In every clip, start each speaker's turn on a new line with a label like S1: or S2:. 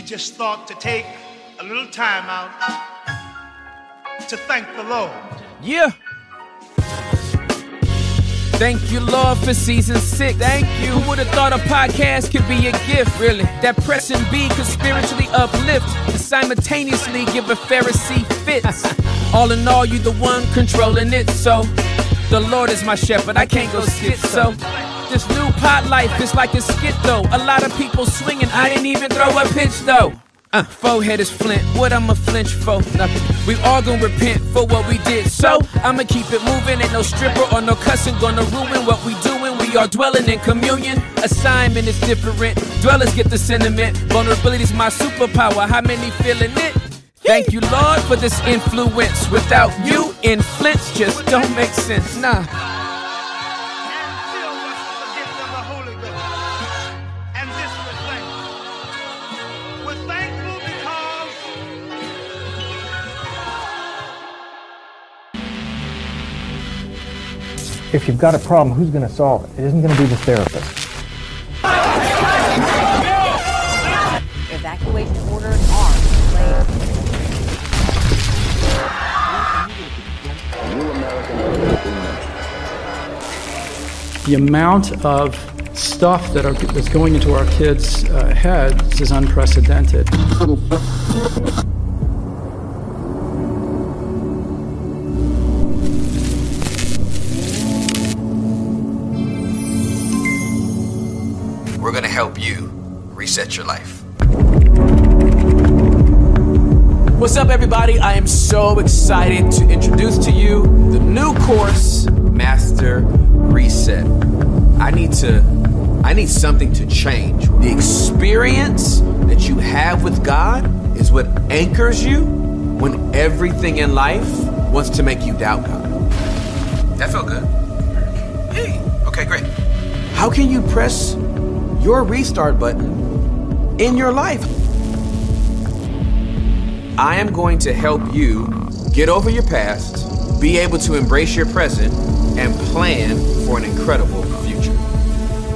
S1: we just thought to take a little time out to thank the Lord.
S2: Yeah. Thank you, Lord, for season six. Thank you. Who would have thought a podcast could be a gift, really? That press and B could spiritually uplift and simultaneously give a Pharisee fits. all in all, you the one controlling it, so the Lord is my shepherd. I can't go skit, so this new pot life is like a skit, though. A lot of people swinging. I didn't even throw a pitch, though. Uh, forehead is flint. What I'ma flinch for? Nothing. We all gonna repent for what we did. So I'ma keep it moving. Ain't no stripper or no cussing gonna ruin what we doing. We are dwelling in communion. Assignment is different. Dwellers get the sentiment. Vulnerability is my superpower. How many feeling it? Thank you, Lord, for this influence. Without you, in influence just don't make sense. Nah.
S3: If you've got a problem, who's going to solve it? It isn't going to be the therapist.
S4: Evacuation orders are in
S5: The amount of stuff that are, that's going into our kids' uh, heads is unprecedented.
S6: Help you reset your life.
S2: What's up, everybody? I am so excited to introduce to you the new course, Master Reset. I need to, I need something to change. The experience that you have with God is what anchors you when everything in life wants to make you doubt God.
S6: That felt good. Hey, okay, great.
S2: How can you press your restart button in your life? I am going to help you get over your past, be able to embrace your present, and plan for an incredible future.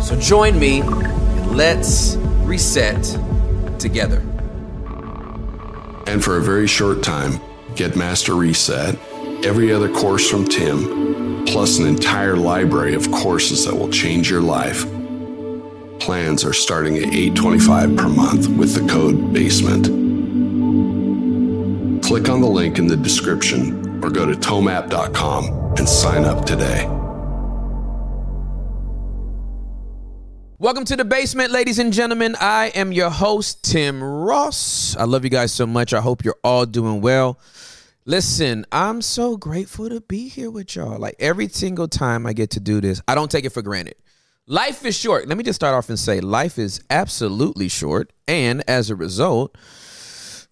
S2: So join me and let's reset together.
S7: And for a very short time, get Master Reset, every other course from Tim, plus an entire library of courses that will change your life. Plans are starting at $8.25 per month with the code BASEMENT. Click on the link in the description or go to tomeapp.com and sign up today.
S2: Welcome to the basement, ladies and gentlemen. I am your host, Tim Ross. I love you guys so much. I hope you're all doing well. Listen, I'm so grateful to be here with y'all. Like every single time I get to do this, I don't take it for granted. Life is short. Let me just start off and say life is absolutely short. And as a result,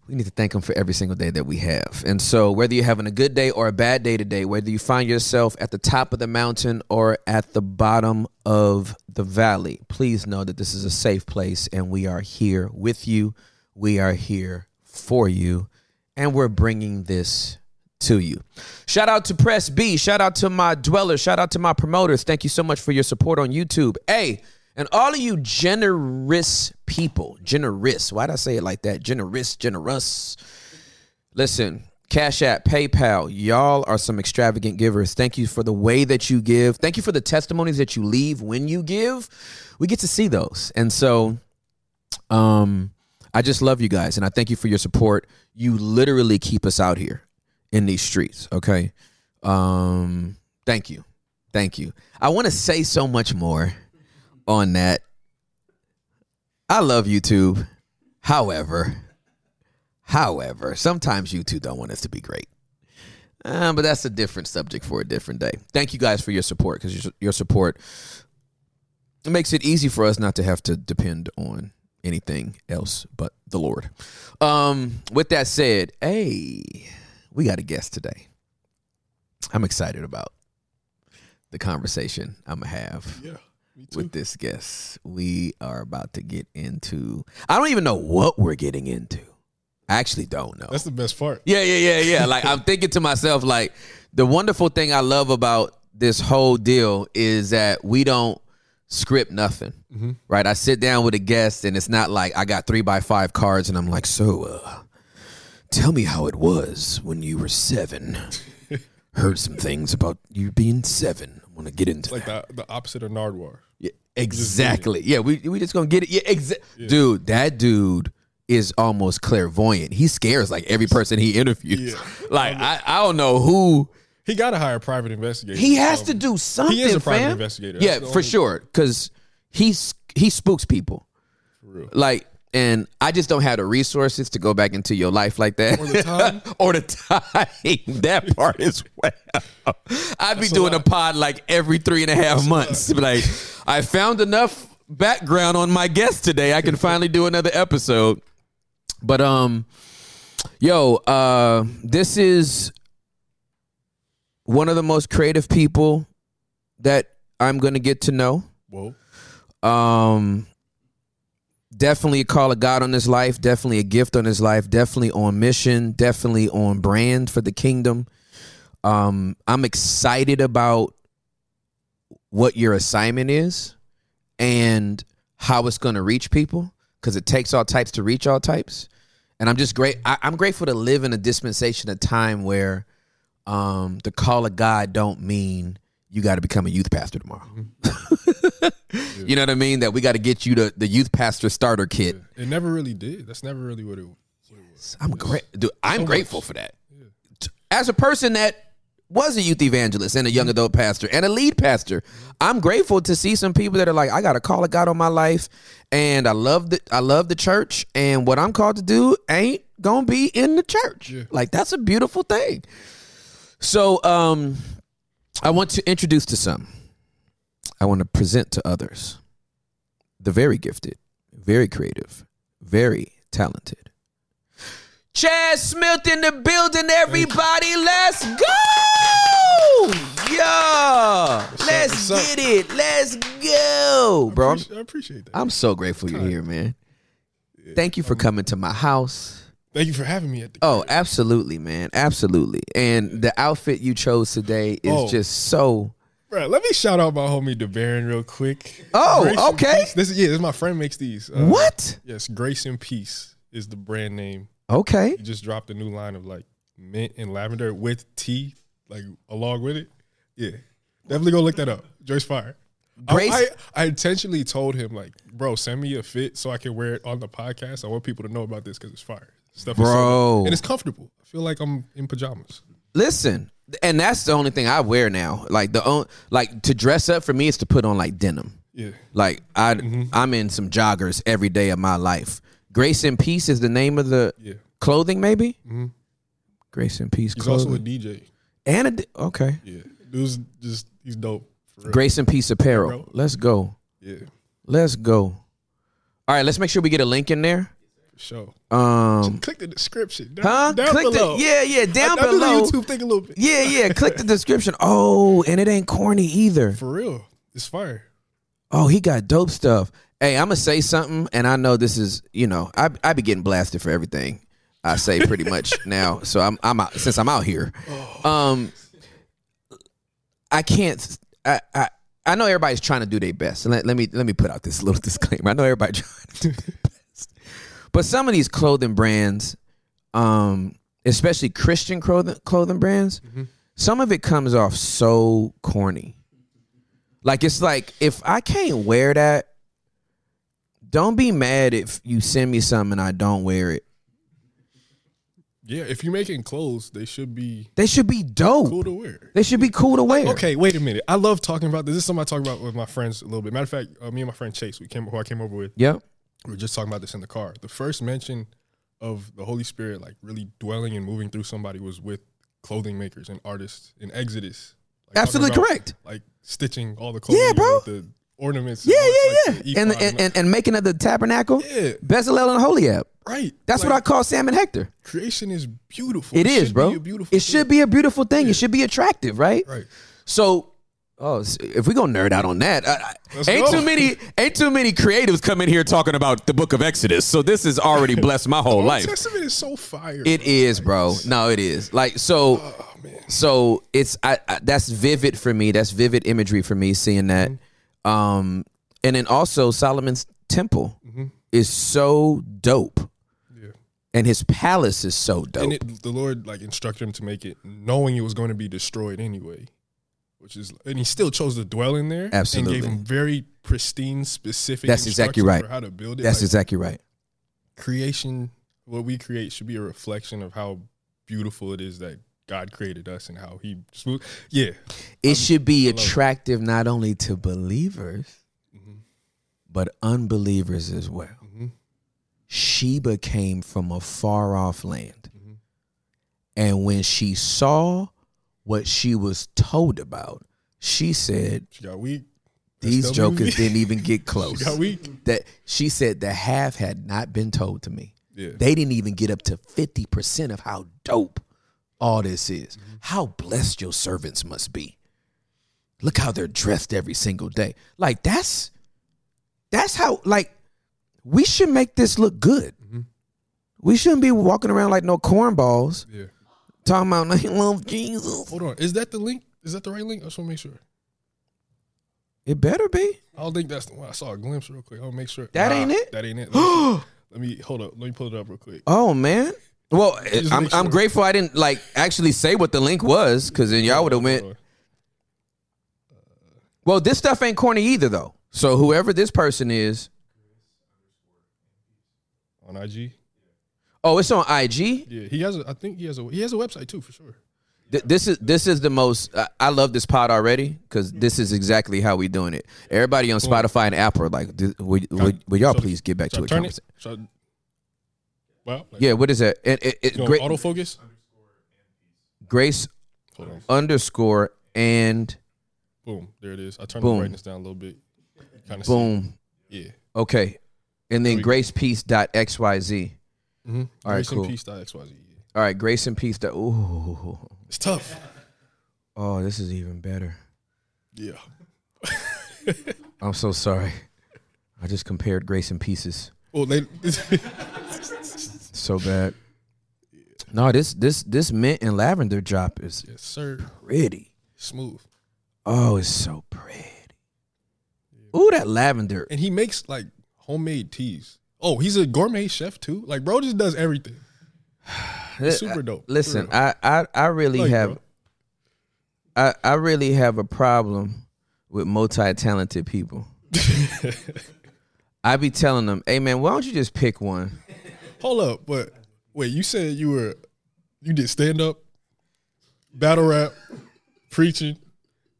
S2: we need to thank him for every single day that we have. And so, whether you're having a good day or a bad day today, whether you find yourself at the top of the mountain or at the bottom of the valley, please know that this is a safe place and we are here with you. We are here for you. And we're bringing this to you. Shout out to Press B. Shout out to my dwellers. Shout out to my promoters. Thank you so much for your support on YouTube. Hey, and all of you generous people, generous, why'd I say it like that? Generous, generous. Listen, Cash App, PayPal, y'all are some extravagant givers. Thank you for the way that you give. Thank you for the testimonies that you leave when you give. We get to see those. And so, um, I just love you guys and I thank you for your support. You literally keep us out here in these streets, okay? Um, thank you. Thank you. I want to say so much more on that. I love YouTube. However, however, sometimes YouTube don't want us to be great. Uh, but that's a different subject for a different day. Thank you guys for your support because your, your support makes it easy for us not to have to depend on anything else but the Lord. Um, with that said, hey, we got a guest today. I'm excited about the conversation I'm gonna have.
S8: Yeah
S2: with this guest. We are about to get into. I don't even know what we're getting into. I actually don't know.
S8: That's the best part.
S2: Yeah, yeah, yeah, yeah. like I'm thinking to myself, like the wonderful thing I love about this whole deal is that we don't script nothing.
S8: Mm-hmm.
S2: Right? I sit down with a guest and it's not like I got three by five cards and I'm like, so uh tell me how it was when you were seven. Heard some things about you being seven. I want to get into
S8: Like
S2: that.
S8: the the opposite of Nardwuar.
S2: Yeah, exactly. Yeah, we we just gonna get it. Yeah, exa- dude. That dude is almost clairvoyant. He scares like every person he interviews.
S8: Yeah.
S2: Like I, I don't know who
S8: He got to hire a private investigator.
S2: he has
S8: Um,
S2: to do something.
S8: He is a private
S2: fam.
S8: investigator.
S2: Yeah,
S8: That's
S2: for
S8: only-
S2: sure. Because he's he spooks people.
S8: real.
S2: Like, and I just don't have the resources to go back into your life like that,
S8: Or the time.
S2: or the time. That part as well. I'd be
S8: That's a
S2: doing a,
S8: lot.
S2: pod like every three and a half
S8: That's a
S2: months. Like, I found enough background on my guest today. I can finally do another episode. But um, yo, uh, this is one of the most creative people that I'm gonna get to know.
S8: Whoa.
S2: Um, definitely a call of God on his life. Definitely a gift on his life. Definitely on mission. Definitely on brand for the kingdom. Um, I'm excited about what your assignment is and how it's going to reach people because it takes all types to reach all types. And I'm just great. I, I'm grateful to live in a dispensation of time where um, the call of God don't mean you got to become a youth pastor tomorrow. Mm-hmm. You know what I mean? That we got to get you the, the youth pastor starter kit.
S8: It never really did. That's never really what it, was.
S2: I'm great, dude. I'm
S8: So
S2: grateful
S8: much.
S2: for that. T- As a person that was a youth evangelist and a young mm-hmm. adult pastor and a lead pastor, mm-hmm. I'm grateful to see some people that are like, I got a call of God on my life, and I love the I love the church, and what I'm called to do ain't gonna be in the church.
S8: Yeah.
S2: Like that's a beautiful thing. So, um, I want to introduce to some. I want to present to others the very gifted, very creative, very talented. Chaz Smith in the building, everybody. Let's go! Yeah. Let's get it. Let's go. Bro, I'm,
S8: I appreciate that.
S2: I'm so grateful you're here, man. Thank you for coming to my house.
S8: Thank you for having me at the.
S2: Oh, absolutely, man. Absolutely. And the outfit you chose today is
S8: Oh.
S2: just so
S8: Bro, let me shout out my homie DeBaron real quick.
S2: Oh,
S8: Grace
S2: okay.
S8: This is yeah, this is my friend makes these. Uh,
S2: What?
S8: Yes, Grace and Peace is the brand name.
S2: Okay.
S8: He just dropped a new line of like mint and lavender with tea, like along with it. Yeah, definitely go look that up. Joyce Fire. I-
S2: Grace-
S8: I, I intentionally told him like, bro, send me a fit so I can wear it on the podcast. I want people to know about this because it's fire. Stuff is
S2: Bro.
S8: and it's comfortable. I feel like I'm in pajamas.
S2: Listen, and that's the only thing I wear now. Like the on, like to dress up for me is to put on like denim.
S8: Yeah,
S2: Like I
S8: Mm-hmm.
S2: I'm in some joggers every day of my life. Grace and Peace is the name of the
S8: yeah.
S2: clothing, maybe.
S8: Mhm.
S2: Grace and Peace
S8: He's
S2: clothing.
S8: also a DJ.
S2: and a d- okay.
S8: Yeah, dude's just he's dope.
S2: Grace and Peace apparel. Let's go.
S8: Yeah,
S2: Let's go. All right, let's make sure we get a link in there.
S8: Sure.
S2: Um,
S8: Click the description. Down,
S2: huh?
S8: Down
S2: Click
S8: below.
S2: the yeah, yeah, down
S8: I, I do the
S2: below.
S8: YouTube thing a little bit.
S2: Yeah, yeah. Click the description. Oh, and it ain't corny either.
S8: For real, it's fire.
S2: Oh, he got dope stuff. Hey, I'm gonna say something, and I know this is, you know, I I be getting blasted for everything I say pretty much now. So I'm I'm out since I'm out here. Um, I can't. I I. I know everybody's trying to do their best. Let, let me let me put out this little disclaimer. I know everybody trying to do their best. But some of these clothing brands, um, especially Christian clothing clothing brands, some of it comes off so corny. Like it's like if I can't wear that, don't be mad if you send me something and I don't wear it.
S8: Yeah, if you're making clothes, they should be
S2: They should be dope.
S8: cool to wear.
S2: They should be cool to wear.
S8: Okay, wait a minute. I love talking about this. This is something I talk about with my friends a little bit. Matter of fact, uh, me and my friend Chase, we came who I came over with.
S2: Yep.
S8: We were just talking about this in the car. The first mention of the Holy Spirit, like really dwelling and moving through somebody, was with clothing makers and artists in Exodus. Like,
S2: Absolutely
S8: about,
S2: correct.
S8: Like stitching all the clothing,
S2: Yeah, bro.
S8: with the ornaments.
S2: Yeah,
S8: and
S2: yeah,
S8: like,
S2: yeah. And, and, and and making of the tabernacle,
S8: Yeah.
S2: Bezalel and Holiab.
S8: right.
S2: That's
S8: Like,
S2: what I call Sam and Hector.
S8: Creation is beautiful.
S2: It is, bro.
S8: Be a beautiful.
S2: it should be a beautiful thing. It should be attractive, right?
S8: Right.
S2: So, oh, if we gonna nerd out on that, ain't
S8: go.
S2: too many, ain't too many creatives come in here talking about the Book of Exodus. So this has already blessed my whole
S8: Old
S2: life.
S8: Testament is so fire.
S2: It
S8: bro.
S2: is, bro. No, it is. Like so.
S8: Oh.
S2: So it's I, I that's vivid for me. That's vivid imagery for me. Seeing that,
S8: Mm-hmm.
S2: um, And then also Solomon's temple
S8: Mm-hmm.
S2: is so dope. And his palace is so dope.
S8: And it, the Lord like instructed him to make it, knowing it was going to be destroyed anyway. Which is, and he still chose to dwell in there.
S2: Absolutely.
S8: and gave him very pristine, specific.
S2: That's exactly right.
S8: For how to build it.
S2: That's
S8: Like,
S2: exactly right.
S8: creation. What we create should be a reflection of how beautiful it is that God created us and how He. Yeah,
S2: It should be
S8: love it.
S2: attractive not only to believers, mm-hmm. but unbelievers as well. Mm-hmm. Sheba came from a far off land. Mm-hmm. And when she saw what she was told about, she said,
S8: she got weak.
S2: These jokers didn't even get close.
S8: She got weak.
S2: That she said the half had not been told to me.
S8: Yeah.
S2: They didn't even get up to 50% of how dope all this is. Mm-hmm. How blessed your servants must be. Look how they're dressed every single day. Like that's that's how like we should make this look good. Mm-hmm. We shouldn't be walking around like no cornballs
S8: Yeah.
S2: Talking about I love Jesus.
S8: Hold on. Is that the link? Is that the right link? I just want to make sure.
S2: It better be.
S8: I don't think that's the one. I saw a glimpse real quick. I'll make sure.
S2: That ain't it?
S8: That ain't it. Let me. Let me hold up. Let me pull it up real quick.
S2: Oh man. Well, I'm,
S8: make
S2: I'm grateful I didn't like actually say what the link was because then y'all would have went. Well, this stuff ain't corny either though. So whoever this person is.
S8: On IG.
S2: Oh, it's on IG.
S8: Yeah, he has. A, I think he has a. He has a website too for sure.
S2: Th- This is this is the most. I- I love this pod already because this is exactly how we doing it. Everybody on Spotify and Apple are like, would, would, would y'all
S8: So-
S2: please get back to
S8: I
S2: a
S8: turn it? I, well, like,
S2: Yeah, what is that? It, it, it, great,
S8: autofocus.
S2: Grace underscore and
S8: Boom. There it is. I turned
S2: Boom.
S8: the brightness down a little bit. Kind of
S2: boom.
S8: Yeah.
S2: Okay, and then gracepeace.xyz.
S8: Mm-hmm.
S2: All right,
S8: Grace
S2: cool.
S8: and peace. XYZ.
S2: All right, grace and peace. Dot, ooh,
S8: It's tough.
S2: oh, this is even better.
S8: Yeah.
S2: I'm so sorry. I just compared grace and pieces.
S8: Well, they.
S2: So bad. No, this this this mint and lavender drop is
S8: yes, sir.
S2: pretty.
S8: Smooth.
S2: Oh, it's so pretty. Ooh, that lavender.
S8: And he makes like homemade teas. Oh, he's a gourmet chef too. Like, bro, just does everything. It's super dope.
S2: Listen. I I, I really have
S8: bro.
S2: I, I really have a problem with multi-talented people. I be telling them, "Hey man, why don't you just pick one?"
S8: Hold up, but wait, you said you were you did stand up, battle rap, preaching,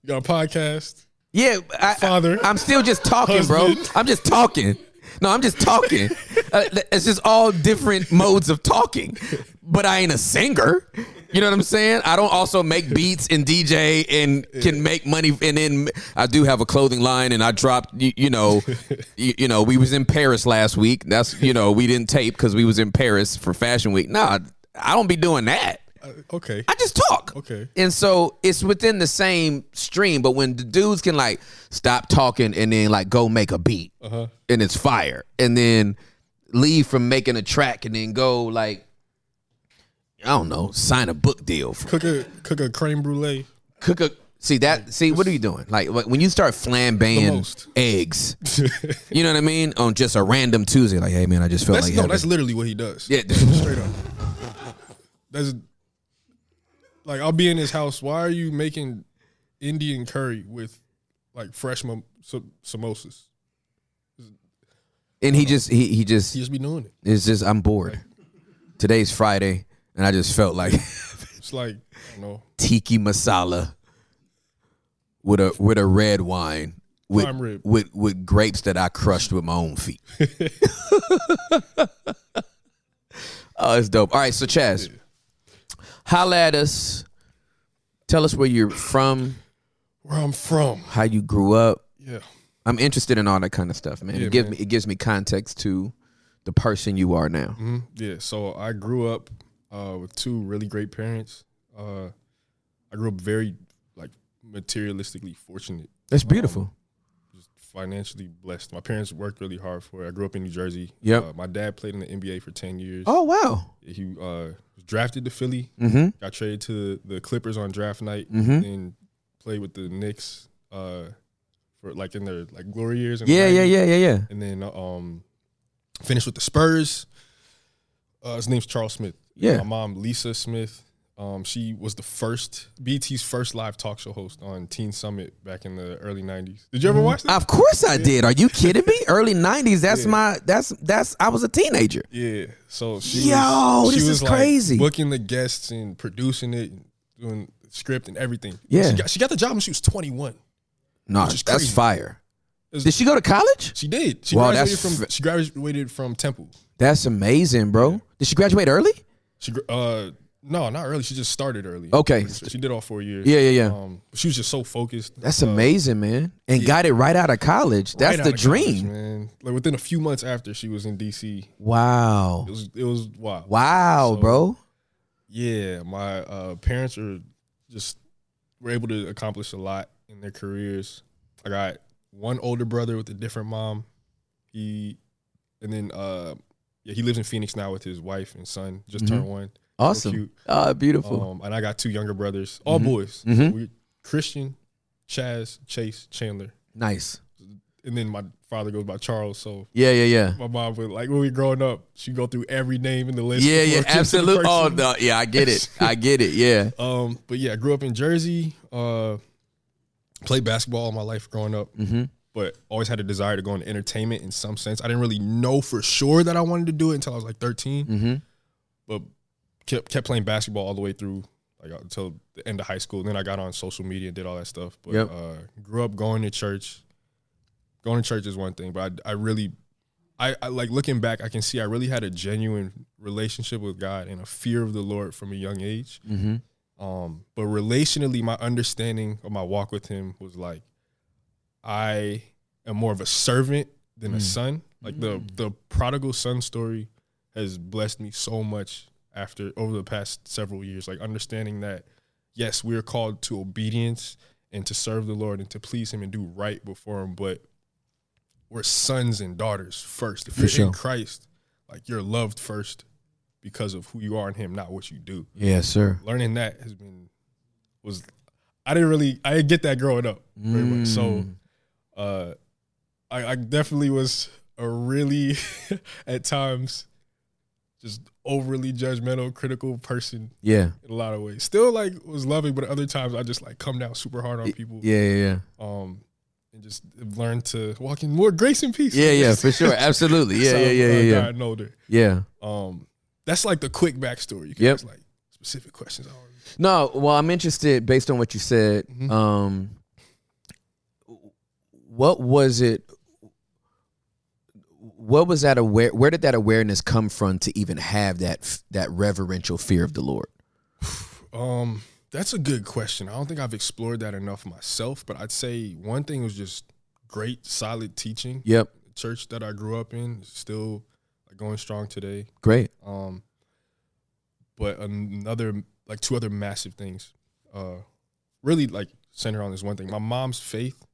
S8: you got a podcast.
S2: Yeah, I,
S8: Father.
S2: I, am still just talking, bro. I'm just talking. No, I'm just talking. Uh, it's just all different modes of talking. But I ain't a singer. You know what I'm saying? I don't also make beats and DJ and can make money. And then I do have a clothing line, and I dropped. You, you know, you, you know, we was in Paris last week. That's you know, we didn't tape because we was in Paris for Fashion Week. Nah, I don't be doing that.
S8: Uh, okay.
S2: I just talk.
S8: Okay.
S2: And so it's within the same stream, but when the dudes can like stop talking and then like go make a beat
S8: Uh-huh.
S2: and it's fire, and then leave from making a track and then go like I don't know, sign a book deal, for,
S8: Cook a cook a creme brulee.
S2: cook a. See that? See what are you doing? Like like, when you start flambeing eggs, you know what I mean? On just a random Tuesday, like hey man, I just felt
S8: That's
S2: like
S8: no,
S2: having-
S8: that's literally what he does.
S2: yeah.
S8: Straight up. That's like I'll be in his house. Why are you making Indian curry with like fresh sam- samosas?
S2: and he just he he just
S8: He just be doing it.
S2: it's just I'm bored. Today's Friday, and I just felt like.
S8: It's like I don't know.
S2: tiki masala with a with a red wine with
S8: Prime rib.
S2: with with grapes that I crushed with my own feet. oh, it's dope. All right, so Chaz, holla at us. Tell us where you're from,
S8: Where I'm from.
S2: how you grew up.
S8: Yeah.
S2: I'm interested in all that kind of stuff, man.
S8: Yeah,
S2: it gives
S8: man.
S2: me it gives me context to the person you are now.
S8: hmm Yeah. So I grew up uh, with two really great parents. Uh, I grew up very like materialistically fortunate,
S2: That's beautiful.
S8: financially blessed. My parents worked really hard for it. I grew up in New Jersey.
S2: Yep.
S8: Uh, my dad played in the NBA for ten years.
S2: oh wow.
S8: He uh, drafted to Philly.
S2: Mm-hmm.
S8: Got traded to the Clippers on draft night,
S2: Mhm.
S8: and played with the Knicks uh, for like in their like glory years.
S2: Mm-hmm. Yeah, yeah, yeah, yeah, yeah.
S8: And then um, finished with the Spurs. Uh, his name's Charles Smith.
S2: Yeah.
S8: My mom, Lisa Smith. Um, she was the first BET's first live talk show host on Teen Summit back in the early '90s. Did you ever watch that?
S2: Of course I did. Are you kidding me? Early '90s. That's
S8: Yeah.
S2: my. That's that's. I was a teenager.
S8: Yeah. So she
S2: Yo,
S8: was, she
S2: this
S8: was
S2: is
S8: like
S2: crazy.
S8: booking the guests and producing it, and doing the script and everything.
S2: Yeah.
S8: She got, she got the job when she was 21.
S2: No,
S8: is
S2: that's fire.
S8: It's-
S2: Did she go to college?
S8: She did. She
S2: Wow,
S8: graduated from
S2: f-
S8: she graduated from Temple.
S2: That's amazing, bro. Did she graduate early?
S8: She uh no, not early. She just started early.
S2: Okay.
S8: She did all four years.
S2: Yeah, yeah, yeah.
S8: Um, she was just so focused.
S2: That's
S8: Uh,
S2: amazing, man. And got it right out of college. That's
S8: right
S2: the
S8: of college,
S2: dream.
S8: man. Like within a few months after she was in DC,
S2: wow.
S8: it was it was wow.
S2: Wow,
S8: So,
S2: bro.
S8: Yeah, my uh, parents are just were able to accomplish a lot in their careers. I got one older brother with a different mom. He and then uh yeah, he lives in Phoenix now with his wife and son. Just turned one.
S2: Awesome. Ah, beautiful.
S8: Um, and I got two younger brothers, all boys.
S2: Mhm.
S8: So we, Christian, Chaz, Chase, Chandler,
S2: nice.
S8: and then my father goes by Charles. So
S2: Yeah, yeah, yeah.
S8: my mom would like when we were growing up, she go through every name in the list.
S2: Yeah, yeah,
S8: it gets to the
S2: absolutely. Oh no, yeah, I get it. I get it. Yeah.
S8: Um, but yeah, I grew up in Jersey. Uh, played basketball all my life growing up,
S2: Mhm.
S8: but always had a desire to go into entertainment in some sense. I didn't really know for sure that I wanted to do it until I was like 13,
S2: Mm-hmm.
S8: but kept kept playing basketball all the way through like until the end of high school. then I got on social media and did all that stuff. But
S2: Yep.
S8: uh, grew up going to church. Going to church is one thing, but I, I really, I, I like looking back. I can see I really had a genuine relationship with God and a fear of the Lord from a young age.
S2: Mm-hmm.
S8: Um, but relationally, my understanding of my walk with him was like, I am more of a servant than a son. Like the the prodigal son story has blessed me so much after over the past several years. Like understanding that, yes, we are called to obedience and to serve the Lord and to please Him and do right before Him, but we're sons and daughters first. If
S2: For
S8: you're
S2: sure.
S8: in Christ, like you're loved first because of who you are in Him, not what you do
S2: Yes, sir.
S8: learning that has been was I didn't really I didn't get that growing up very much. So
S2: Mm.
S8: uh I, I definitely was a really at times just overly judgmental, critical person
S2: Yeah.
S8: in a lot of ways. Still like was loving, but other times I just like come down super hard on people.
S2: Yeah, yeah, yeah.
S8: Um and just learn to walk in more grace and peace.
S2: Yeah, yeah, for sure. Absolutely. Yeah,
S8: So,
S2: yeah, yeah,
S8: uh,
S2: yeah, yeah.
S8: older.
S2: Yeah.
S8: Um that's like the quick backstory. You can
S2: Yep.
S8: ask like specific questions.
S2: No, well, I'm interested based on what you said.
S8: Mhm.
S2: Um, what was it? What was that aware? Where did that awareness come from to even have that that reverential fear of the Lord?
S8: Um, that's a good question. I don't think I've explored that enough myself, but I'd say one thing was just great, solid teaching.
S2: Yep,
S8: The church that I grew up in still going strong today.
S2: great.
S8: Um, but another like two other massive things, uh, really like center on this one thing. My mom's faith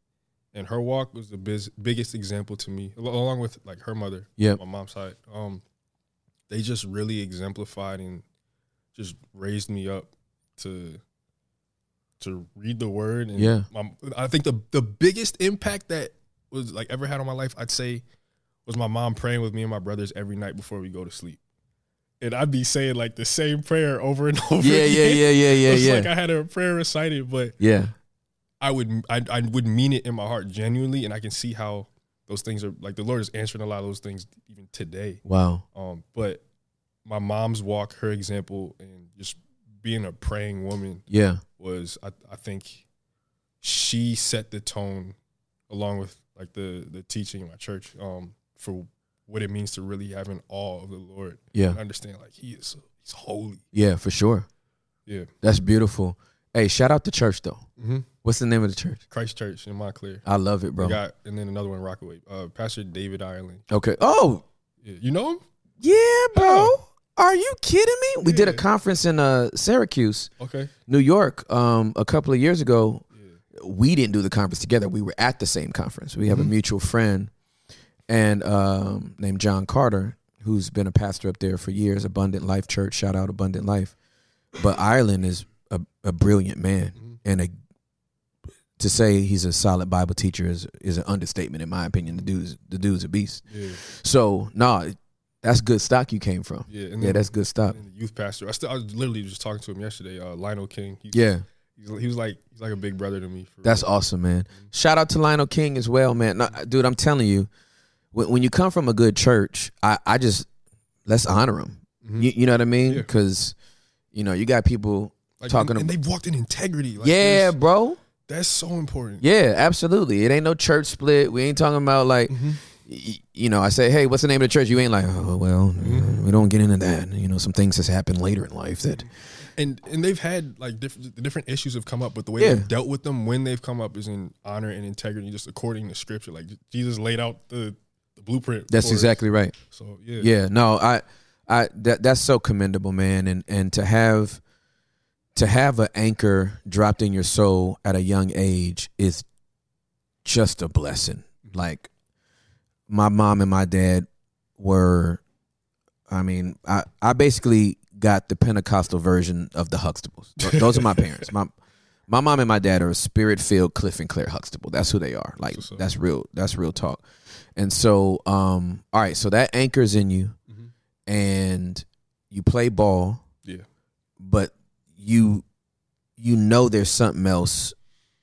S8: and her walk was the biz- biggest example to me, along with like her mother.
S2: Yep.
S8: my mom's side. Um, they just really exemplified and just raised me up to to read the word. And
S2: Yeah.
S8: my, I think the the biggest impact that was like ever had on my life, I'd say, was my mom praying with me and my brothers every night before we go to sleep. And I'd be saying like the same prayer over and over.
S2: Yeah, yeah,
S8: again.
S2: yeah, yeah, yeah,
S8: It's
S2: yeah.
S8: like I had a prayer recited, but
S2: Yeah,
S8: I would I, I would mean it in my heart genuinely, and I can see how those things are like the Lord is answering a lot of those things even today.
S2: wow.
S8: Um, but my mom's walk, her example, and just being a praying woman
S2: Yeah,
S8: was I, I think she set the tone along with like the the teaching in my church um for what it means to really have an awe of the Lord.
S2: Yeah.
S8: And understand like he is he's holy.
S2: yeah, for sure.
S8: Yeah.
S2: That's beautiful. Hey, shout out to church though.
S8: Mm-hmm.
S2: What's the name of the church?
S8: Christ Church in Montclair.
S2: I love it, bro.
S8: We got and then another one Rockaway. Uh Pastor David Ireland.
S2: Okay. Oh,
S8: Yeah. You know him?
S2: yeah, bro.
S8: Oh.
S2: Are you kidding me? We did a conference in uh Syracuse.
S8: Okay.
S2: New York um, a couple of years ago. We didn't do the conference together. We were at the same conference. We have a mutual friend and um, named John Carter, who's been a pastor up there for years. Abundant Life Church. Shout out Abundant Life. But Ireland is a, a brilliant man and a to say he's a solid Bible teacher is is an understatement in my opinion. The dude's the dude's a beast.
S8: Yeah.
S2: So no, that's good stock you came from.
S8: Yeah,
S2: yeah, that's good stock.
S8: Youth pastor. I still I was literally just talking to him yesterday. Uh, Lionel King. He's,
S2: Yeah.
S8: he's, he was like he's like a big brother to me.
S2: That's
S8: real.
S2: awesome, man. Shout out to Lionel King as well, man. No, dude, I'm telling you, when, when you come from a good church, I, I just let's honor him. You, you know what I mean?
S8: Mm-hmm. Yeah.
S2: Because you know you got people
S8: Like,
S2: talking
S8: and, and they walked in integrity. Like,
S2: yeah, bro.
S8: that's so important.
S2: Yeah, absolutely. It ain't no church split. We ain't talking about like,
S8: Mm-hmm.
S2: y- you know, I say, hey, what's the name of the church? You ain't like, oh well,
S8: Mm-hmm.
S2: we don't get into that. You know, some things has happened later in life that.
S8: and and they've had like different different issues have come up, but the way
S2: Yeah.
S8: they've dealt with them when they've come up is in honor and integrity, just according to scripture. Like Jesus laid out the, the blueprint.
S2: That's
S8: for us.
S2: exactly right.
S8: So yeah,
S2: Yeah, no, I, I that that's so commendable, man, and and to have, to have an anchor dropped in your soul at a young age is just a blessing. Like, my mom and my dad were, I mean, I I basically got the Pentecostal version of the Huxtables. Those are my parents. My my mom and my dad are a spirit filled Cliff and Claire Huxtable. That's who they are. Like
S8: That's
S2: that's real. That's real talk. And so, um, all right, so that anchors in you, and you play ball,
S8: yeah,
S2: but you you know there's something else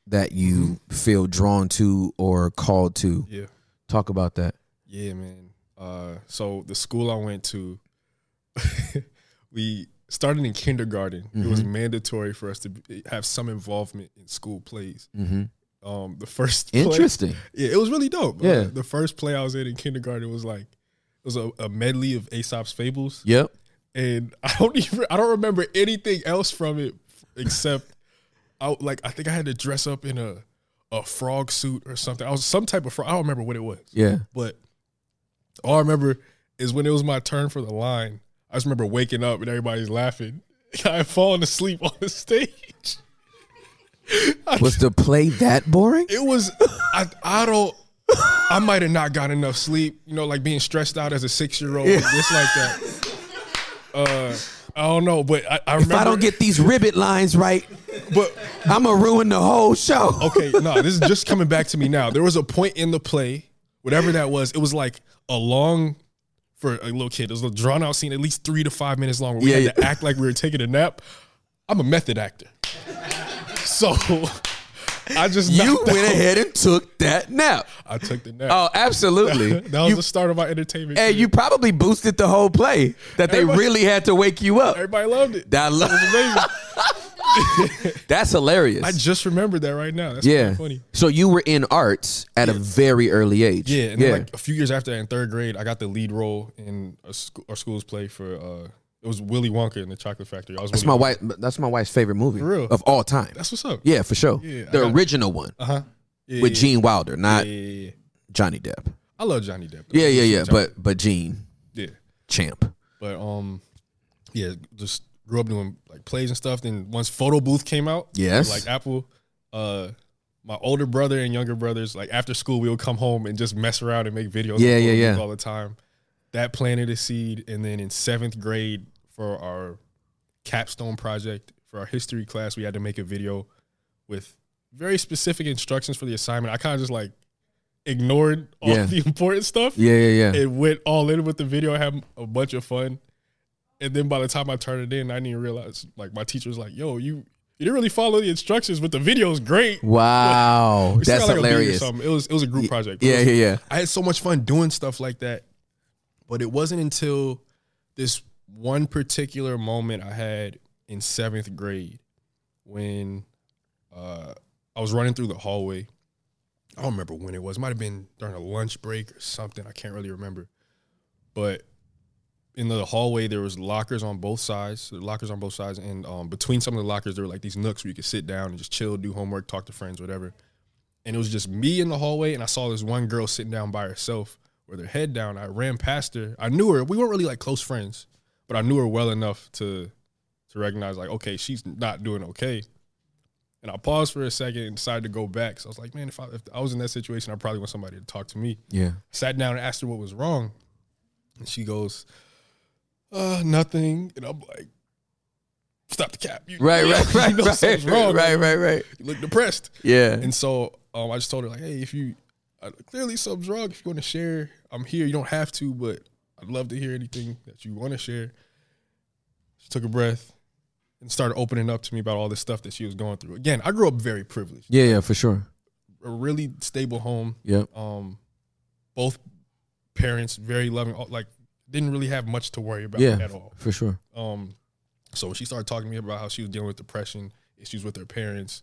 S2: that you feel drawn to or called to.
S8: yeah,
S2: Talk about that.
S8: yeah, man. Uh, so the school I went to, we started in kindergarten. It was mandatory for us to be, have some involvement in school plays.
S2: Mm-hmm.
S8: Um, the first play-
S2: Interesting.
S8: Yeah, it was really dope.
S2: Yeah.
S8: Uh, the first play I was in in kindergarten was like it was a, a medley of Aesop's fables,
S2: Yep.
S8: And I don't even I don't remember anything else from it except I like I think I had to dress up in a a frog suit or something. I was some type of frog. I don't remember what it was.
S2: Yeah.
S8: But all I remember is when it was my turn for the line. I just remember waking up and everybody's laughing. I had fallen asleep on the stage.
S2: Was the play that boring?
S8: it was I I don't I might have not got enough sleep, you know, like being stressed out as a six year old, just like that. Uh I don't know, but I, I
S2: If I don't get these ribbit lines right,
S8: but
S2: I'm gonna ruin the whole show.
S8: okay, no, this is just coming back to me now. There was a point in the play, whatever that was, it was like a long for a little kid. It was a drawn out scene, at least three to five minutes long, where we
S2: Yeah,
S8: had to act like we were taking a nap. I'm a method actor. So I just
S2: You went
S8: out-
S2: ahead and took that nap.
S8: I took the nap.
S2: Oh, absolutely.
S8: that was
S2: you,
S8: the start of my entertainment.
S2: and
S8: career.
S2: you probably boosted the whole play that they really had to wake you up.
S8: Everybody loved it.
S2: That lo- that's hilarious.
S8: I just remembered that right now. That's
S2: yeah.
S8: funny.
S2: So you were in arts at a very early age.
S8: Yeah, and
S2: yeah.
S8: then like a few years after that, in third grade, I got the lead role in a sc- our school's play for. uh It was Willy Wonka and the Chocolate Factory. I was
S2: that's
S8: Willy
S2: my wife. That's my wife's favorite movie
S8: For real?
S2: of all time.
S8: That's what's up.
S2: yeah, for sure.
S8: Yeah,
S2: the original one
S8: Uh huh. Yeah,
S2: with
S8: yeah,
S2: Gene Wilder, not
S8: yeah.
S2: Johnny Depp.
S8: I love Johnny Depp. though.
S2: Yeah, yeah, yeah.
S8: Johnny-
S2: But but Gene
S8: yeah,
S2: Champ.
S8: but um, yeah, just grew up doing like plays and stuff. Then once Photo Booth came out,
S2: Yes.
S8: like Apple, uh. My older brother and younger brothers, like after school, we would come home and just mess around and make videos.
S2: Yeah, yeah, yeah.
S8: All the time. That planted a seed, and then in seventh grade for our capstone project for our history class, we had to make a video with very specific instructions for the assignment. I kind of just like ignored all
S2: Yeah.
S8: the important stuff
S2: Yeah, yeah, yeah.
S8: It went all in with the video. I had a bunch of fun. And then by the time I turned it in, I didn't even realize like my teacher was like, yo, you you didn't really follow the instructions, but the video video's great.
S2: Wow,
S8: We still like, a beat or
S2: hilarious.
S8: something. It was it was a group project.
S2: Yeah,
S8: was-
S2: yeah, yeah.
S8: I had so much fun doing stuff like that. But it wasn't until this one particular moment I had in seventh grade when uh, I was running through the hallway. I don't remember when it was. It might have been during a lunch break or something. I can't really remember. But in the hallway, there was lockers on both sides. Lockers on both sides, and um, between some of the lockers, there were like these nooks where you could sit down and just chill, do homework, talk to friends, whatever and it was just me in the hallway and I saw this one girl sitting down by herself with her head down. I ran past her. I knew her. We weren't really like close friends, but I knew her well enough to to recognize like, okay, she's not doing okay. And I paused for a second and decided to go back. So I was like, man, if I, if I was in that situation, I probably want somebody to talk to me.
S2: Yeah.
S8: Sat down and asked her what was wrong. And she goes, uh, nothing. And I'm like, stop the cap. You,
S2: Right,
S8: you know-
S2: right, right,
S8: you know
S2: right,
S8: something's wrong.
S2: right, right, right.
S8: You look depressed.
S2: Yeah.
S8: And so um, I just told her like, hey, if you uh, clearly something's wrong, if you want to share, I'm here. You don't have to, but I'd love to hear anything that you want to share. She took a breath and started opening up to me about all this stuff that she was going through. Again, I grew up very privileged,
S2: Yeah, yeah, for sure.
S8: a really stable home.
S2: Yeah.
S8: Um, both parents very loving. Like didn't really have much to worry about
S2: Yeah,
S8: at all.
S2: for sure.
S8: Um, so she started talking to me about how she was dealing with depression, issues with her parents,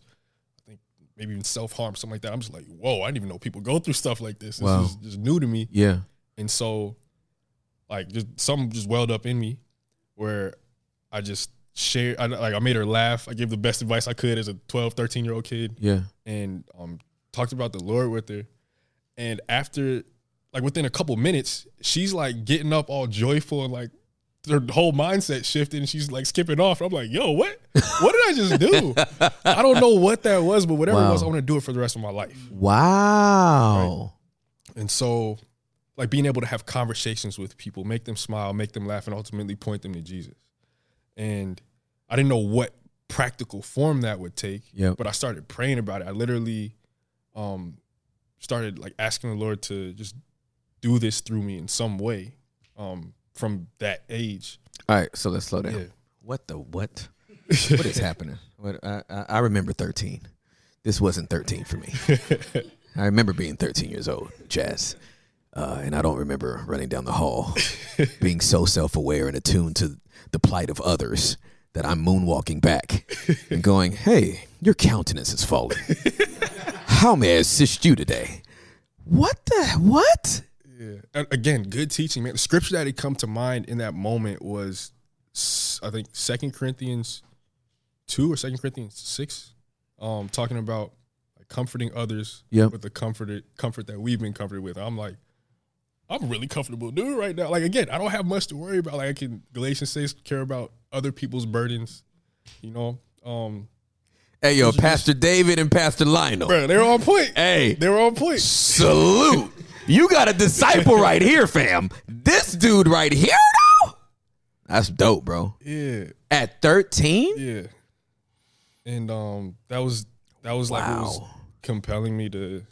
S8: I think maybe even self harm, something like that. I'm just like, whoa, I didn't even know people go through stuff like this. This
S2: Wow.
S8: is just new to me.
S2: Yeah.
S8: And so, like, just something just welled up in me where I just shared, I, like, I made her laugh. I gave the best advice I could as a 12, 13 year old kid
S2: Yeah.
S8: and um, talked about the Lord with her. And after, like, within a couple minutes, she's like getting up all joyful and like her whole mindset shifted and she's like skipping off. I'm like, yo, what? What did I just do? I don't know what that was, but whatever it was, I want to do it for the rest of my life.
S2: Wow.
S8: And so, like, being able to have conversations with people, make them smile, make them laugh, and ultimately point them to Jesus. And I didn't know what practical form that would take.
S2: Yep.
S8: But I started praying about it. I literally um, started like asking the Lord to just do this through me in some way um, from that age.
S2: All right, so let's slow down.
S8: Yeah.
S2: What the what? what is happening? What I, I, remember 13. This wasn't 13 for me. I remember being 13 years old, Chaz. Uh, and I don't remember running down the hall being so self aware and attuned to the plight of others that I'm moonwalking back and going, hey, your countenance is falling. How may I assist you today? What the what?
S8: Yeah. And again, good teaching, man. The scripture that had come to mind in that moment was, I think, Second Corinthians two or Second Corinthians six, um, talking about comforting others
S2: Yep.
S8: with the comforted comfort that we've been comforted with. I'm like, I'm really comfortable doing it right now. Like again, I don't have much to worry about. Like I can Galatians says, care about other people's burdens. You know, um,
S2: Hey, yo, Pastor David and Pastor Lionel.
S8: bro, they're on point.
S2: Hey,
S8: They were on point.
S2: salute. You got a disciple right here, fam. This dude right here, though. That's dope, bro.
S8: Yeah.
S2: At 13?
S8: Yeah. And um that was that was like what was compelling me to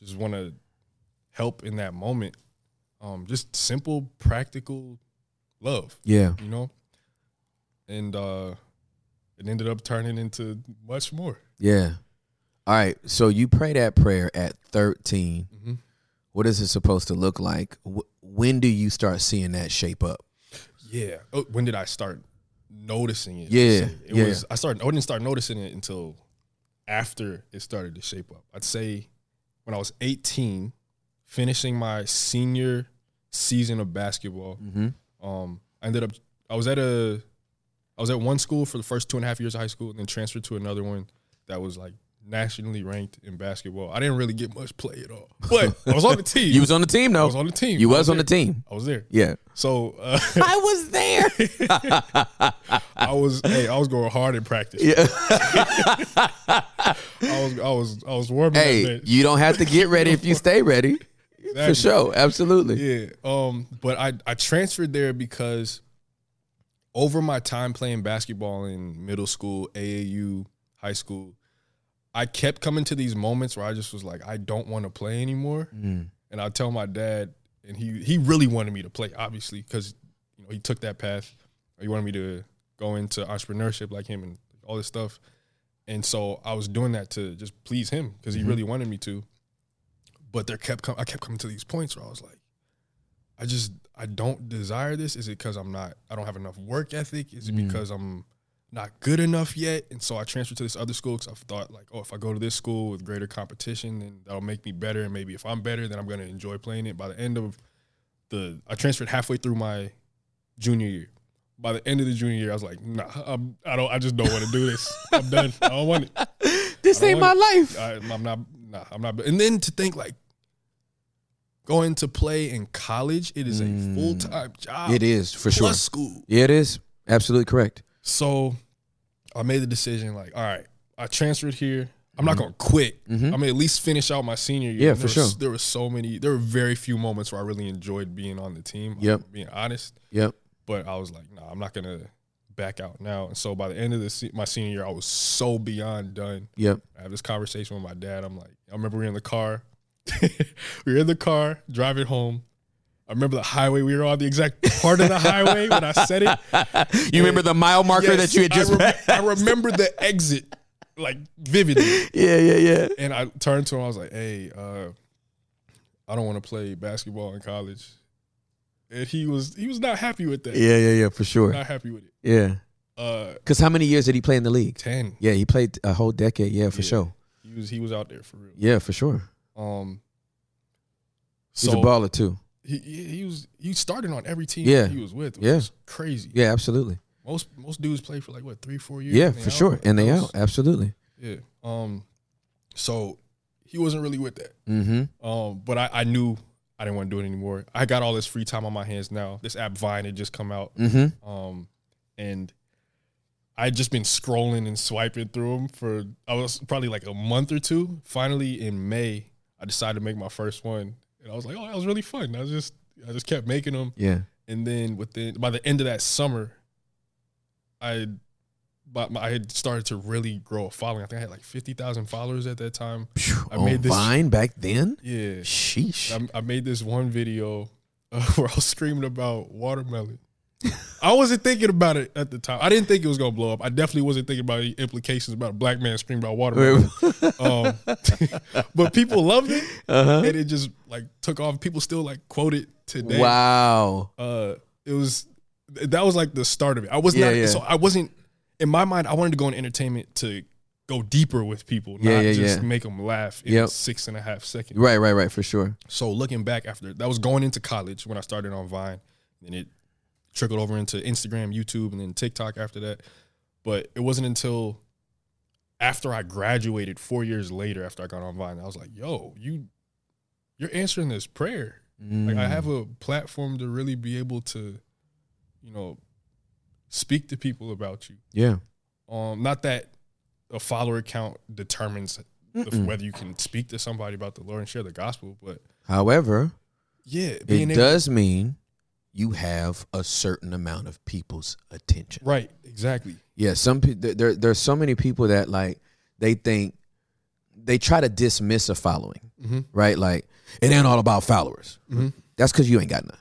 S8: just want to help in that moment. Um just simple practical love,
S2: Yeah.
S8: you know? And uh it ended up turning into much more.
S2: Yeah. All right. So you pray that prayer at 13.
S8: Mhm.
S2: What is it supposed to look like? Wh- When do you start seeing that shape up?
S8: Yeah. Oh, when did I start noticing it?
S2: Yeah,
S8: It
S2: yeah.
S8: was I started I didn't start noticing it until after it started to shape up. I'd say when I was 18, finishing my senior season of basketball,
S2: Mm-hmm.
S8: um, I ended up I was at a I was at one school for the first two and a half years of high school and then transferred to another one that was like nationally ranked in basketball. I didn't really get much play at all. But I was on the team.
S2: You was on the team, though.
S8: I was on the team.
S2: You
S8: I
S2: was on the
S8: there.
S2: team.
S8: I was there.
S2: Yeah.
S8: So uh,
S2: I was there.
S8: I was hey, I was going hard in practice.
S2: yeah.
S8: I was I was I was warming
S2: Hey, you don't have to get ready if you stay ready. For sure. Absolutely.
S8: Yeah. Um, but I I transferred there because over my time playing basketball in middle school, AAU, high school, I kept coming to these moments where I just was like, I don't want to play anymore.
S2: Mm.
S8: And I tell my dad, and he he really wanted me to play, obviously, because you know he took that path. He wanted me to go into entrepreneurship like him and all this stuff. And so I was doing that to just please him because he really wanted me to. But there kept com- I kept coming to these points where I was like, I just I don't desire this. Is it because I'm not I don't have enough work ethic? Is it mm. because I'm not good enough yet? And so I transferred to this other school because I thought like, oh, if I go to this school with greater competition, then that'll make me better. And maybe if I'm better, then I'm gonna enjoy playing it. By the end of the, I transferred halfway through my junior year. By the end of the junior year, I was like, nah, I'm, I don't. I just don't want to do this. I'm done. I don't want it.
S2: This ain't my
S8: want
S2: life.
S8: I, I'm not. Nah, I'm not. And then to think like going to play in college, it is a full time job.
S2: Mm. It is for sure.
S8: school.
S2: Yeah, it is. Absolutely correct.
S8: So I made the decision like, all right, I transferred here. I'm not gonna quit. I'm gonna at least finish out my senior year.
S2: Mm-hmm. Yeah, for
S8: there was-
S2: sure.
S8: There were so many. There were very few moments where I really enjoyed being on the team. I'm
S2: Yep.
S8: being honest.
S2: Yep.
S8: But I was like, nah, I'm not gonna back out now. And so by the end of my senior year, I was so beyond done.
S2: Yep.
S8: I have this conversation with my dad. I'm like, I remember we were in the car. we were in the car driving home. I remember the highway we were on, the exact part of the highway when I said it.
S2: You remember the mile marker
S8: Yes,
S2: that you had just
S8: I, rem-? I remember the exit like vividly.
S2: Yeah, yeah, yeah.
S8: And I turned to him. I was like, "Hey, uh, I don't want to play basketball in college." And he was he was not happy with that.
S2: Yeah, yeah, yeah, for sure.
S8: Not happy with it.
S2: Yeah.
S8: Uh,
S2: Because how many years did he play in the league?
S8: ten.
S2: Yeah, he played a whole decade. Yeah, for
S8: Yeah.
S2: sure.
S8: He was he was out there for real.
S2: Yeah, for sure.
S8: Um.
S2: He's
S8: So
S2: a baller too.
S8: he he was he started on every team
S2: Yeah.
S8: he was with. It
S2: Yeah.
S8: was crazy.
S2: Yeah, absolutely.
S8: Most most dudes play for like what three four years.
S2: Yeah, for
S8: out.
S2: sure. And they out. Absolutely.
S8: Yeah. Um. So he wasn't really with that.
S2: Mm-hmm.
S8: Um, but I, I knew I didn't want to do it anymore. I got all this free time on my hands now. This app Vine had just come out.
S2: Mm-hmm.
S8: Um, and I had just been scrolling and swiping through them for I was probably like a month or two. Finally, in May, I decided to make my first one, and I was like, "Oh, that was really fun." I was just I just kept making them,
S2: Yeah.
S8: and then within by the end of that summer, I but I had started to really grow a following. I think I had like fifty thousand followers at that time. I
S2: On
S8: made this-
S2: Vine back then?
S8: Yeah,
S2: Sheesh.
S8: I, I made this one video uh, where I was screaming about watermelon. I wasn't thinking about it at the time. I didn't think it was gonna blow up. I definitely wasn't thinking about any implications about a black man screaming about watermelon. um, but people loved it,
S2: Uh-huh.
S8: and it just like took off. People still like quote it today.
S2: Wow.
S8: Uh, it was that was like the start of it. I was
S2: Yeah,
S8: not
S2: yeah.
S8: so I wasn't in my mind. I wanted to go in entertainment to go deeper with people, not
S2: Yeah, yeah,
S8: just
S2: yeah.
S8: make them laugh in
S2: Yep.
S8: six and a half seconds.
S2: Right, right, right, for sure.
S8: So looking back after that was going into college when I started on Vine, and it trickled over into Instagram, YouTube, and then TikTok after that. But it wasn't until after I graduated four years later, after I got on Vine, I was like, "Yo, you, you're answering this prayer. Like I mm. have a platform to really be able to, you know, speak to people about you.
S2: Yeah.
S8: Um, not that a follower count determines the, whether you can speak to somebody about the Lord and share the gospel, but
S2: However,
S8: yeah,
S2: it does mean you have a certain amount of people's attention.
S8: right, exactly.
S2: Yeah, some people there there's so many people that like they think they try to dismiss a following,
S8: Mhm.
S2: right? Like it ain't all about followers.
S8: Mhm.
S2: That's because you ain't got none,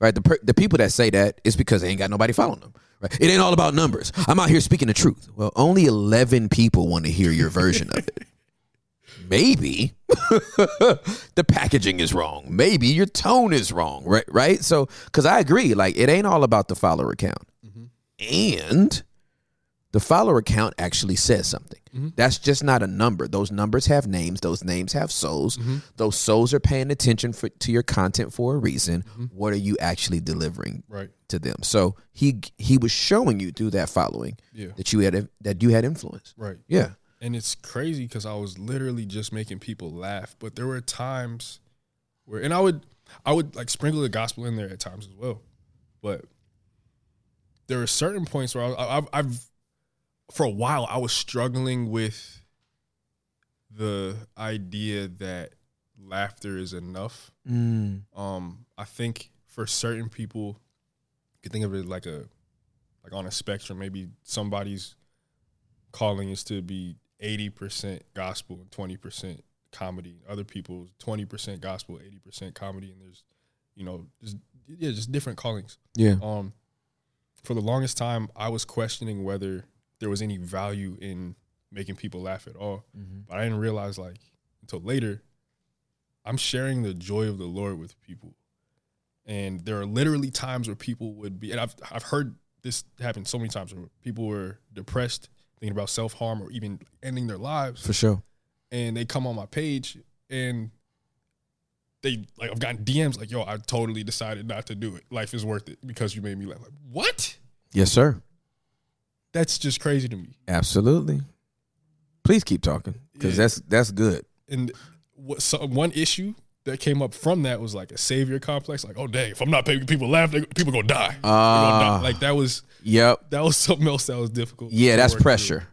S2: right? The per, the people that say that is because they ain't got nobody following them. Right? It ain't all about numbers. I'm out here speaking the truth. Well, only 11 people want to hear your version of it. Maybe the packaging is wrong. Maybe your tone is wrong, right? Right? So, because I agree, like it ain't all about the follower count, mm-hmm. and the follower count actually says something. Mm-hmm. That's just not a number. Those numbers have names. Those names have souls. Mm-hmm. Those souls are paying attention for, to your content for a reason. Mm-hmm. What are you actually delivering
S8: Right.
S2: to them? So he he was showing you through that following
S8: Yeah.
S2: that you had that you had influence.
S8: Right.
S2: Yeah.
S8: And it's crazy because I was literally just making people laugh, but there were times where, and I would, I would like sprinkle the gospel in there at times as well, but there are certain points where I, I've, I've, for a while, I was struggling with the idea that laughter is enough.
S2: Mm.
S8: Um, I think for certain people, you can think of it like a like on a spectrum. Maybe somebody's calling is to be eighty percent gospel and twenty percent comedy. Other people's twenty percent gospel, eighty percent comedy, and there's you know just yeah just different callings.
S2: Yeah.
S8: Um, for the longest time, I was questioning whether there was any value in making people laugh at all, mm-hmm. but I didn't realize like until later, I'm sharing the joy of the Lord with people, and there are literally times where people would be, and I've I've heard this happen so many times where people were depressed, thinking about self harm or even ending their lives,
S2: For sure.
S8: and they come on my page and they like I've gotten DMs like, "Yo, I totally decided not to do it. Life is worth it because you made me laugh." Like, what?
S2: Yes, sir.
S8: That's just crazy to me.
S2: Absolutely. Please keep talking because
S8: Yeah.
S2: that's that's good.
S8: And what so one issue that came up from that was like a savior complex. Like, oh dang, if I'm not making people laugh, they, people gonna die. They gonna
S2: Ah.
S8: die. Like that was
S2: Yep.
S8: that was something else that was difficult.
S2: Yeah, that's pressure.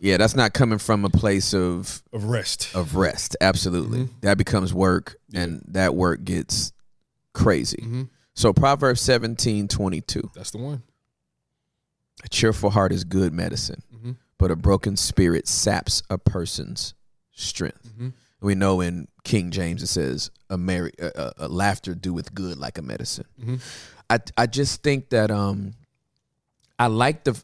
S2: Yeah, that's not coming from a place of
S8: of rest.
S2: of rest. Absolutely.
S8: Mm-hmm.
S2: That becomes work and that work gets crazy.
S8: Mm-hmm.
S2: So Proverbs 17, 22.
S8: That's the one.
S2: A cheerful heart is good medicine,
S8: Mhm.
S2: but a broken spirit saps a person's strength.
S8: Mhm.
S2: We know in King James it says, "A merry, a, a, a laughter doeth good like a medicine."
S8: Mhm.
S2: I I just think that um, I like the,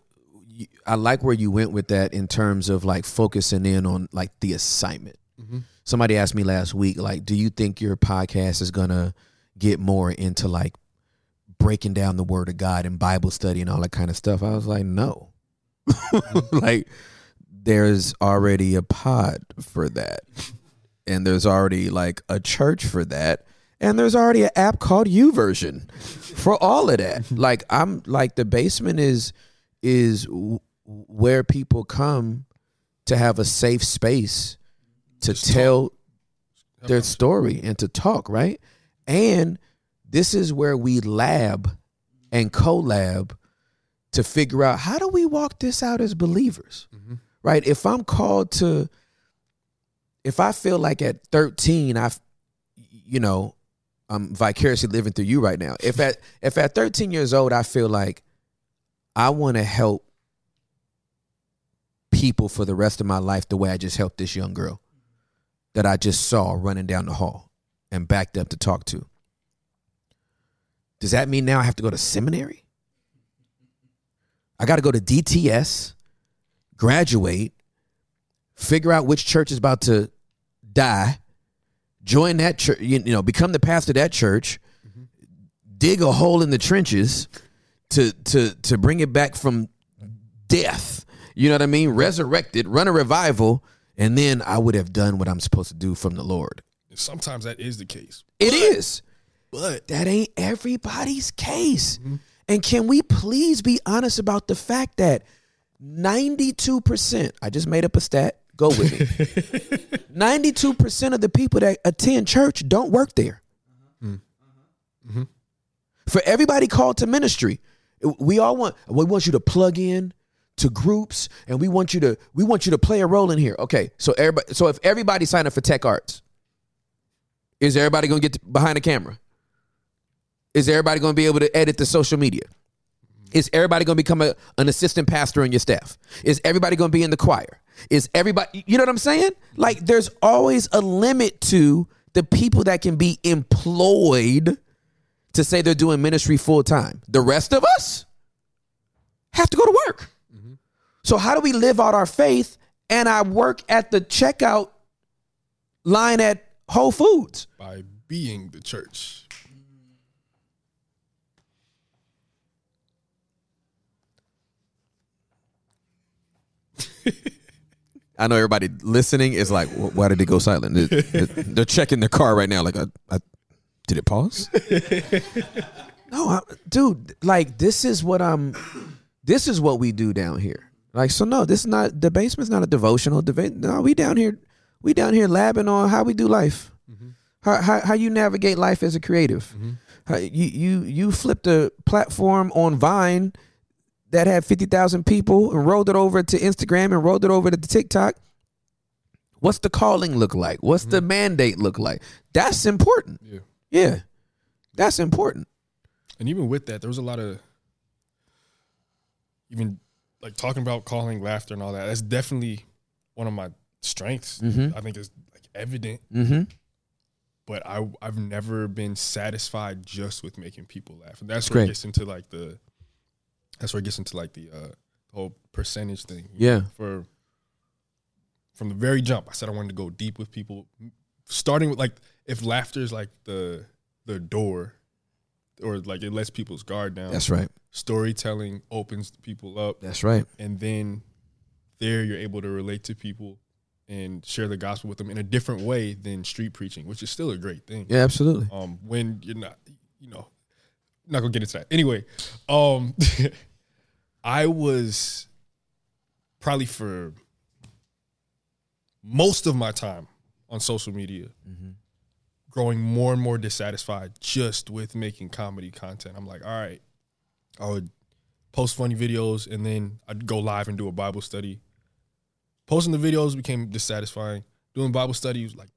S2: I like where you went with that in terms of like focusing in on like the assignment.
S8: Mhm.
S2: Somebody asked me last week, like, do you think your podcast is gonna get more into like breaking down the Word of God and Bible study and all that kind of stuff? I was like, no, like there's already a pod for that, and there's already like a church for that. And there's already an app called YouVersion for all of that. Like I'm like the basement is is where people come to have a safe space to tell their story and to talk, right? And this is where we lab and collab to figure out how do we walk this out as believers, mm-hmm. right? If I'm called to, if I feel like at 13, I've, you know, I'm vicariously living through you right now. If at if at 13 years old, I feel like I want to help people for the rest of my life the way I just helped this young girl that I just saw running down the hall and backed up to talk to. Does that mean now I have to go to seminary? I got to go to DTS, graduate, figure out which church is about to die, join that church, you know, become the pastor of that church, dig a hole in the trenches to to to bring it back from death. You know what I mean? Resurrect it, run a revival, and then I would have done what I'm supposed to do from the Lord.
S8: Sometimes that is the case.
S2: It is.
S8: But
S2: That ain't everybody's case. Mm-hmm. And can we please be honest about the fact that 92%, I just made up a stat, go with me. 92% of the people that attend church don't work there. Mm-hmm. Mm-hmm. For everybody called to ministry, we all want we want you to plug in to groups and we want you to we want you to play a role in here. Okay, so everybody so if everybody sign up for tech arts, is everybody going to get behind the camera? Is everybody going to be able to edit the social media? Is everybody going to become a, an assistant pastor in your staff? Is everybody going to be in the choir? Is everybody, you know what I'm saying? Like, there's always a limit to the people that can be employed to say they're doing ministry full time. The rest of us have to go to work. Mm-hmm. So, how do we live out our faith and I work at the checkout line at Whole Foods?
S8: by being the church.
S2: I know everybody listening is like, why did it go silent? They're, checking their car right now. Like, I, I, did it pause? no, I, dude. Like, this is what I'm. This is what we do down here. Like, so no, this is not the basement's not a devotional debate. No, we down here, we down here labbing on how we do life, mm-hmm. how, how how you navigate life as a creative. Mm-hmm. How, you you you flipped a platform on Vine that had 50,000 people and rolled it over to Instagram and rolled it over to the TikTok. What's the calling look like? What's the mandate look like? That's important.
S8: Yeah.
S2: Yeah. That's important.
S8: And even with that, there was a lot of even like talking about calling laughter and all that. That's definitely one of my strengths.
S2: Mhm.
S8: I think it's like evident.
S2: Mm-hmm.
S8: But I I've never been satisfied just with making people laugh. And that's
S2: It's
S8: where
S2: great.
S8: it gets into like the that's where it gets into like the uh whole percentage thing.
S2: Yeah.
S8: For from the very jump, I said I wanted to go deep with people. Starting with like if laughter is like the the door or like it lets people's guard down.
S2: That's right.
S8: Storytelling opens people up.
S2: That's right.
S8: And then there you're able to relate to people and share the gospel with them in a different way than street preaching, which is still a great thing.
S2: Yeah, absolutely.
S8: Um, when you're not, you know, not gonna get into that. Anyway, um, I was probably for most of my time on social media growing more and more dissatisfied just with making comedy content. I'm like, all right, I would post funny videos and then I'd go live and do a Bible study. Posting the videos became dissatisfying. Doing Bible study was like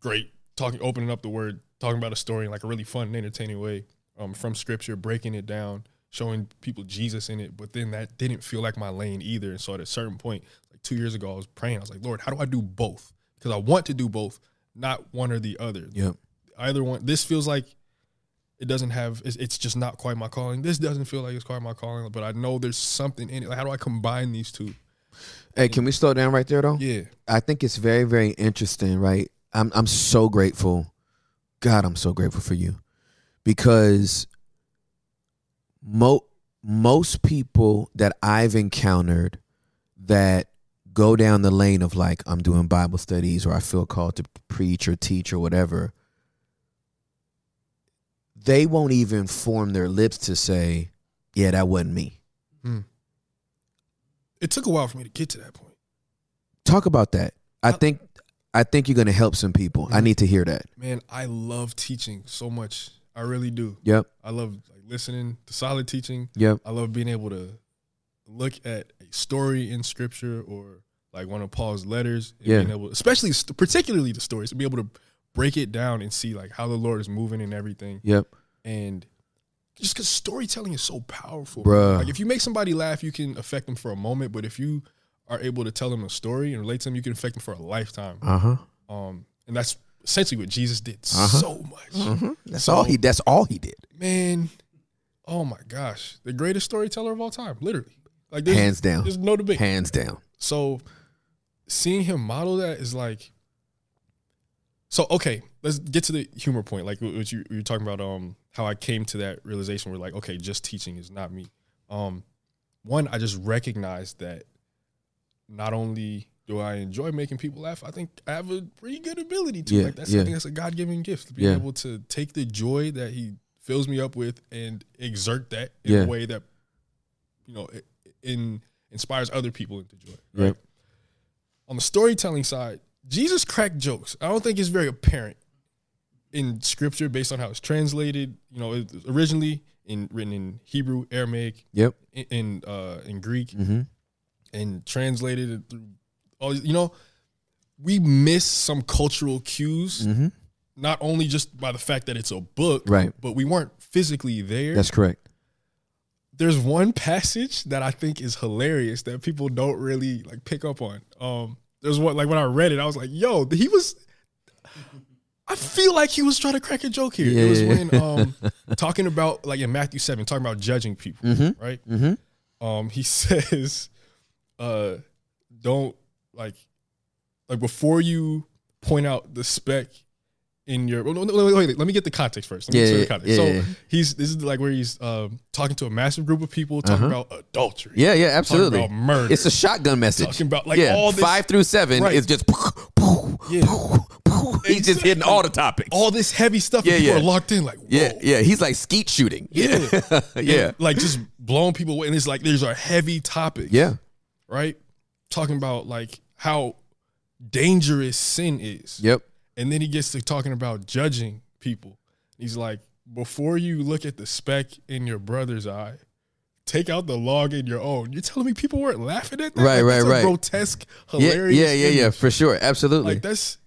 S8: great. Talking, opening up the word, talking about a story in like a really fun and entertaining way um, from scripture, breaking it down, showing people Jesus in it, but then that didn't feel like my lane either. And so at a certain point, like two years ago, I was praying. I was like, Lord, how do I do both? Because I want to do both, not one or the other.
S2: Yep.
S8: Either one. This feels like it doesn't have. It's, it's just not quite my calling. This doesn't feel like it's quite my calling, but I know there's something in it. Like, how do I combine these two?
S2: Hey, can we slow down right there though?
S8: Yeah.
S2: I think it's very, very interesting, right? I'm I'm so grateful. God, I'm so grateful for you. Because mo- most people that I've encountered that go down the lane of like I'm doing Bible studies or I feel called to preach or teach or whatever, they won't even form their lips to say, "Yeah, that wasn't me." Hmm.
S8: It took a while for me to get to that point.
S2: Talk about that. I uh, think I think you're going to help some people. I mm-hmm. need to hear that.
S8: Man, I love teaching so much. I really do.
S2: Yep.
S8: I love like listening to solid teaching.
S2: Yep.
S8: I love being able to look at a story in scripture or like one of Paul's letters. And
S2: Yeah.
S8: Able, especially particularly the stories, to be able to break it down and see like how the Lord is moving and everything.
S2: Yep.
S8: And just because storytelling is so powerful,
S2: Bruh.
S8: Like if you make somebody laugh, you can affect them for a moment. But if you are able to tell them a story and relate to them, you can affect them for a lifetime.
S2: Uh-huh.
S8: Um, and that's essentially what Jesus did
S2: Uh-huh.
S8: so much.
S2: That's
S8: So-
S2: all he that's all he did.
S8: Man, oh my gosh, the greatest storyteller of all time, literally. Like
S2: Hands down.
S8: there's no debate.
S2: Hands down.
S8: So seeing him model that is like. So okay, let's get to the humor point. Like what you you were talking about, um, how I came to that realization where like, okay, just teaching is not me. Um, one, I just recognized that not only do I enjoy making people laugh, I think I have a pretty good ability to.
S2: Yeah,
S8: like that's
S2: yeah.
S8: I think that's a God given gift to be
S2: Yeah.
S8: able to take the joy that He fills me up with and exert that in
S2: Yeah.
S8: a way that you know in inspires other people into joy. Right.
S2: Yep.
S8: On the storytelling side, Jesus cracked jokes. I don't think it's very apparent in scripture based on how it's translated. You know, it, originally in written in Hebrew, Aramaic,
S2: Yep.
S8: in in, uh, in Greek,
S2: Mhm.
S8: and translated through all. You know, we miss some cultural cues.
S2: Mhm.
S8: Not only just by the fact that it's a book,
S2: Right.
S8: But we weren't physically there.
S2: That's correct.
S8: There's one passage that I think is hilarious that people don't really like pick up on. Um, there's one like when I read it, I was like, "Yo, he was." I feel like he was trying to crack a joke here. It was when um talking about like in Matthew seven, talking about judging people,
S2: Mhm.
S8: right?
S2: Mhm.
S8: Um, he says, uh, don't like like before you point out the speck in your. no, no, wait, wait, wait, let me get the context first. Let me
S2: Yeah, yeah,
S8: context.
S2: yeah,
S8: so
S2: yeah.
S8: he's this is like where he's um, talking to a massive group of people, talking
S2: Uh-huh.
S8: about adultery.
S2: Yeah, yeah, absolutely.
S8: about murder.
S2: It's a shotgun message.
S8: Talking about, like,
S2: yeah,
S8: all this-
S2: five through seven
S8: Right.
S2: is just
S8: Yeah.
S2: he's just hitting all the topics.
S8: all this heavy stuff.
S2: Yeah,
S8: and people
S2: yeah.
S8: are locked in. Like, whoa.
S2: yeah, yeah. He's like skeet shooting. Yeah, yeah,
S8: And, like just blowing people away. And it's like these are heavy topics.
S2: yeah.
S8: right? Talking about like how dangerous sin is.
S2: Yep.
S8: And then he gets to talking about judging people. He's like, before you look at the speck in your brother's eye, take out the log in your own. You're telling me people weren't laughing at that?
S2: Right,
S8: Like,
S2: right, right.
S8: grotesque, hilarious.
S2: yeah, yeah, yeah,
S8: image.
S2: for sure, absolutely.
S8: Like that's.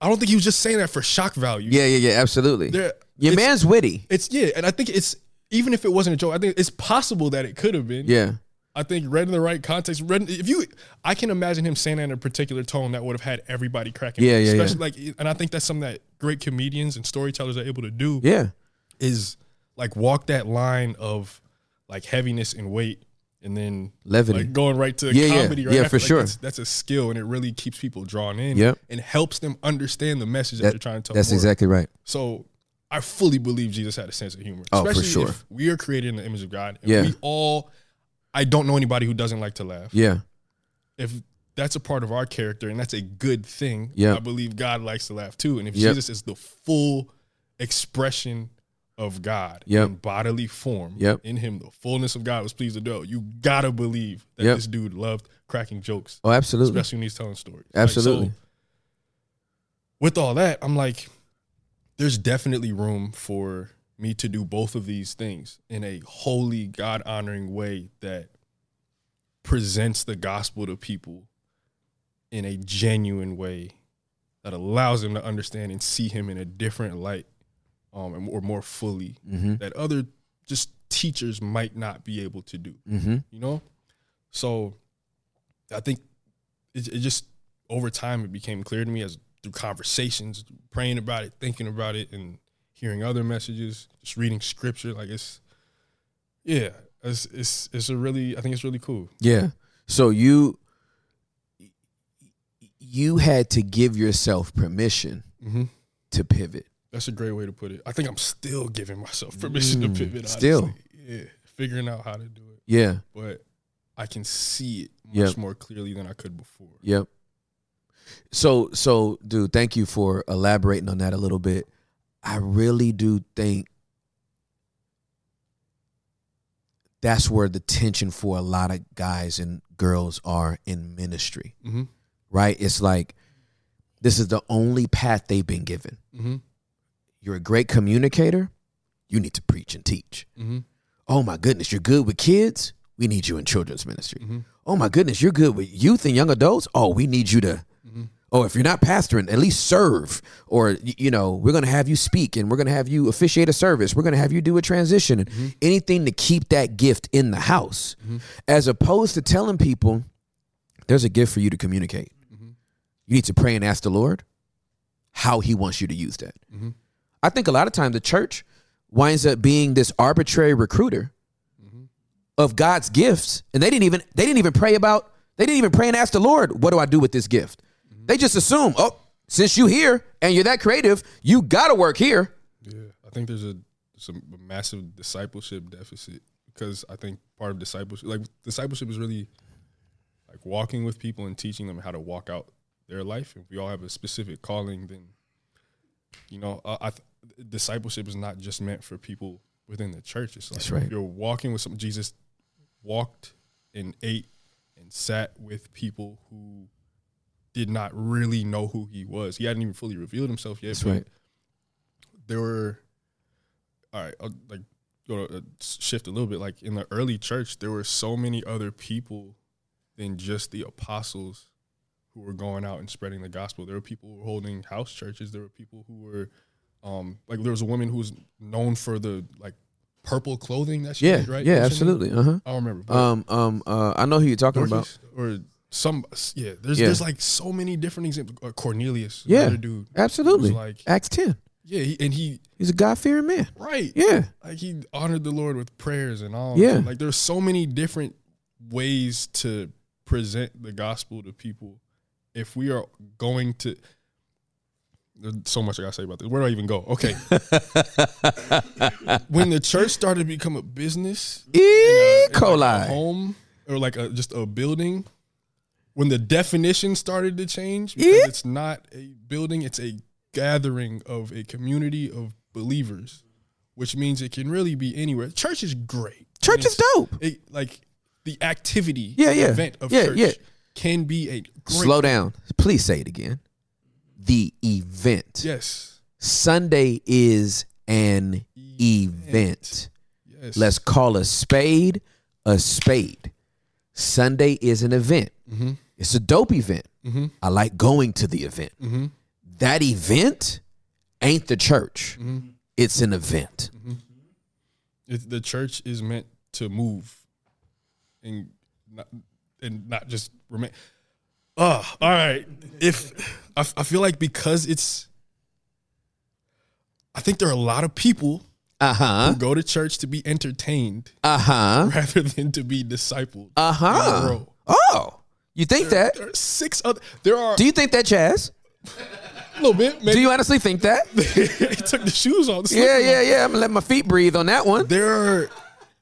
S8: I don't think he was just saying that for shock value.
S2: yeah, yeah, yeah, absolutely.
S8: There-
S2: Your man's witty.
S8: It's yeah, and I think it's even if it wasn't a joke, I think it's possible that it could have been.
S2: Yeah,
S8: I think read in the right context. Read if you, I can imagine him saying that in a particular tone that would have had everybody cracking.
S2: Yeah,
S8: up.
S2: yeah, yeah.
S8: Especially like, and I think that's something that great comedians and storytellers are able to do.
S2: yeah,
S8: is like walk that line of like heaviness and weight, and then
S2: Levity.
S8: like going right to
S2: Yeah, yeah.
S8: comedy. Right
S2: Yeah,
S8: after.
S2: for
S8: Like,
S2: sure.
S8: That's, that's a skill, and it really keeps people drawn in.
S2: Yep.
S8: and helps them understand the message that,
S2: That-
S8: they're trying to tell.
S2: that's
S8: more.
S2: exactly right.
S8: So I fully believe Jesus had a sense of humor.
S2: Oh, for
S8: Especially
S2: sure.
S8: if we are created in the image of God. And
S2: Yeah.
S8: We all I don't know anybody who doesn't like to laugh.
S2: Yeah,
S8: If that's a part of our character and that's a good thing,
S2: Yeah.
S8: I believe God likes to laugh too. And if
S2: Yep.
S8: Jesus is the full expression of God
S2: Yep.
S8: in bodily form,
S2: Yep.
S8: in him the fullness of God was pleased to dwell, you gotta believe that
S2: Yep.
S8: this dude loved cracking jokes.
S2: oh, absolutely,
S8: Especially when he's telling stories. Like,
S2: absolutely.
S8: so with all that, I'm like, there's definitely room for me to do both of these things in a holy, God honoring way that presents the gospel to people in a genuine way that allows them to understand and see him in a different light um, and- or more fully
S2: hmm
S8: that other just teachers might not be able to do.
S2: Mm-hmm.
S8: You know, so I think it, it just over time it became clear to me as through conversations, praying about it, thinking about it, and hearing other messages, just reading scripture. Like it's, yeah, it's it's it's a really I think it's really cool.
S2: Yeah. So you you had to give yourself permission
S8: Mm-hmm.
S2: to pivot.
S8: That's a great way to put it. I think I'm still giving myself permission to
S2: Mm,
S8: pivot. Honestly.
S2: still.
S8: yeah, figuring out how to do it,
S2: Yeah.
S8: but I can see it much
S2: Yep.
S8: more clearly than I could before.
S2: Yep. So so dude, thank you for elaborating on that a little bit. I really do think that's where the tension for a lot of guys and girls are in ministry.
S8: Mm-hmm.
S2: Right? It's like this is the only path they've been given.
S8: Mm-hmm.
S2: You're a great communicator, you need to preach and teach.
S8: Mm-hmm.
S2: Oh my goodness, you're good with kids? We need you in children's ministry.
S8: Mhm.
S2: Oh my goodness, you're good with youth and young adults? Oh, we need you to Oh, if you're not pastoring, at least serve. Or you know, we're gonna have you speak and we're gonna have you officiate a service. We're gonna have you do a transition and anything to keep that gift in the house. Mm-hmm. As opposed to telling people there's a gift for you to communicate. Mm-hmm. You need to pray and ask the Lord how he wants you to use that. I think a lot of times the church winds up being this arbitrary recruiter of God's gifts, and they didn't even they didn't even pray about they didn't even pray and ask the Lord, what do I do with this gift? They just assume, oh, since you here and you're that creative, you gotta work here.
S8: Yeah, I think there's a some massive discipleship deficit because I think part of discipleship, like discipleship, is really like walking with people and teaching them how to walk out their life. If we all have a specific calling, then you know, uh, I th- discipleship is not just meant for people within the church. It's like
S2: That's right.
S8: you're walking with some Jesus walked and ate and sat with people who did not really know who he was. He hadn't even fully revealed himself yet.
S2: That's right.
S8: there were all right I'll like go to uh, shift a little bit like in the early church there were so many other people than just the apostles who were going out and spreading the gospel there were people who were holding house churches there were people who were um like there was a woman who was known for the like purple clothing that she
S2: Yeah,
S8: did, right
S2: yeah,
S8: What's
S2: absolutely. Uh-huh.
S8: i don't remember
S2: Um, um, uh, I know who you're talking about.
S8: Or some yeah there's
S2: Yeah.
S8: there's like so many different examples uh, cornelius
S2: Yeah,
S8: dude
S2: Absolutely.
S8: like
S2: Acts 10.
S8: yeah he, and he
S2: He's a God fearing man.
S8: right
S2: Yeah.
S8: like he honored the Lord with prayers and all.
S2: Yeah.
S8: like there's so many different ways to present the gospel to people. If we are going to, there's so much I gotta say about this. Where do I even go? Okay, when the church started to become a business,
S2: E.
S8: in like
S2: coli.
S8: home or like a, just a building, when the definition started to change,
S2: Yeah.
S8: because it's not a building, it's a gathering of a community of believers, which means it can really be anywhere. Church is great.
S2: Church is dope.
S8: it- like the activity,
S2: Yeah, yeah.
S8: event of
S2: Yeah,
S8: church
S2: yeah.
S8: can be a great.
S2: Slow down. Please say it again. The event.
S8: Yes.
S2: Sunday is an event.
S8: Yes.
S2: Let's call a spade a spade. Sunday is an event.
S8: Mm-hmm.
S2: It's a dope event.
S8: Mhm.
S2: I like going to the event.
S8: Mm-hmm.
S2: That event ain't the church.
S8: Mm-hmm.
S2: It's an event.
S8: It, the church is meant to move and not, and not just remain. Oh, all right. If I, I feel like because it's, I think there are a lot of people
S2: Uh huh.
S8: who go to church to be entertained
S2: Uh huh.
S8: rather than to be discipled.
S2: Uh huh. Oh, you think that?
S8: There are six other. There are
S2: Do you think that, Chaz?
S8: a little bit. Maybe
S2: Do you honestly think that?
S8: he took the shoes off. the
S2: Yeah, yeah, yeah. I'm gonna let my feet breathe on that one.
S8: There are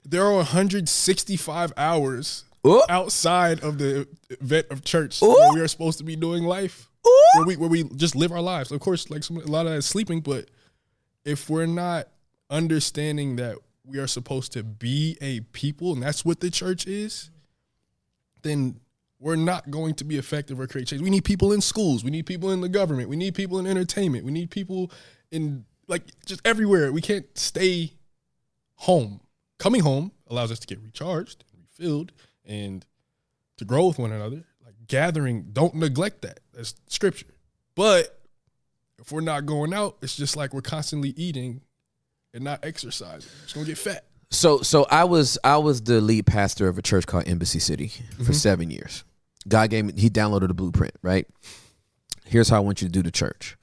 S8: there are 165 hours
S2: Ooh.
S8: outside of the event of church
S2: Ooh.
S8: where we are supposed to be doing life.
S2: Ooh.
S8: Where we where we just live our lives. Of course, like some, a lot of that is sleeping, but if we're not understanding that we are supposed to be a people, and that's what the church is, then we're not going to be effective or create change. We need people in schools. We need people in the government. We need people in entertainment. We need people in like just everywhere. We can't stay home. Coming home allows us to get recharged, refilled, and to grow with one another. Like gathering, don't neglect that. That's scripture. But if we're not going out, it's just like we're constantly eating and not exercising. It's gonna get fat.
S2: So so I was I was the lead pastor of a church called Embassy City for mm-hmm. seven years. God gave me he downloaded a blueprint, right? Here's how I want you to do the church.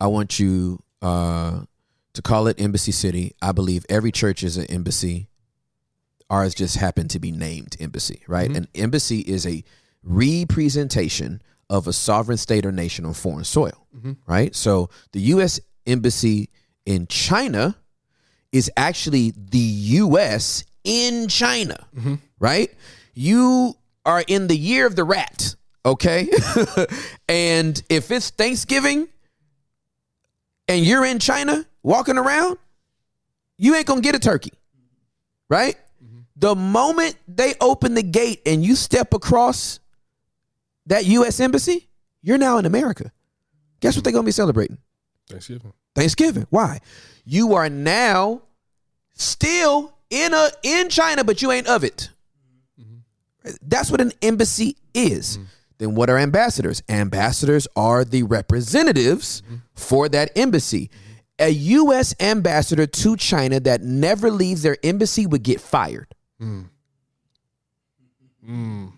S2: I want you uh, to call it Embassy City. I believe every church is an embassy. Ours just happened to be named Embassy, right? Mm-hmm. An embassy is a representation of a sovereign state or nation on foreign soil, mm-hmm. right? So the U.S. Embassy in China is actually the US in China, right? You are in the year of the rat, okay? and if it's Thanksgiving and you're in China walking around, you ain't gonna get a turkey, right? The moment they open the gate and you step across that US embassy, you're now in America. Guess what they're gonna be celebrating?
S8: Thanksgiving.
S2: Thanksgiving. Why? You are now still in a in China, but you ain't of it. That's what an embassy is. Mm-hmm. Then what are ambassadors? Ambassadors are the representatives mm-hmm. for that embassy. A U.S. ambassador to China that never leaves their embassy would get fired. Mm. Mm.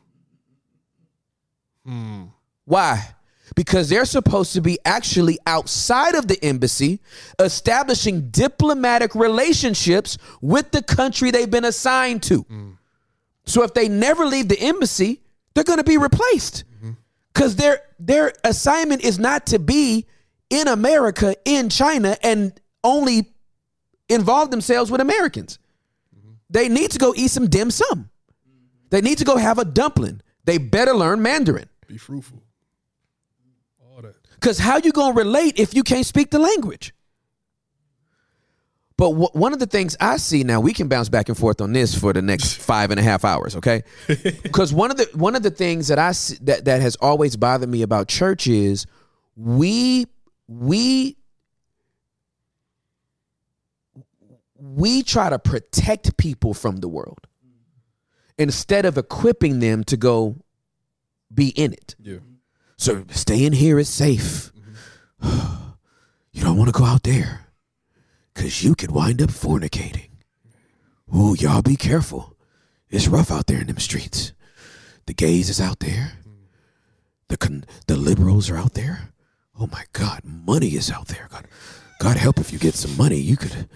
S2: Mm. Why? Because they're supposed to be actually outside of the embassy, establishing diplomatic relationships with the country they've been assigned to. So if they never leave the embassy, they're going to be replaced. Because their their assignment is not to be in America, in China, and only involve themselves with Americans. They need to go eat some dim sum. They need to go have a dumpling. They better learn Mandarin.
S8: Be fruitful.
S2: Because how you gonna relate if you can't speak the language? But wh- one of the things I see now, we can bounce back and forth on this for the next five and a half hours, okay? Because one of the one of the things that I see, that that has always bothered me about church is we we we try to protect people from the world mm. instead of equipping them to go be in it.
S8: Yeah.
S2: So staying here is safe. you don't want to go out there because you could wind up fornicating. Ooh, y'all be careful. It's rough out there in them streets. The gays is out there. The con- the liberals are out there. Oh my God, money is out there. God, God help if you get some money, you could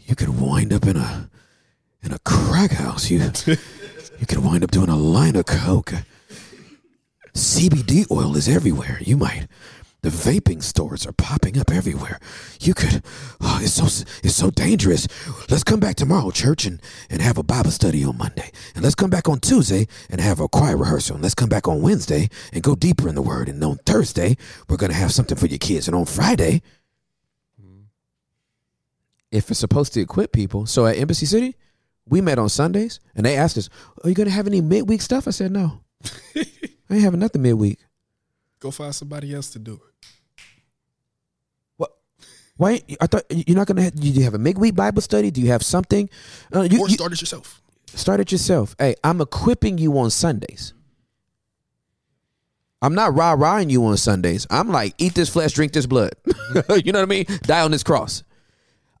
S2: you could wind up in a in a crack house. You you could wind up doing a line of coke. CBD oil is everywhere. You might. The vaping stores are popping up everywhere. You could. Oh, it's so it's so dangerous. Let's come back tomorrow, church, and and have a Bible study on Monday, and let's come back on Tuesday and have a choir rehearsal, and let's come back on Wednesday and go deeper in the Word, and on Thursday we're gonna have something for your kids, and on Friday, if it's supposed to equip people, so at Embassy City, we met on Sundays, and they asked us, "Are you gonna have any midweek stuff?" I said, "No, I ain't having nothing midweek."
S8: Go find somebody else to do it.
S2: What? Why? I thought you're not gonna. Have, do you have a midweek Bible study? Do you have something? Uh, you,
S8: Or
S2: you-
S8: start it yourself.
S2: start it yourself. Hey, I'm equipping you on Sundays. I'm not rah rahing you on Sundays. I'm like, eat this flesh, drink this blood. you know what I mean? Die on this cross.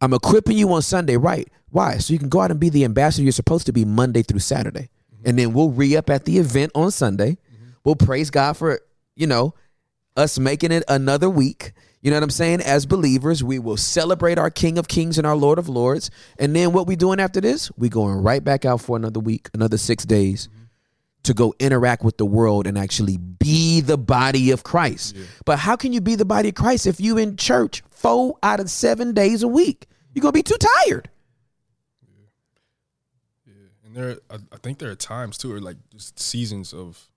S2: I'm equipping you on Sunday, right? Why? So you can go out and be the ambassador you're supposed to be Monday through Saturday. And then we'll re up at the event on Sunday. We'll praise God for, you know, us making it another week. You know what I'm saying? As believers, we will celebrate our King of Kings and our Lord of Lords. And then what we doing after this? We going right back out for another week, another six days to go interact with the world and actually be the body of Christ. But how can you be the body of Christ if you in church four out of seven days a week? You're gonna be too tired. Yeah, yeah.
S8: and there, I, I think there are times too, or like just seasons of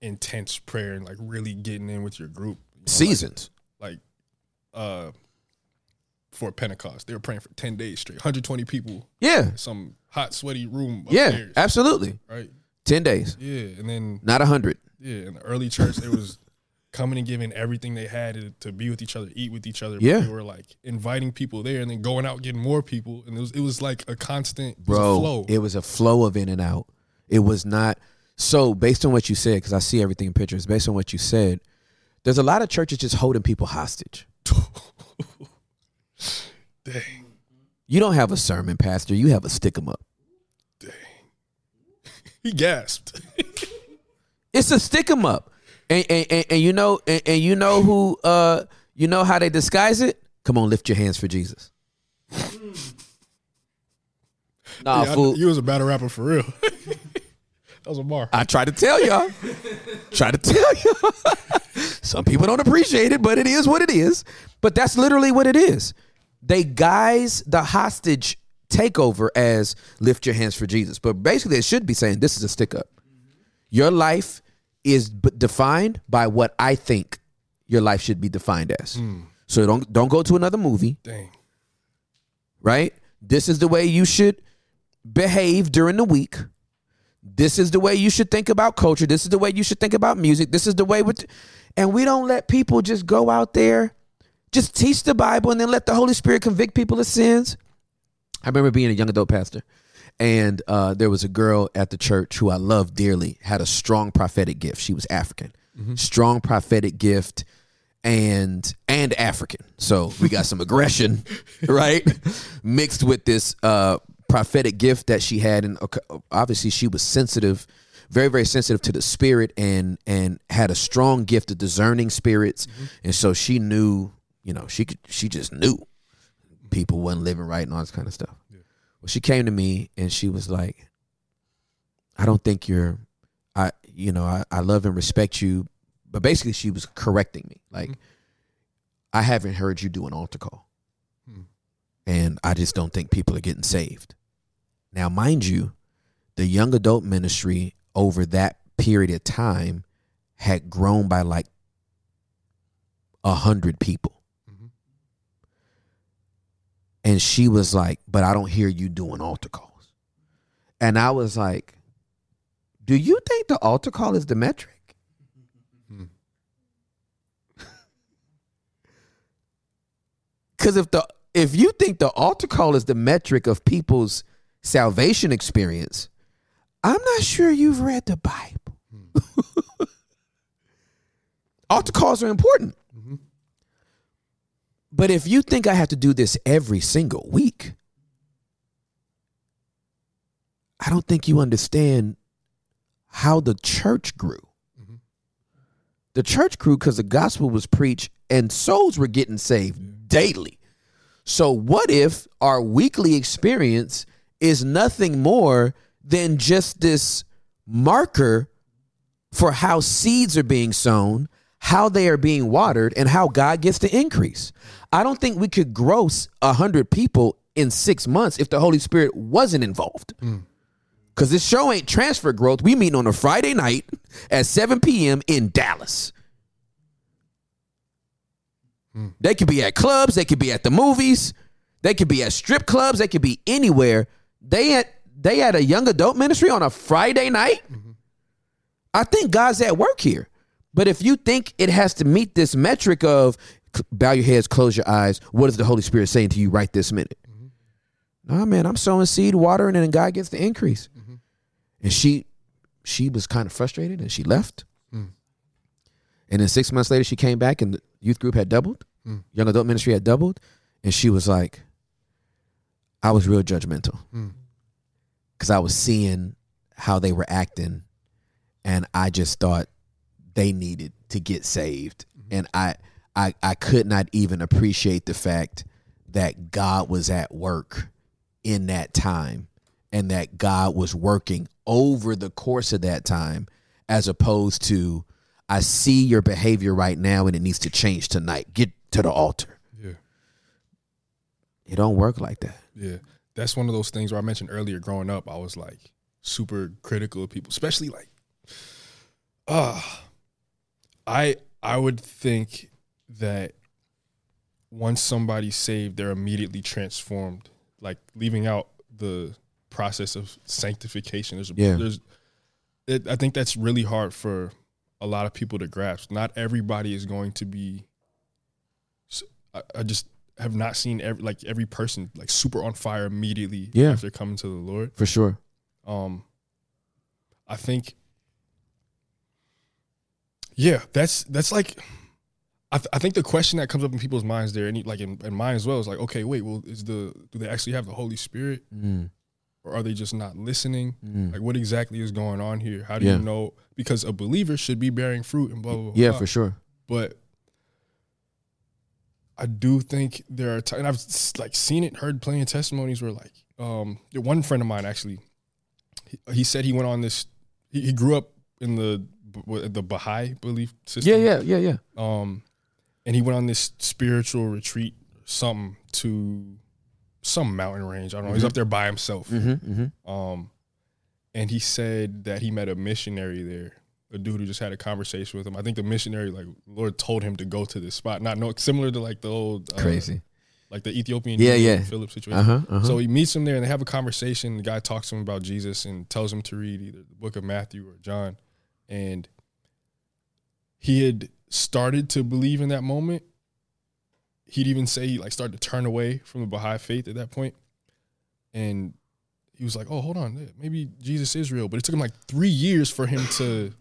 S8: intense prayer and like really getting in with your group. You know,
S2: Seasons.
S8: Like, uh, for Pentecost, they were praying for ten days straight, 120 people,
S2: Yeah.
S8: some hot, sweaty room.
S2: Yeah.
S8: upstairs,
S2: Absolutely.
S8: right.
S2: Ten days.
S8: Yeah, and then
S2: Not a hundred.
S8: yeah, in the early church, it was coming and giving everything they had to, to be with each other, eat with each other.
S2: Yeah.
S8: they were like inviting people there, and then going out getting more people, and it was it was like a constant it
S2: bro.
S8: flow.
S2: It was a flow of in and out. It was not so based on what you said, because I see everything in pictures. Based on what you said, there's a lot of churches just holding people hostage.
S8: Dang.
S2: You don't have a sermon, pastor. You have a stick 'em up. Dang.
S8: He gasped.
S2: It's a stick 'em up, and and, and, and you know and, and you know who uh you know how they disguise it. Come on, lift your hands for Jesus. Nah,
S8: Yeah,
S2: fool.
S8: you was a battle rapper for real. That was a bar.
S2: I try to tell y'all. try to tell y'all. Some people don't appreciate it, but it is what it is. But that's literally what it is. They guise the hostage takeover as lift your hands for Jesus. But basically, it should be saying this is a stick up. Your life is b- defined by what I think your life should be defined as. Hmm. So don't don't go to another movie
S8: Dang.
S2: right? This is the way you should behave during the week. This is the way you should think about culture. This is the way you should think about music. This is the way with and we don't let people just go out there just teach the Bible and then let the Holy Spirit convict people of sins. I remember being a young adult pastor and uh, there was a girl at the church who I loved dearly, had a strong prophetic gift. She was African. Strong prophetic gift and and African. So we got some aggression, right? Mixed with this uh prophetic gift that she had and uh, obviously she was sensitive, very very sensitive to the spirit and and had a strong gift of discerning spirits. Mm-hmm. And so she knew, you know, she could she just knew people wasn't living right and all this kind of stuff. Well, she came to me and she was like, I don't think you're I you know, I, I love and respect you. But basically she was correcting me. Like mm-hmm. I haven't heard you do an altar call. Hmm. And I just don't think people are getting saved. Now, mind you, the young adult ministry over that period of time had grown by like a hundred people. Mm-hmm. And she was like, But I don't hear you doing altar calls. And I was like, Do you think the altar call is the metric? Because if the if you think the altar call is the metric of people's salvation experience, I'm not sure you've read the Bible. altar calls are important. But if you think I have to do this every single week, I don't think you understand how the church grew. The church grew because the gospel was preached and souls were getting saved daily. So, what if our weekly experience is nothing more than just this marker for how seeds are being sown, how they are being watered, and how God gets to increase? I don't think we could gross 100 people in six months if the Holy Spirit wasn't involved. Hmm. Because this show ain't transfer growth. We meet on a Friday night at 7 p.m. in Dallas. Hmm. They could be at clubs, they could be at the movies, they could be at strip clubs, they could be anywhere. They had they had a young adult ministry on a Friday night. I think God's at work here. But if you think it has to meet this metric of bow your heads, close your eyes, what is the Holy Spirit saying to you right this minute? Nah, man, I'm sowing seed, watering, and God gets the increase. And she she was kind of frustrated and she left. And then six months later, she came back and the youth group had doubled, mm. young adult ministry had doubled. And she was like, I was real judgmental mm. because I was seeing how they were acting. And I just thought they needed to get saved. Mm-hmm. And I, I, I could not even appreciate the fact that God was at work in that time and that God was working over the course of that time as opposed to I see your behavior right now and it needs to change tonight. Get to the altar.
S8: Yeah.
S2: It don't work like that.
S8: Yeah. That's one of those things where I mentioned earlier growing up, I was like super critical of people, especially like uh I I would think that once somebody's saved, they're immediately transformed. Like leaving out the process of sanctification. There's
S2: Yeah.
S8: there's it, I think that's really hard for a lot of people to grasp. Not everybody is going to be I just have not seen every like every person like super on fire immediately
S2: Yeah.
S8: after coming to the Lord.
S2: For sure.
S8: Um, I think, yeah, that's that's like, I, th- I think the question that comes up in people's minds there, and like in, in mine as well, is like, okay, wait, well, is the do they actually have the Holy Spirit,
S2: Mm.
S8: or are they just not listening? Like, what exactly is going on here? How do
S2: Mm. Yeah.
S8: you know? Because a believer should be bearing fruit and blah blah blah.
S2: Yeah,
S8: blah.
S2: for sure.
S8: But I do think there are times, and I've like seen it, heard plenty of testimonies where like, um, one friend of mine actually, he, he said he went on this. He, he grew up in the the Baha'i belief system.
S2: Yeah, yeah, yeah, yeah.
S8: Um, and he went on this spiritual retreat, something to some mountain range. I don't know. He's up there by himself.
S2: Mm-hmm.
S8: Um, and he said that he met a missionary there, a dude who just had a conversation with him. I think the missionary, like Lord, told him to go to this spot. Not no, similar to like the old uh,
S2: Crazy.
S8: like the Ethiopian,
S2: Yeah, yeah.
S8: Philip situation.
S2: Uh-huh, uh-huh.
S8: So he meets him there, and they have a conversation. The guy talks to him about Jesus and tells him to read either the book of Matthew or John, and he had started to believe in that moment. He'd even say he like started to turn away from the Baha'i faith at that point. point, and he was like, "Oh, hold on, maybe Jesus is real." But it took him like three years for him to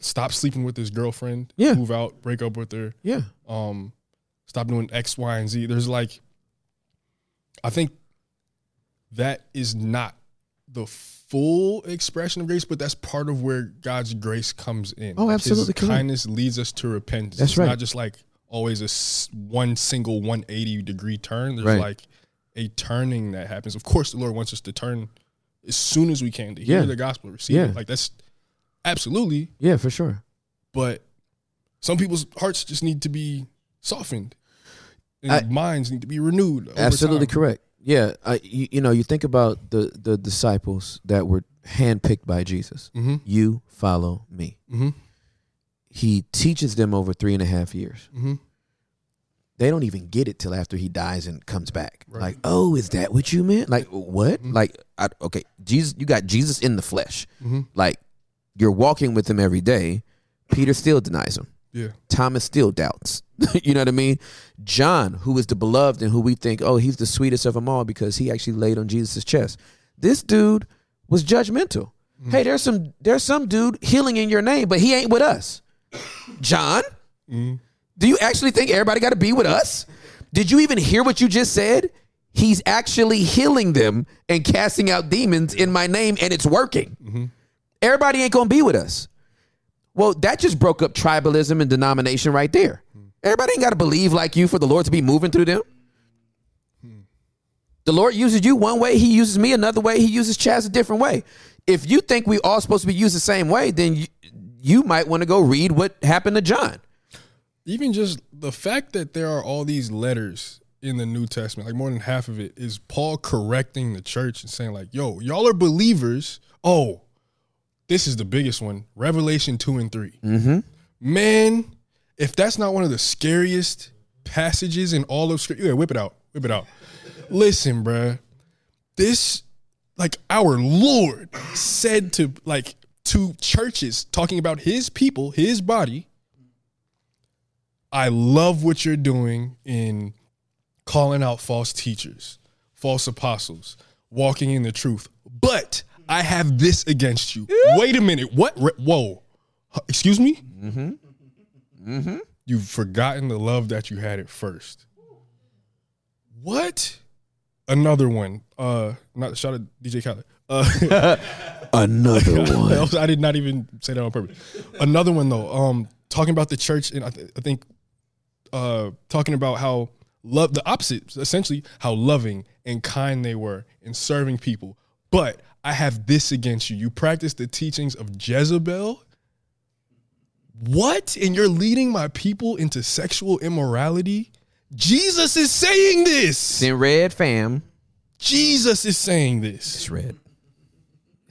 S8: stop sleeping with his girlfriend,
S2: Yeah.
S8: move out, break up with her,
S2: Yeah.
S8: um stop doing X, Y, and Z. There's like I think that is not the full expression of grace, but that's part of where God's grace comes in.
S2: Oh, absolutely
S8: His kindness leads us to repentance.
S2: That's
S8: it's
S2: right.
S8: not just like always a one single 180 degree turn. There's
S2: Right.
S8: like a turning that happens. Of course, the Lord wants us to turn as soon as we can to hear
S2: Yeah.
S8: the gospel, receive
S2: Yeah.
S8: it. Like that's absolutely
S2: Yeah, for sure.
S8: but some people's hearts just need to be softened and
S2: I-
S8: minds need to be renewed
S2: Absolutely
S8: time.
S2: correct. Yeah, I, you, you know, you think about the the disciples that were handpicked by Jesus.
S8: Mhm.
S2: You follow me.
S8: Mhm.
S2: He teaches them over three and a half years.
S8: Mhm.
S2: They don't even get it till after he dies and comes back.
S8: Right.
S2: Like, oh, is that what you meant? Like, what?
S8: Mhm.
S2: Like, I, okay, Jesus, you got Jesus in the flesh.
S8: Mhm.
S2: Like, you're walking with him every day. Peter still denies him.
S8: Yeah.
S2: Thomas still doubts. you know what I mean? John, who is the beloved and who we think, oh, he's the sweetest of them all because he actually laid on Jesus' chest. This dude was judgmental. Mm. Hey, there's some there's some dude healing in your name, but he ain't with us. John, mm. do you actually think everybody got to be with us? Did you even hear what you just said? He's actually healing them and casting out demons in my name, and it's working. Mm-hmm. Everybody ain't gonna be with us. Well, that just broke up tribalism and denomination right there. Everybody ain't got to believe like you for the Lord to be moving through them. The Lord uses you one way, He uses me another way, He uses Chaz a different way. If you think we all supposed to be used the same way, then you, you might want to go read what happened to John.
S8: Even just the fact that there are all these letters in the New Testament, like more than half of it, is Paul correcting the church and saying, like, yo, y'all are believers. Oh, this is the biggest one. Revelation 2 and 3.
S2: Mm-hmm.
S8: Man, if that's not one of the scariest passages in all of scripture, yeah, whip it out. Whip it out. Listen, bruh. This, like, our Lord said to, like, to churches talking about his people, his body. I love what you're doing in calling out false teachers, false apostles, walking in the truth. But I have this against you. Wait a minute. What? Re- Whoa. Huh, Excuse me?
S2: Mm-hmm. Mm-hmm.
S8: You've forgotten the love that you had at first. What? Another one. Uh, not shout out DJ Khaled. Uh,
S2: Another one.
S8: I did not even say that on purpose. Another one though. Um, talking about the church, and I, th- I think, uh, talking about how love the opposite, essentially how loving and kind they were in serving people. But I have this against you. You practice the teachings of Jezebel. What? And you're leading my people into sexual immorality? Jesus is saying this.
S2: It's in red, fam.
S8: Jesus is saying this,
S2: It's red.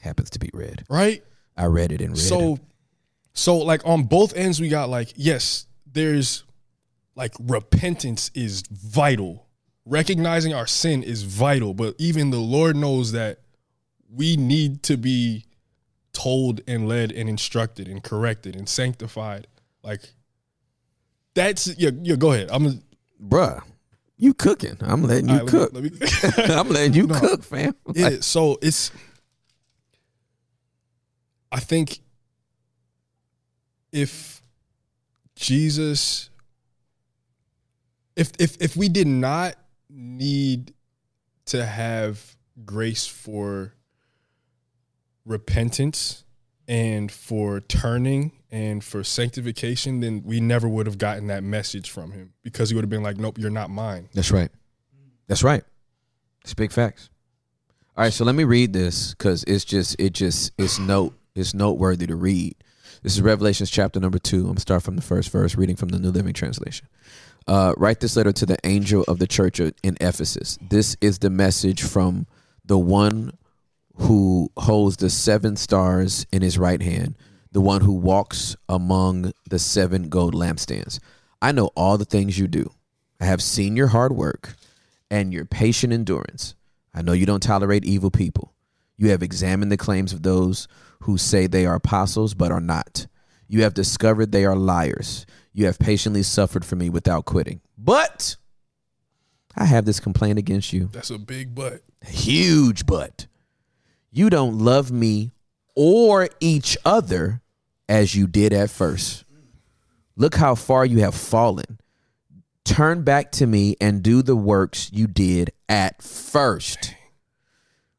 S2: Happens to be red.
S8: right?
S2: I read it in red.
S8: So, so like on both ends, we got like yes, there's like repentance is vital. Recognizing our sin is vital, but even the Lord knows that we need to be told and led and instructed and corrected and sanctified. Like that's yeah. Yeah, go ahead. I'm. gonna-
S2: bruh, you cooking. I'm letting you
S8: right, let
S2: cook.
S8: me- let me-
S2: I'm letting you
S8: No.
S2: cook, fam.
S8: Yeah, so it's I think if Jesus if if if we did not need to have grace for repentance and for turning and for sanctification, then we never would have gotten that message from him because he would have been like, "Nope, you're not mine."
S2: That's right. That's right. It's big facts. All right, so let me read this because it's just it just it's note it's noteworthy to read. This is Revelations chapter number two. I'm gonna start from the first verse, reading from the New Living Translation. Uh, write this letter to the angel of the church in Ephesus. This is the message from the one who holds the seven stars in his right hand, the one who walks among the seven gold lampstands. I know all the things you do. I have seen your hard work and your patient endurance. I know you don't tolerate evil people. You have examined the claims of those who say they are apostles but are not. You have discovered they are liars. You have patiently suffered for me without quitting. But I have this complaint against you.
S8: That's a big but.
S2: Huge but. You don't love me or each other as you did at first. Look how far you have fallen. Turn back to me and do the works you did at first.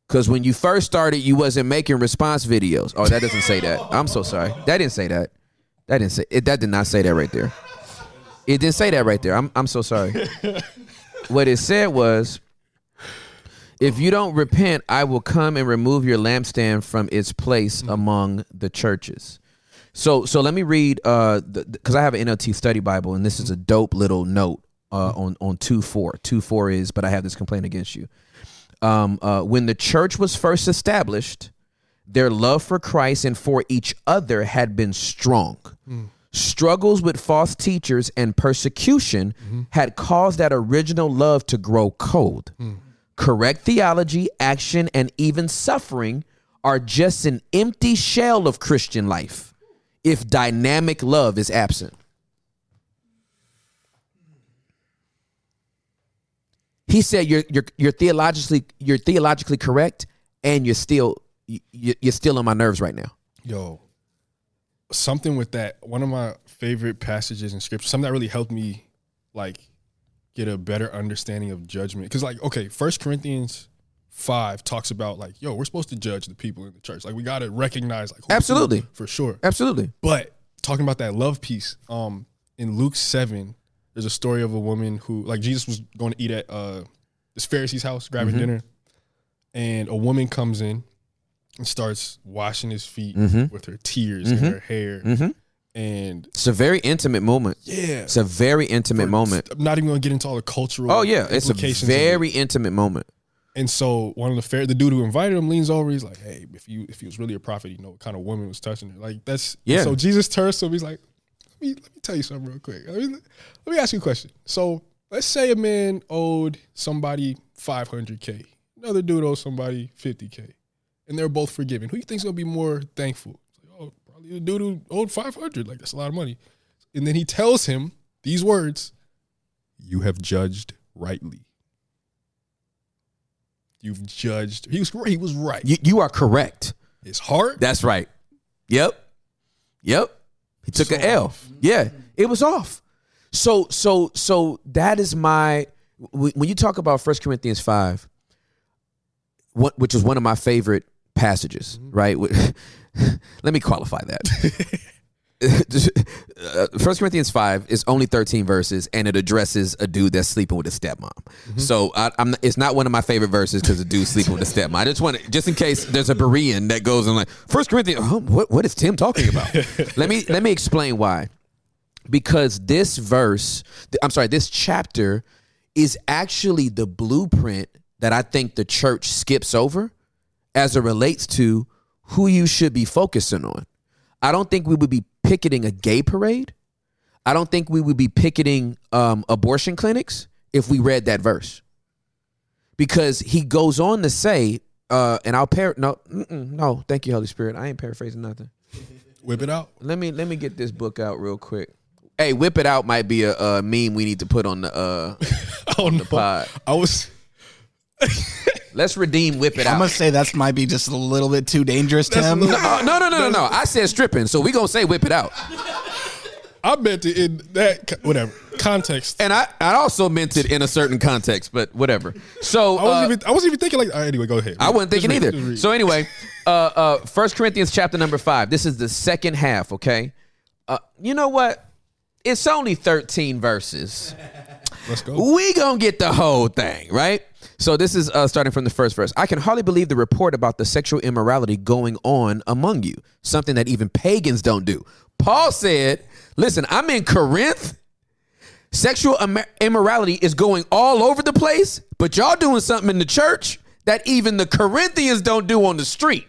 S2: Cause when you first started, you wasn't making response videos. Oh, that doesn't say that. I'm so sorry. That didn't say that. That didn't say it. That did not say that right there. It didn't say that right there. I'm I'm so sorry. what it said was, if you don't repent, I will come and remove your lampstand from its place among the churches. So so let me read uh because I have an NLT study Bible and this is a dope little note uh on on two four two four is but I have this complaint against you. Um, uh, when the church was first established, their love for Christ and for each other had been strong. Struggles with false teachers and persecution had caused that original love to grow cold. Correct theology, action, and even suffering are just an empty shell of Christian life if dynamic love is absent. He said you're you're you're theologically you're theologically correct and you're still you- you're still on my nerves right now.
S8: Yo, something with that. One of my favorite passages in scripture, something that really helped me like get a better understanding of judgment. Because like, okay, First Corinthians five talks about like, yo, we're supposed to judge the people in the church. Like, we got to recognize like,
S2: Absolutely.
S8: for sure.
S2: Absolutely.
S8: But talking about that love piece, um, in Luke seven, there's a story of a woman who, like, Jesus was going to eat at uh this Pharisee's house, grabbing dinner, and a woman comes in and starts washing his feet with her tears and her hair, and
S2: It's a very intimate moment.
S8: yeah,
S2: It's a very intimate moment.
S8: I'm not even going to get into all the cultural.
S2: Oh yeah, it's a
S8: of it.
S2: very intimate moment.
S8: And so one of the fair, the dude who invited him leans over. He's like, "Hey, if you if he was really a prophet, you know what kind of woman was touching her. Like that's
S2: Yeah.
S8: So Jesus turns to him. He's like, "Let me let me tell you something real quick. Let me, let me ask you a question. So let's say a man owed somebody 500k, another dude owes somebody 50k, and they're both forgiven. Who you think's gonna be more thankful? It's like, oh, probably the dude who owed 500. Like that's a lot of money. And then he tells him these words: "You have judged rightly." You've judged. He was he was right.
S2: You you are correct.
S8: His heart.
S2: That's right. Yep. Yep. He took
S8: So
S2: an L.
S8: off.
S2: Yeah, it was off. So so so that is my when you talk about First Corinthians five, what which is one of my favorite passages,
S8: Mm-hmm.
S2: right? Let me qualify that. First Corinthians five is only thirteen verses, and it addresses a dude that's sleeping with his stepmom.
S8: Mm-hmm.
S2: So I, I'm, it's not one of my favorite verses because the dude sleeping with his stepmom. I just want to, just in case there's a Berean that goes and like First Corinthians. huh, what what is Tim talking about? let me let me explain why. Because this verse, I'm sorry, this chapter is actually the blueprint that I think the church skips over as it relates to who you should be focusing on. I don't think we would be picketing a gay parade. I don't think we would be picketing um, abortion clinics if we read that verse. Because he goes on to say, uh, and I'll par no, no, thank you, Holy Spirit. I ain't paraphrasing nothing.
S8: Whip it out.
S2: Let me let me get this book out real quick. Hey, whip it out might be a, uh meme we need to put on the uh
S8: Oh no.
S2: pod.
S8: I was.
S2: Let's redeem whip it
S9: I'm
S2: out.
S9: gonna say that's might be just a little bit too dangerous, Tim.
S2: No, no, no, no, no. I said stripping, so we gonna say whip it out.
S8: I meant it in that. Whatever. context.
S2: And I, I also meant it in a certain context, but whatever. So
S8: I wasn't
S2: uh,
S8: even I wasn't even thinking like. all right, anyway, go ahead.
S2: I wasn't thinking
S8: read,
S2: either. So anyway, uh, uh, First Corinthians chapter number five. This is the second half. Okay, uh, you know what? It's only thirteen verses.
S8: let's go.
S2: We gonna get the whole thing, right? So this is uh, starting from the first verse. I can hardly believe the report about the sexual immorality going on among you, something that even pagans don't do. Paul said, "Listen, I'm in Corinth. Sexual imm- immorality is going all over the place, but y'all doing something in the church that even the Corinthians don't do on the street."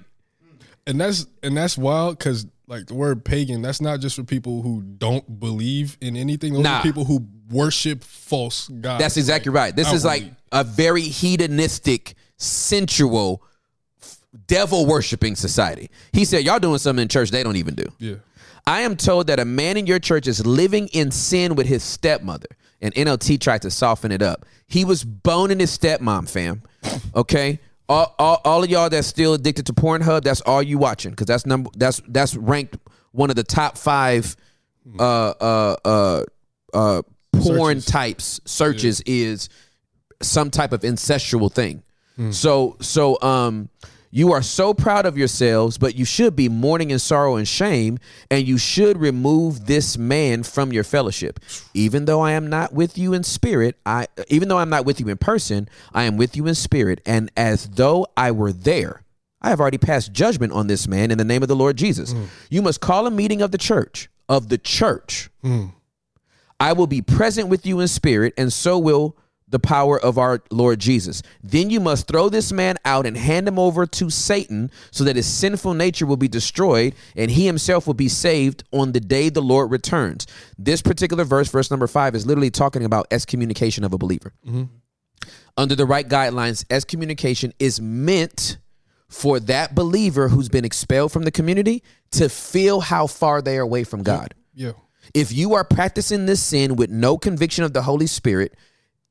S8: and that's and that's wild because like the word pagan, that's not just for people who don't believe in anything. Those
S2: Nah.
S8: are people who worship false gods.
S2: That's exactly right. This is like a very hedonistic, sensual, devil worshiping society. He said, Y'all doing something in church they don't even do.
S8: yeah.
S2: I am told that a man in your church is living in sin with his stepmother. And NLT tried to soften it up. He was boning his stepmom, fam. Okay? All, all, all of y'all that's still addicted to Pornhub, that's all you watching. Because that's number that's that's ranked one of the top five uh uh uh uh porn
S8: Searches.
S2: types searches is some type of incestual thing. So so um you are so proud of yourselves, but you should be mourning in sorrow and shame, and you should remove this man from your fellowship. Even though I am not with you in spirit, I even though I'm not with you in person, I am with you in spirit, and as though I were there. I have already passed judgment on this man in the name of the Lord Jesus. Hmm. You must call a meeting of the church, of the church. Hmm. I will be present with you in spirit, and so will the power of our Lord Jesus. Then you must throw this man out and hand him over to Satan so that his sinful nature will be destroyed and he himself will be saved on the day the Lord returns. This particular verse, verse number five, is literally talking about excommunication of a believer. Mm-hmm. Under the right guidelines, excommunication is meant for that believer who's been expelled from the community to feel how far they are away from God.
S8: Yeah.
S2: If you are practicing this sin with no conviction of the Holy Spirit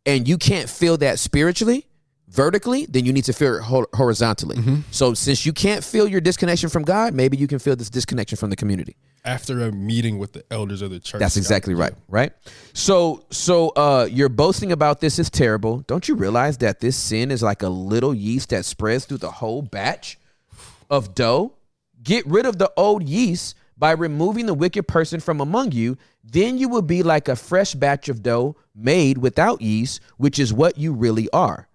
S2: and you can't feel that spiritually, vertically, then you need to feel it hor- horizontally. So since you can't feel your disconnection from God, maybe you can feel this disconnection from the community.
S8: After a meeting with the elders of the church.
S2: That's exactly right, right? So so uh you're boasting about this is terrible. Don't you realize that this sin is like a little yeast that spreads through the whole batch of dough? Get rid of the old yeast by removing the wicked person from among you, then you will be like a fresh batch of dough made without yeast, which is what you really are.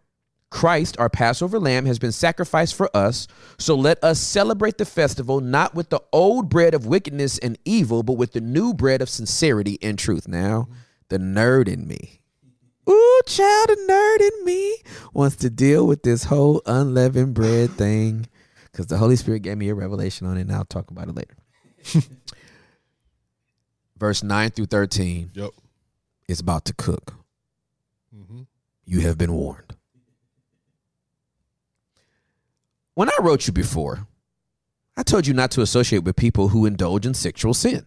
S2: Christ, our Passover lamb, has been sacrificed for us. So let us celebrate the festival not with the old bread of wickedness and evil, but with the new bread of sincerity and truth. Now, the nerd in me. Ooh, child, the nerd in me wants to deal with this whole unleavened bread thing because the Holy Spirit gave me a revelation on it, and I'll talk about it later. Verse 9 through 13
S8: Yep.
S2: is about to cook.
S8: Mm-hmm.
S2: You have been warned. When I wrote you before, I told you not to associate with people who indulge in sexual sin.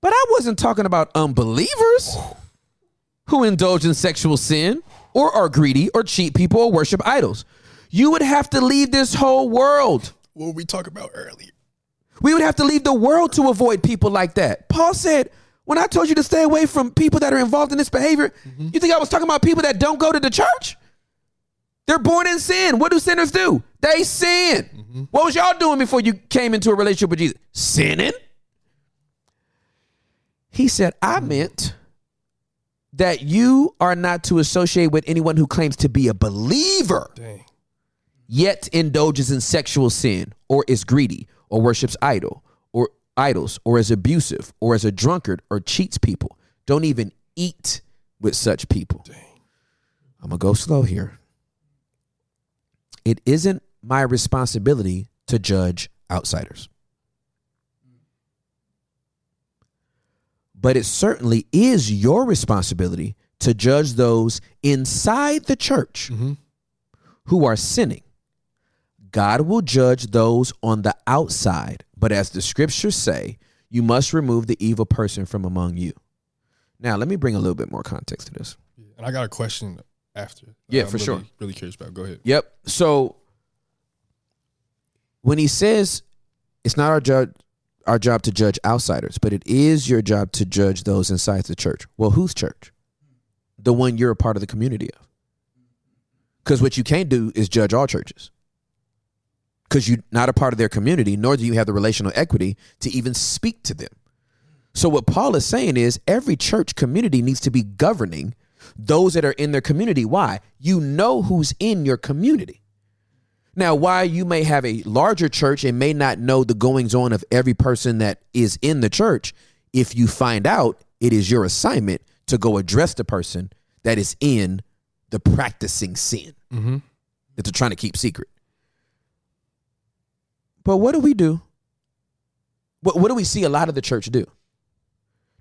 S2: But I wasn't talking about unbelievers who indulge in sexual sin or are greedy or cheat people or worship idols. You would have to leave this whole world.
S8: What were we talking about earlier?
S2: We would have to leave the world to avoid people like that. Paul said, when I told you to stay away from people that are involved in this behavior, you think I was talking about people that don't go to the church? They're born in sin. What do sinners do? They sin. What was y'all doing before you came into a relationship with Jesus? Sinning. He said, I meant that you are not to associate with anyone who claims to be a believer
S8: Dang.
S2: yet indulges in sexual sin or is greedy or worships idol or idols or is abusive or is a drunkard or cheats people. Don't even eat with such people. I'm gonna go slow here. It isn't my responsibility to judge outsiders. But it certainly is your responsibility to judge those inside the church mm-hmm. who are sinning God will judge those on the outside, but as the scriptures say, you must remove the evil person from among you. Now, let me bring a little bit more context to this.
S8: And I got a question after.
S2: Yeah,
S8: I'm
S2: for
S8: really,
S2: sure.
S8: Really curious about. Go ahead.
S2: Yep. So when he says it's not our judge, our job to judge outsiders, but it is your job to judge those inside the church. Well, whose church? The one you're a part of the community of. Because what you can't do is judge all churches. Because you're not a part of their community, nor do you have the relational equity to even speak to them. So, what Paul is saying is every church community needs to be governing those that are in their community. Why? You know who's in your community. Now, why you may have a larger church and may not know the goings on of every person that is in the church, if you find out, it is your assignment to go address the person that is in the practicing sin
S8: Mm-hmm.
S2: that they're trying to keep secret. But what do we do? What, what do we see a lot of the church do?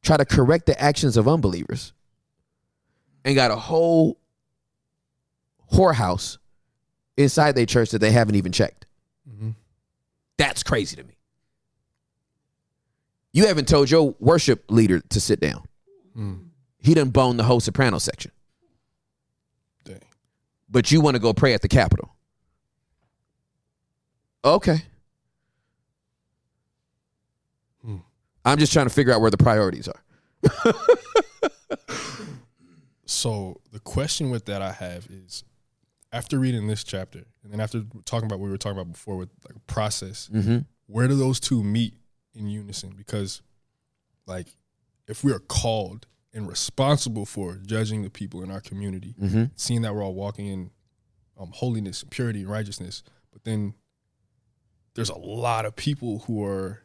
S2: Try to correct the actions of unbelievers and got a whole whorehouse inside their church that they haven't even checked.
S8: Mhm.
S2: That's crazy to me. You haven't told your worship leader to sit down.
S8: Mm.
S2: He done bone the whole soprano section.
S8: Dang.
S2: But you want to go pray at the Capitol. Okay. I'm just trying to figure out where the priorities are.
S8: So the question with that I have is, after reading this chapter, and then after talking about what we were talking about before with like process,
S2: Mm-hmm.
S8: where do those two meet in unison? Because, like, if we are called and responsible for judging the people in our community,
S2: Mm-hmm.
S8: seeing that we're all walking in um, holiness, and purity, and righteousness, but then there's a lot of people who are,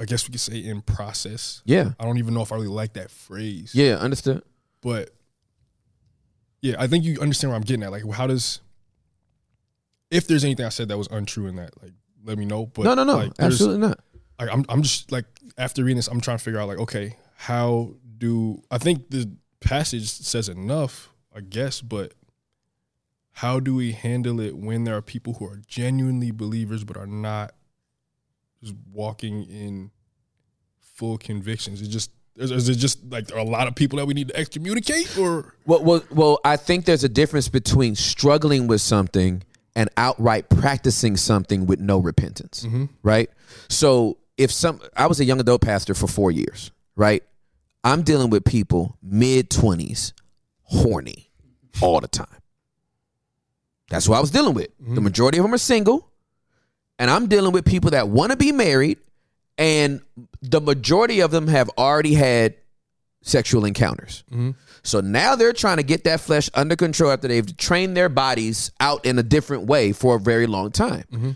S8: I guess we could say, in process.
S2: Yeah.
S8: I don't even know if I really like that phrase.
S2: Yeah, understood.
S8: But yeah, I think you understand where I'm getting at. Like, how does if there's anything I said that was untrue in that, like, let me know. But
S2: no, no, no.
S8: like,
S2: absolutely not.
S8: Like, I'm I'm just like after reading this, I'm trying to figure out like, okay, how do I think the passage says enough, I guess, but how do we handle it when there are people who are genuinely believers but are not just walking in full convictions? Is it just is, is it just like there are a lot of people that we need to excommunicate or
S2: Well, well, well, I think there's a difference between struggling with something and outright practicing something with no repentance, mm-hmm. right? So, if some, I was a young adult pastor for four years, right? I'm dealing with people mid 20s, horny all the time. That's what I was dealing with. The mm-hmm. majority of them are single, and I'm dealing with people that want to be married, and the majority of them have already had sexual encounters. Mm-hmm. So now they're trying to get that flesh under control after they've trained their bodies out in a different way for a very long time. Mm-hmm.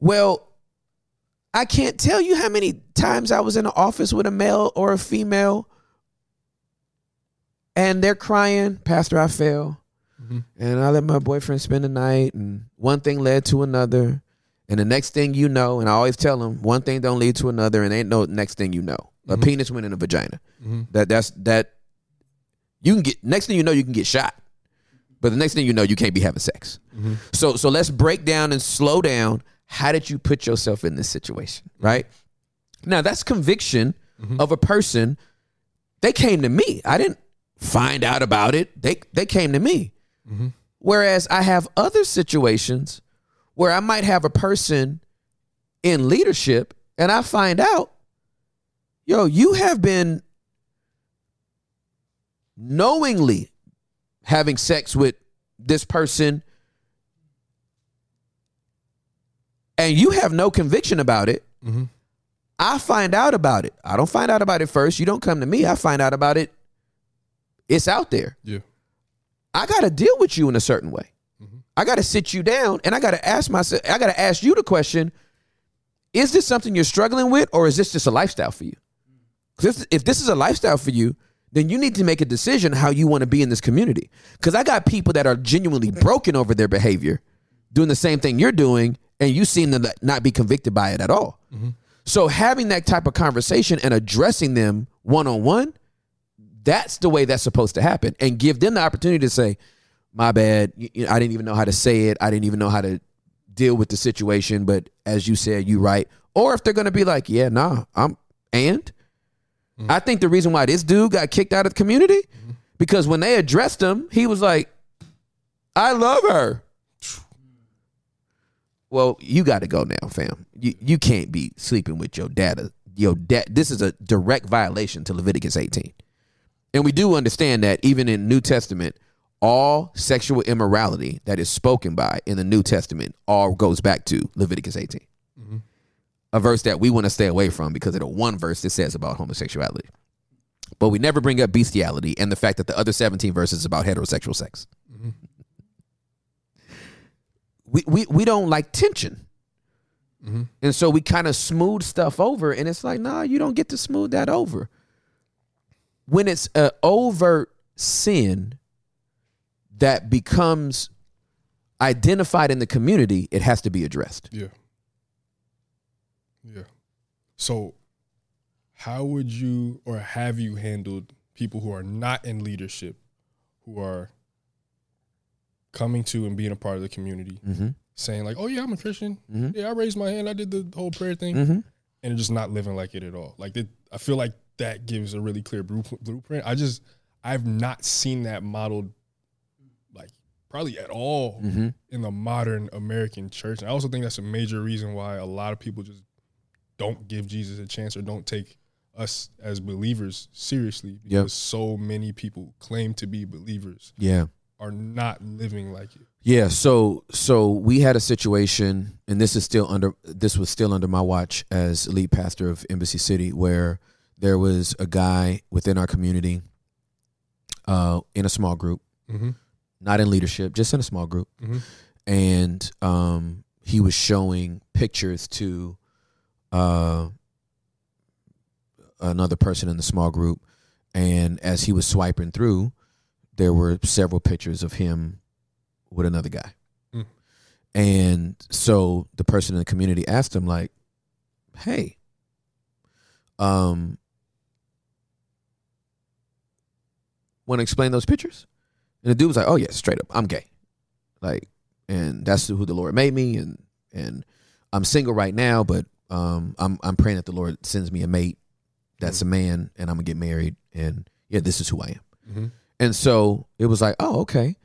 S2: Well, I can't tell you how many times I was in an office with a male or a female and they're crying, Pastor, I fell. Mm-hmm. And I let my boyfriend spend the night, and one thing led to another. And the next thing you know, and I always tell them, one thing don't lead to another, and ain't no next thing you know. A mm-hmm. penis went in a vagina. Mm-hmm. That that's that. You can get next thing you know, you can get shot. But the next thing you know, you can't be having sex. Mm-hmm. So so let's break down and slow down. How did you put yourself in this situation? Right now, that's conviction of a person. They came to me. I didn't find out about it. They they came to me. Whereas I have other situations where I might have a person in leadership and I find out, yo, you have been knowingly having sex with this person and you have no conviction about it. Mm-hmm. I find out about it. I don't find out about it first. You don't come to me. I find out about it. It's out there.
S8: yeah.
S2: I got to deal with you in a certain way. I got to sit you down and I got to ask myself, I got to ask you the question is this something you're struggling with or is this just a lifestyle for you? Because if, if this is a lifestyle for you, then you need to make a decision how you want to be in this community. Because I got people that are genuinely broken over their behavior, doing the same thing you're doing, and you seem to not be convicted by it at all. Mm-hmm. So having that type of conversation and addressing them one on one, that's the way that's supposed to happen, and give them the opportunity to say, "My bad, I didn't even know how to say it. I didn't even know how to deal with the situation." But as you said, you right. Or if they're gonna be like, "Yeah, nah, I'm," and mm-hmm. I think the reason why this dude got kicked out of the community mm-hmm. because when they addressed him, he was like, "I love her." Well, you got to go now, fam. You you can't be sleeping with your dad. Your dad. This is a direct violation to Leviticus 18. And we do understand that even in New Testament, all sexual immorality that is spoken by in the New Testament all goes back to Leviticus 18. Mm-hmm. A verse that we want to stay away from because of the one verse that says about homosexuality. But we never bring up bestiality and the fact that the other 17 verses is about heterosexual sex. Mm-hmm. We, we we don't like tension. Mm-hmm. And so we kind of smooth stuff over and it's like, nah, you don't get to smooth that over when it's an overt sin that becomes identified in the community, it has to be addressed.
S8: Yeah. Yeah. So, how would you or have you handled people who are not in leadership, who are coming to and being a part of the community,
S2: Mm-hmm.
S8: saying like, "Oh yeah, I'm a Christian.
S2: Mhm.
S8: Yeah, I raised my hand. I did the whole prayer thing,"
S2: Mm-hmm.
S8: and just not living like it at all. Like, I feel like that gives a really clear blueprint. I just, I've not seen that modeled, probably at all
S2: Mm-hmm.
S8: in the modern American church. And I also think that's a major reason why a lot of people just don't give Jesus a chance or don't take us as believers seriously because
S2: Yep.
S8: so many people claim to be believers
S2: Yeah.
S8: are not living like it.
S2: Yeah, so so we had a situation, and this is still under this was still under my watch as lead pastor of Embassy City, where there was a guy within our community, uh, in a small group,
S8: Mm-hmm.
S2: Not in leadership, just in a small group,
S8: Mhm.
S2: and um, he was showing pictures to uh, another person in the small group, and as he was swiping through, there were several pictures of him with another guy,
S8: Mm.
S2: and so the person in the community asked him like, "Hey, um." Want to explain those pictures? And the dude was like, "Oh yeah, straight up, I'm gay." like and that's who the lord made me and and i'm single right now but um i'm i'm praying that the lord sends me a mate that's a man and i'm gonna get married and yeah this is who i am
S8: Mhm.
S2: and so it was like oh okay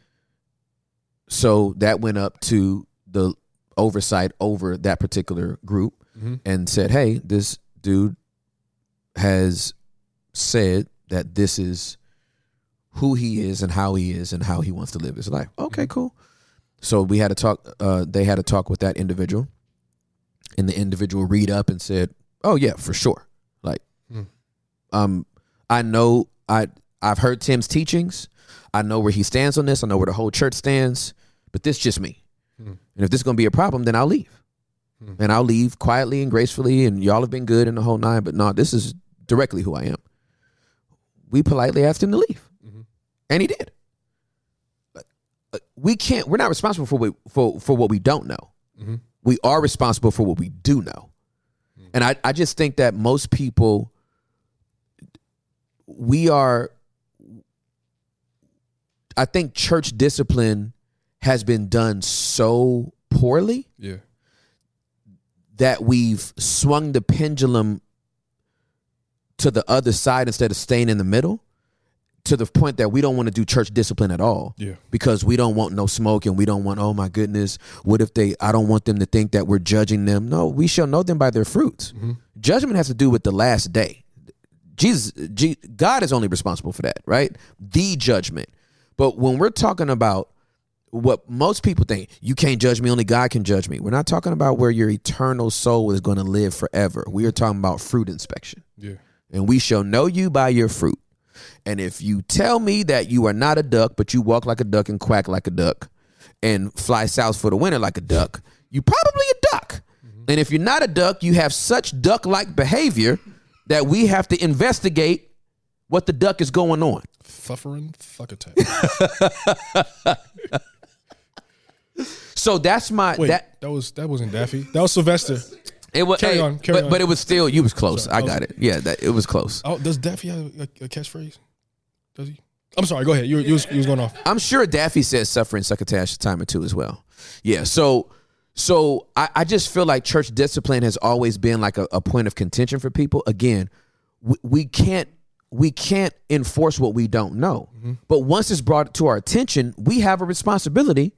S2: so that went up to the oversight over that particular group
S8: Mhm.
S2: and said hey this dude has said that this is who he is and how he is and how he wants to live his life okay cool so we had a talk. Uh, they had a talk with that individual, and the individual read up and said, "Oh yeah, for sure. Like,
S8: Hmm.
S2: um, I know I I've heard Tim's teachings. I know where he stands on this. I know where the whole church stands. But this just me.
S8: Hmm.
S2: And if this is gonna be a problem, then I'll leave.
S8: Hmm.
S2: And I'll leave quietly and gracefully. And y'all have been good in the whole nine. But no, this is directly who I am. We politely asked him to leave. And he did. We can't we're not responsible for what for for what we don't know.
S8: Mhm.
S2: we are responsible for what we do know. And I, I just think that most people we are i think church discipline has been done so poorly
S8: Yeah.
S2: that we've swung the pendulum to the other side instead of staying in the middle to the point that we don't want to do church discipline at all.
S8: Yeah.
S2: because we don't want no smoke and we don't want oh my goodness what if they i don't want them to think that we're judging them. No we shall know them by their fruits. Mm-hmm. Judgment has to do with the last day. Jesus G, god is only responsible for that right? The judgment. But when we're talking about what most people think you can't judge me only god can judge me. We're not talking about where your eternal soul is going to live forever. We are talking about fruit inspection.
S8: Yeah.
S2: and we shall know you by your fruit. And if you tell me that you are not a duck, but you walk like a duck and quack like a duck and fly south for the winter like a duck, you probably a duck. And if you're not a duck, you have such duck like behavior that we have to investigate what the duck is going on.
S8: Suffering fuck attack.
S2: So that's my
S8: Wait,
S2: that
S8: that, was that wasn't Daffy. That was Sylvester.
S2: It was
S8: carry
S2: hey,
S8: on, carry
S2: but,
S8: on.
S2: but it was still you was close.
S8: Sorry,
S2: I
S8: I was-
S2: got it. Yeah, that it was close.
S8: Oh, does Daffy have a, a catchphrase? Does he? I'm sorry. Go ahead. You, you, was, you was going off.
S2: I'm sure Daffy says suffering succotash a time or two as well. Yeah. So so I, I just feel like church discipline has always been like a, a point of contention for people. Again, we, we can't we can't enforce what we don't know. Mm-hmm. But once it's brought to our attention, we have a responsibility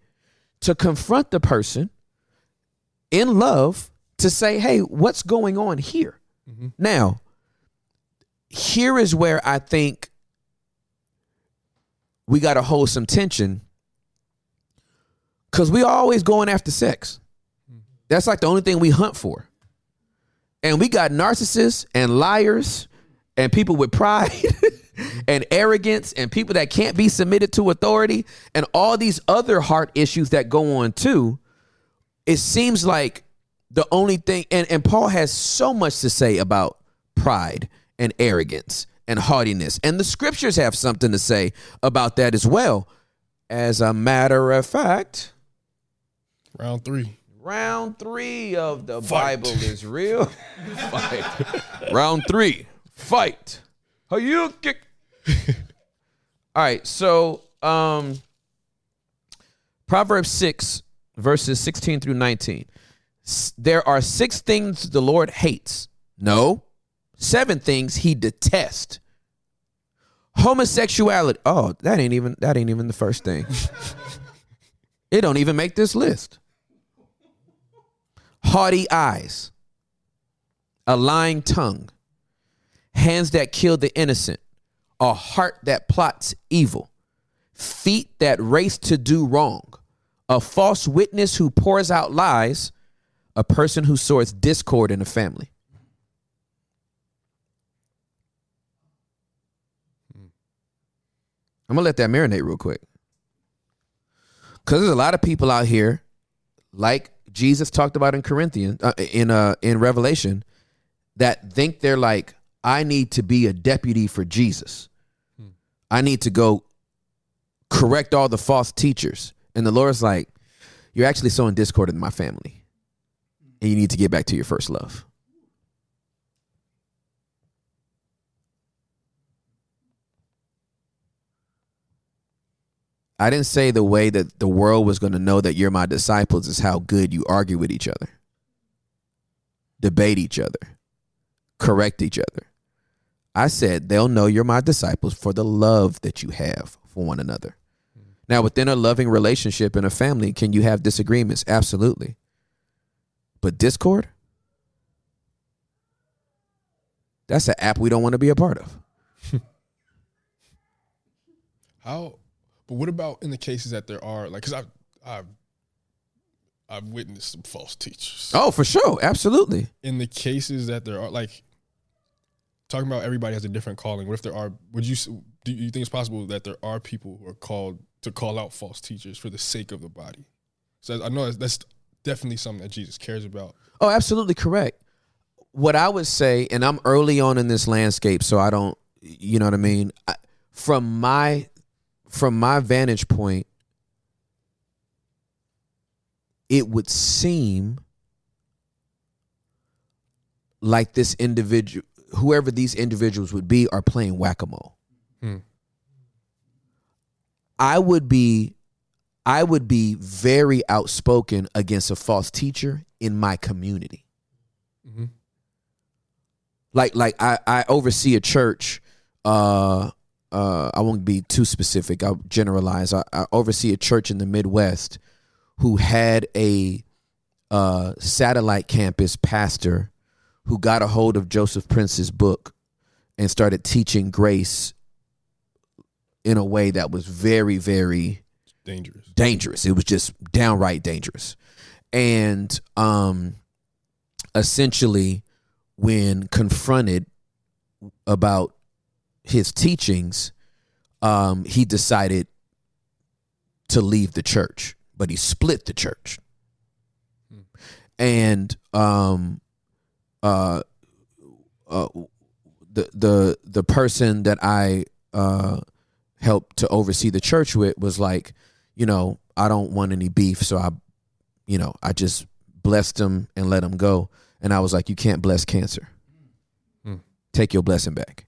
S2: to confront the person in love to say, hey, what's going on here? Mm-hmm. Now, here is where I think we got to hold some tension because we always going after sex. Mm-hmm. That's like the only thing we hunt for. And we got narcissists and liars and people with pride and arrogance and people that can't be submitted to authority and all these other heart issues that go on too. It seems like the only thing, and, and Paul has so much to say about pride and arrogance and haughtiness. And the scriptures have something to say about that as well. As a matter of fact,
S8: Round three.
S2: round three of the
S8: Fight.
S2: Bible is real. fight. round three, fight. How you kick? All right, so um Proverbs 6, verses 16 through 19. There are six things the Lord hates. No, seven things he detests. Homosexuality. Oh, that ain't even that ain't even the first thing. it don't even make this list. Haughty eyes, a lying tongue, hands that kill the innocent, a heart that plots evil, feet that race to do wrong, a false witness who pours out lies, a person who sows discord in a family. I'm gonna let that marinate real quick. Cause there's a lot of people out here, like Jesus talked about in Corinthians, uh, in uh, in Revelation, that think they're like, I need to be a deputy for Jesus. I need to go correct all the false teachers. And the Lord's like, you're actually sowing discord in my family. And you need to get back to your first love. I didn't say the way that the world was going to know that you're my disciples is how good you argue with each other, debate each other, correct each other. I said they'll know you're my disciples for the love that you have for one another. Hmm. Now, within a loving relationship and a family, can you have disagreements? Absolutely. But discord? That's an app we don't want to be a part of.
S8: How? But what about in the cases that there are like? Because I've I've I've witnessed some false teachers.
S2: Oh, for sure. Absolutely.
S8: In the cases that there are like talking about everybody has a different calling. What if there are? Would you do you think it's possible that there are people who are called to call out false teachers for the sake of the body? So I know that's, that's definitely something that Jesus cares about.
S2: Oh, absolutely correct. What I would say, and I'm early on in this landscape, so I don't, you know what I mean. I, from my, from my vantage point, it would seem like this individual, whoever these individuals would be, are playing whack a mole.
S8: Hmm.
S2: I would be, I would be very outspoken against a false teacher in my community.
S8: Mhm.
S2: Like, like I, I oversee a church. Uh, uh, I won't be too specific. I'll generalize. I, I oversee a church in the Midwest who had a uh, satellite campus pastor who got a hold of Joseph Prince's book and started teaching grace in a way that was very, very
S8: Dangerous.
S2: dangerous. It was just downright dangerous. And um essentially when confronted about his teachings, um he decided to leave the church, but he split the church. And um uh uh the the the person that I uh helped to oversee the church with was like, you know, I don't want any beef, so I, you know, I just blessed him and let him go. And I was like, you can't bless cancer.
S8: Hmm.
S2: Take your blessing back.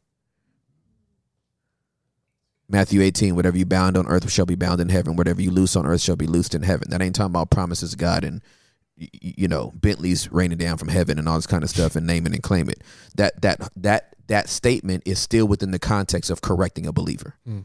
S2: Matthew 18, whatever you bound on earth shall be bound in heaven. Whatever you loose on earth shall be loosed in heaven. That ain't talking about promises of God and you know, Bentley's raining down from heaven and all this kind of stuff and name it and claim it. That that that that statement is still within the context of correcting a believer.
S8: Hmm.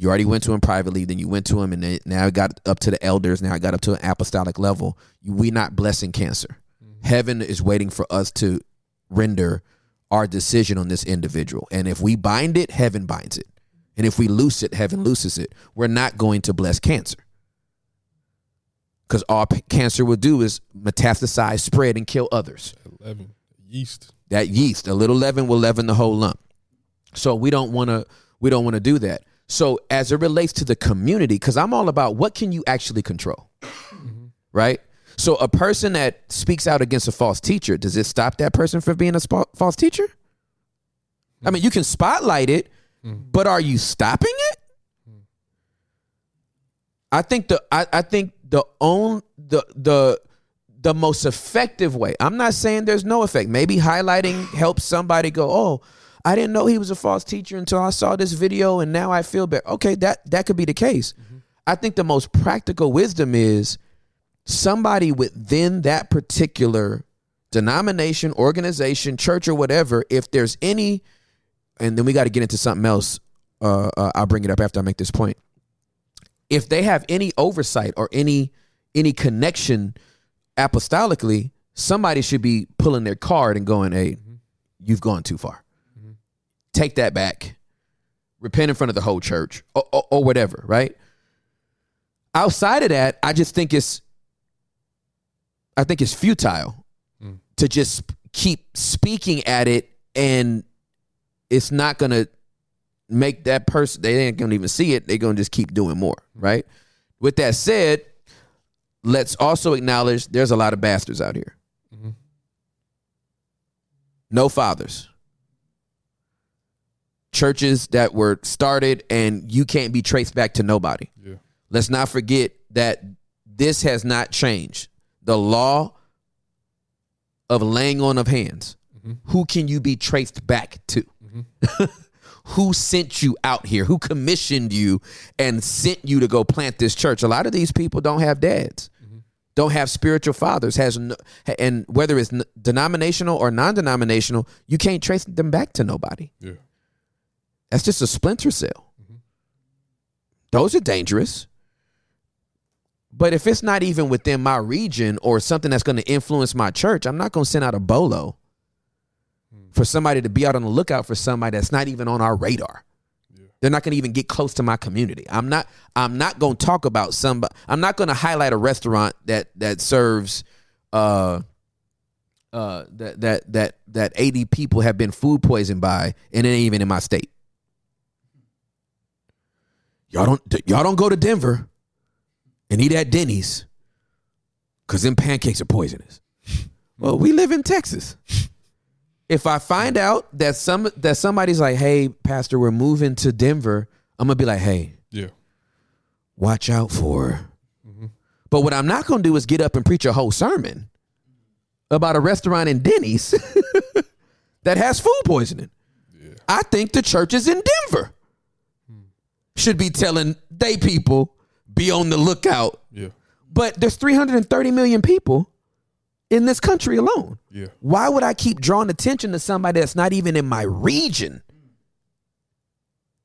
S2: You already went to him privately, then you went to him, and then now it got up to the elders. Now it got up to an apostolic level. We not blessing cancer. Mm-hmm. Heaven is waiting for us to render our decision on this individual. And if we bind it, heaven binds it. And if we loose it, heaven looses it. We're not going to bless cancer. Because all p- cancer will do is metastasize, spread, and kill others.
S8: Eleven yeast.
S2: That yeast, a little leaven will leaven the whole lump. So we don't want to we don't want to do that. So as it relates to the community, because I'm all about what can you actually control, right? So a person that speaks out against a false teacher, does it stop that person from being a spa- false teacher? I mean, you can spotlight it, but are you stopping it? I think the I, I think the own the the the most effective way. I'm not saying there's no effect. Maybe highlighting helps somebody go, "Oh, I didn't know he was a false teacher until I saw this video and now I feel better." Okay, that that could be the case. I think the most practical wisdom is somebody within that particular denomination, organization, church or whatever, if there's any and then we got to get into something else. Uh, uh, I'll bring it up after I make this point. If they have any oversight or any any connection apostolically, somebody should be pulling their card and going, "Hey, you've gone too far. Take that back. Repent in front of the whole church, or, or, or whatever." Right. Outside of that, I just think it's, I think it's futile hmm. to just keep speaking at it, and it's not gonna make that person. They ain't gonna even see it. They're gonna just keep doing more. Hmm. Right. With that said, let's also acknowledge there's a lot of bastards out here. Mm-hmm. No fathers. Churches that were started and you can't be traced back to nobody.
S8: Yeah.
S2: Let's not forget that this has not changed. The law of laying on of hands. Mm-hmm. Who can you be traced back to? Mm-hmm. who sent you out here? Who commissioned you and sent you to go plant this church? A lot of these people don't have dads, mm-hmm. don't have spiritual fathers, has no, and whether it's n- denominational or non-denominational, you can't trace them back to nobody.
S8: Yeah.
S2: That's just a splinter cell. Those are dangerous. But if it's not even within my region or something that's going to influence my church, I'm not going to send out a bolo for somebody to be out on the lookout for somebody that's not even on our radar. They're not going to even get close to my community. I'm not. I'm not going to talk about somebody. I'm not going to highlight a restaurant that that serves, uh, uh, that that that that 80 people have been food poisoned by, and it ain't even in my state. Y'all don't y'all don't go to Denver and eat at Denny's because them pancakes are poisonous. Well, we live in Texas. If I find out that some that somebody's like, "Hey, Pastor, we're moving to Denver," I'm gonna be like, "Hey,
S8: Yeah.
S2: watch out for." Mm-hmm. But what I'm not gonna do is get up and preach a whole sermon about a restaurant in Denny's that has food poisoning. I think the church is in Denver should be telling they people be on the lookout.
S8: Yeah.
S2: But there's 330 million people in this country alone.
S8: Yeah.
S2: Why would I keep drawing attention to somebody that's not even in my region?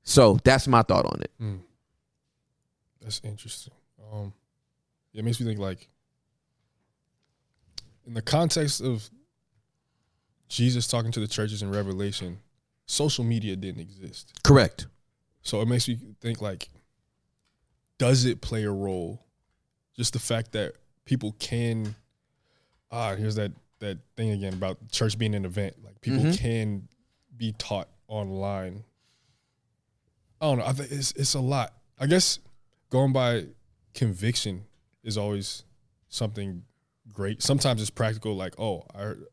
S2: So that's my thought on it.
S8: That's interesting. Um, it makes me think like in the context of Jesus talking to the churches in Revelation, social media didn't exist.
S2: Correct.
S8: So it makes me think like, does it play a role? Just the fact that people can, ah, here's that that thing again about church being an event. Like people
S2: Mhm.
S8: can be taught online. I don't know. I think it's it's a lot. I guess going by conviction is always something great. Sometimes it's practical. Like, oh, I heard.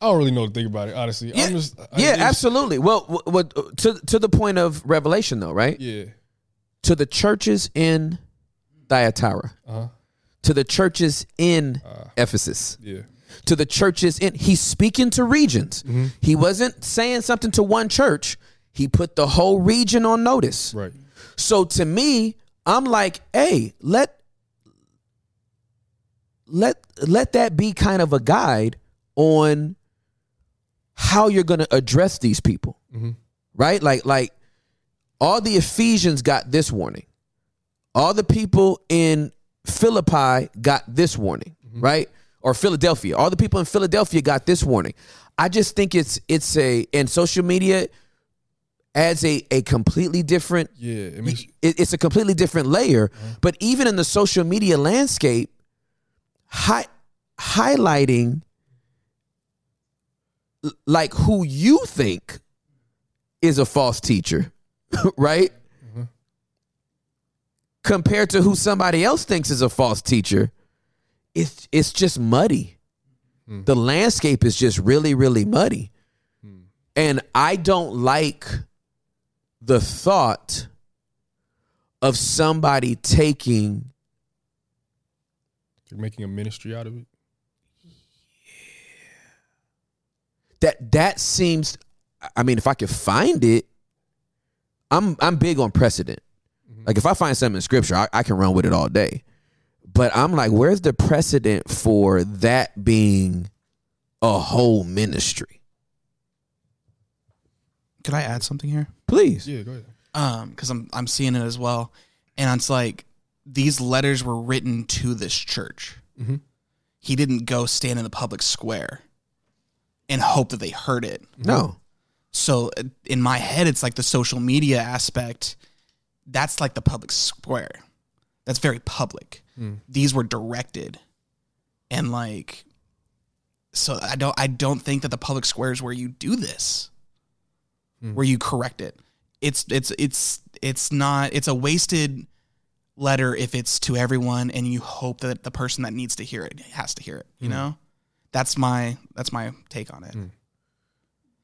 S8: I don't really know what to think about it. Honestly,
S2: Yeah,
S8: I'm just I
S2: yeah, absolutely. Well, w- w- to to the point of revelation, though, right?
S8: Yeah.
S2: To the churches in Thyatira,
S8: Uh-huh.
S2: to the churches in Ephesus,
S8: Yeah.
S2: to the churches in. He's speaking to regions. He wasn't saying something to one church. He put the whole region on notice.
S8: Right.
S2: So to me, I'm like, hey, let let let that be kind of a guide on how you're going to address these people. Mm-hmm. Right? Like like all the Ephesians got this warning. All the people in Philippi got this warning, mm-hmm. right? Or Philadelphia. All the people in Philadelphia got this warning. I just think it's it's a and social media adds a a completely different
S8: Yeah, it makes
S2: it- it's a completely different layer. Uh-huh. But even in the social media landscape, hi- highlighting like who you think is a false teacher, right? Compared to who somebody else thinks is a false teacher, it's it's just muddy. Hmm. The landscape is just really, really muddy. Hmm. And I don't like the thought of somebody taking
S8: you're making a ministry out of it.
S2: That that seems I mean if I could find it I'm I'm big on precedent. Like if I find something in scripture, I, I can run with it all day. But I'm like, where's the precedent for that being a whole ministry?
S9: Could I add something here?
S2: Please.
S8: Yeah, go ahead.
S9: Um, because I'm I'm seeing it as well, and it's like these letters were written to this church.
S8: Mhm.
S9: He didn't go stand in the public square and hope that they heard it.
S2: No.
S9: So uh, in my head, it's like the social media aspect. That's like the public square. That's very public. Hmm. These were directed, and like, so I don't. I don't think that the public square is where you do this, hmm. where you correct it. It's it's it's it's not. It's a wasted letter if it's to everyone, and you hope that the person that needs to hear it has to hear it. You hmm. know, that's my that's my take on it. Hmm.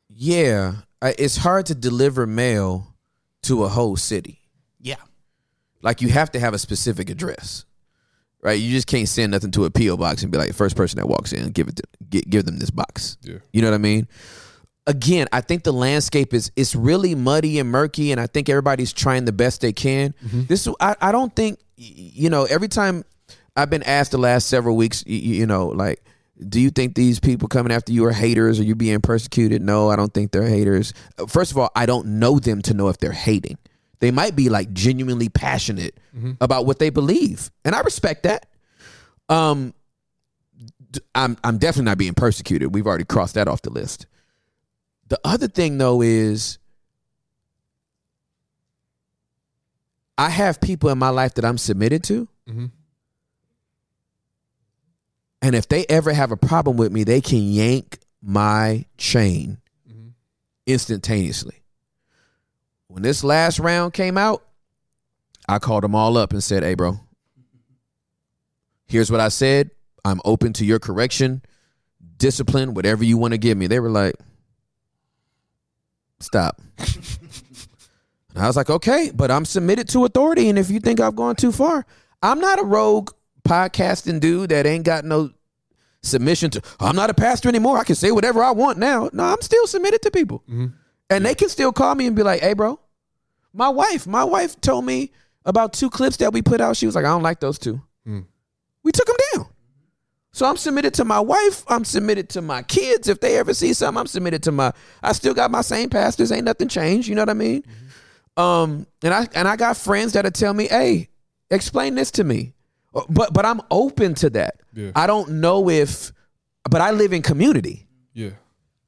S2: Yeah. I- It's hard to deliver mail to a whole city.
S9: Yeah.
S2: Like you have to have a specific address, right? You just can't send nothing to a PO box and be like, first person that walks in, give it, to, give, give them this box.
S8: Yeah.
S2: You know what I mean? Again, I think the landscape is it's really muddy and murky, and I think everybody's trying the best they can. Mm-hmm. This, I, I don't think, you know, every time I've been asked the last several weeks, y- y- you know, like, do you think these people coming after you are haters? Are you being persecuted? No, I don't think they're haters. Uh, First of all, I don't know them to know if they're hating. They might be like genuinely passionate about what they believe, and I respect that. Um, I'm I'm definitely not being persecuted. We've already crossed that off the list. The other thing though is I have people in my life that I'm submitted to.
S8: Mhm.
S2: And if they ever have a problem with me, they can yank my chain mm-hmm. instantaneously. When this last round came out, I called them all up and said, Hey, bro, here's what I said. I'm open to your correction, discipline, whatever you want to give me. They were like, Stop. and I was like, Okay, but I'm submitted to authority. And if you think I've gone too far, I'm not a rogue podcasting dude that ain't got no submission to I'm not a pastor anymore. I can say whatever I want now. No, I'm still submitted to people. Mm-hmm. And they can still call me and be like, hey, bro, my wife, my wife told me about two clips that we put out. She was like, I don't like those two. Mm. We took them down. So I'm submitted to my wife. I'm submitted to my kids. If they ever see something, I'm submitted to my. I still got my same pastors. Ain't nothing changed. You know what I mean? Mm-hmm. Um, and I and I got friends that'll tell me, "Hey, explain this to me." Uh, But but I'm open to that.
S8: Yeah.
S2: I don't know if, but I live in community.
S8: Yeah.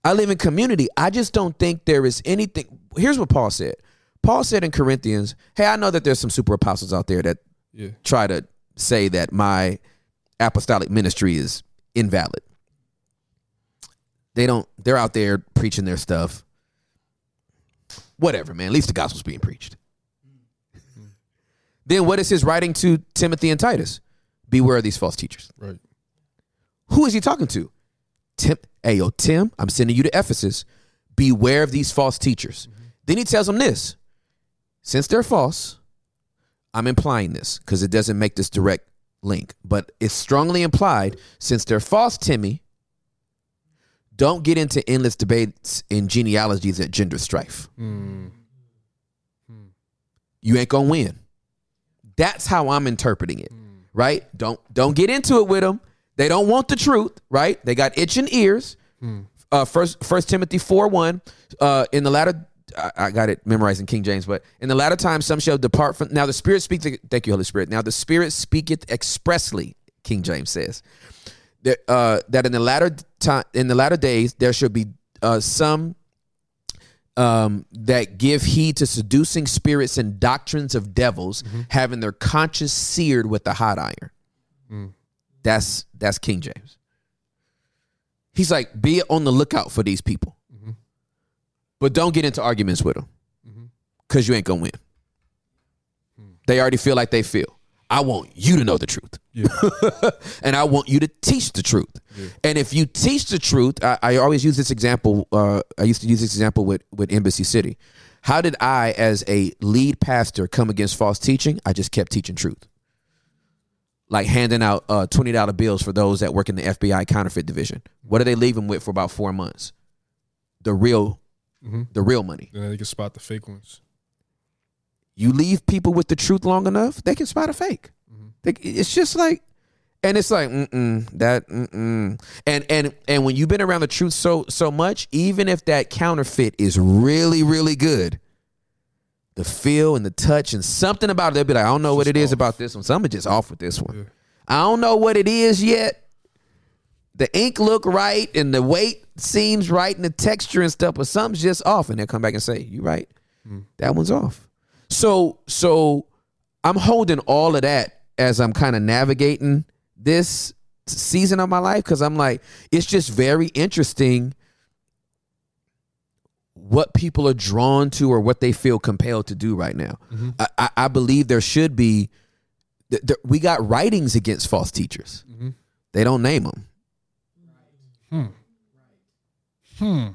S2: I live in community. I just don't think there is anything. Here's what Paul said. Paul said in Corinthians, "Hey, I know that there's some super apostles out there that
S8: Yeah.
S2: try to say that my apostolic ministry is invalid. They don't. They're out there preaching their stuff. Whatever, man. At least the gospel's being preached. Then what is his writing to Timothy and Titus? Beware of these false teachers.
S8: Right.
S2: Who is he talking to? Tim, hey yo, Tim, I'm sending you to Ephesus. Beware of these false teachers. Mm-hmm. Then he tells them this. Since they're false, I'm implying this because it doesn't make this direct link, but it's strongly implied since they're false, Timmy, don't get into endless debates in genealogies that gender strife. Hmm. Hmm. You ain't gonna win. That's how I'm interpreting it, right? Don't don't get into it with them. They don't want the truth, right? They got itching ears. Uh, first First Timothy four one. Uh, in the latter I, I got it memorized in King James, but in the latter time some shall depart from. Now the Spirit speaks. Thank you, Holy Spirit. Now the Spirit speaketh expressly. King James says that uh, that in the latter time in the latter days there shall be uh, some um, that give heed to seducing spirits and doctrines of devils, mm-hmm. having their conscience seared with the hot iron. Mm. That's that's King James. He's like, be on the lookout for these people, mm-hmm. but don't get into arguments with them mm-hmm. because you ain't gonna win. Hmm. They already feel like they feel. I want you to know the truth, and I want you to teach the truth. And if you teach the truth, I, I always use this example. Uh, I used to use this example with with Embassy City. How did I, as a lead pastor, come against false teaching? I just kept teaching truth like handing out uh, twenty dollar bills for those that work in the FBI counterfeit division. What do they leave them with for about four months? The real, the real money.
S8: Then they can spot the fake ones.
S2: You leave people with the truth long enough, they can spot a fake. They- it's just like, and it's like, mm-mm, that, mm-mm. and and and when you've been around the truth so so much, even if that counterfeit is really really good, the feel and the touch and something about it, they'll be like, I don't know what it is about this one. Something just off with this one. I don't know what it is yet. The ink look right and the weight seems right and the texture and stuff, but something's just off. And they'll come back and say, You right. That one's off. So so I'm holding all of that as I'm kind of navigating this season of my life because I'm like, it's just very interesting what people are drawn to or what they feel compelled to do right now. I, I, I believe there should be. th- th- we got writings against false teachers. They don't name them.
S8: Hmm. Hmm.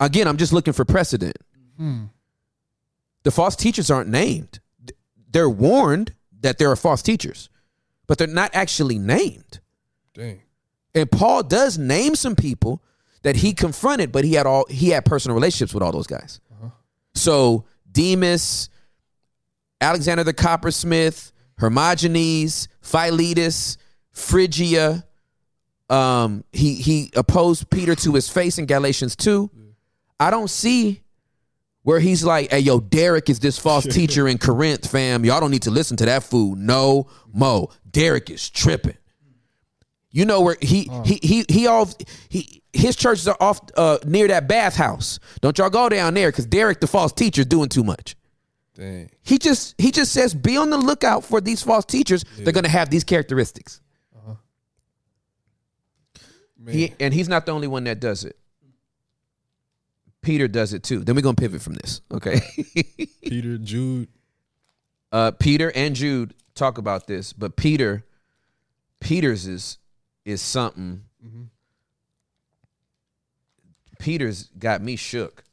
S2: Again, I'm just looking for precedent. The false teachers aren't named. They're warned that there are false teachers, but they're not actually named.
S8: Dang.
S2: And Paul does name some people that he confronted, but he had all he had personal relationships with all those guys. So Demas, Alexander the coppersmith, Hermogenes, Philetus, Phrygia. Um, he he opposed Peter to his face in Galatians two. I don't see where he's like, "Hey, yo, Derek is this false teacher in Corinth, fam. Y'all don't need to listen to that fool. No, mo. Derek is tripping. You know where he he he he all he his churches are off uh, near that bathhouse. Don't y'all go down there because Derek, the false teacher, is doing too much.
S8: Dang.
S2: He just he just says, be on the lookout for these false teachers. They're gonna have these characteristics.
S8: Man.
S2: He, and he's not the only one that does it. Peter does it too. Then we're gonna pivot from this, okay?
S8: Peter, Jude.
S2: uh, Peter and Jude talk about this, but Peter, Peter's is is something. Peter's got me shook.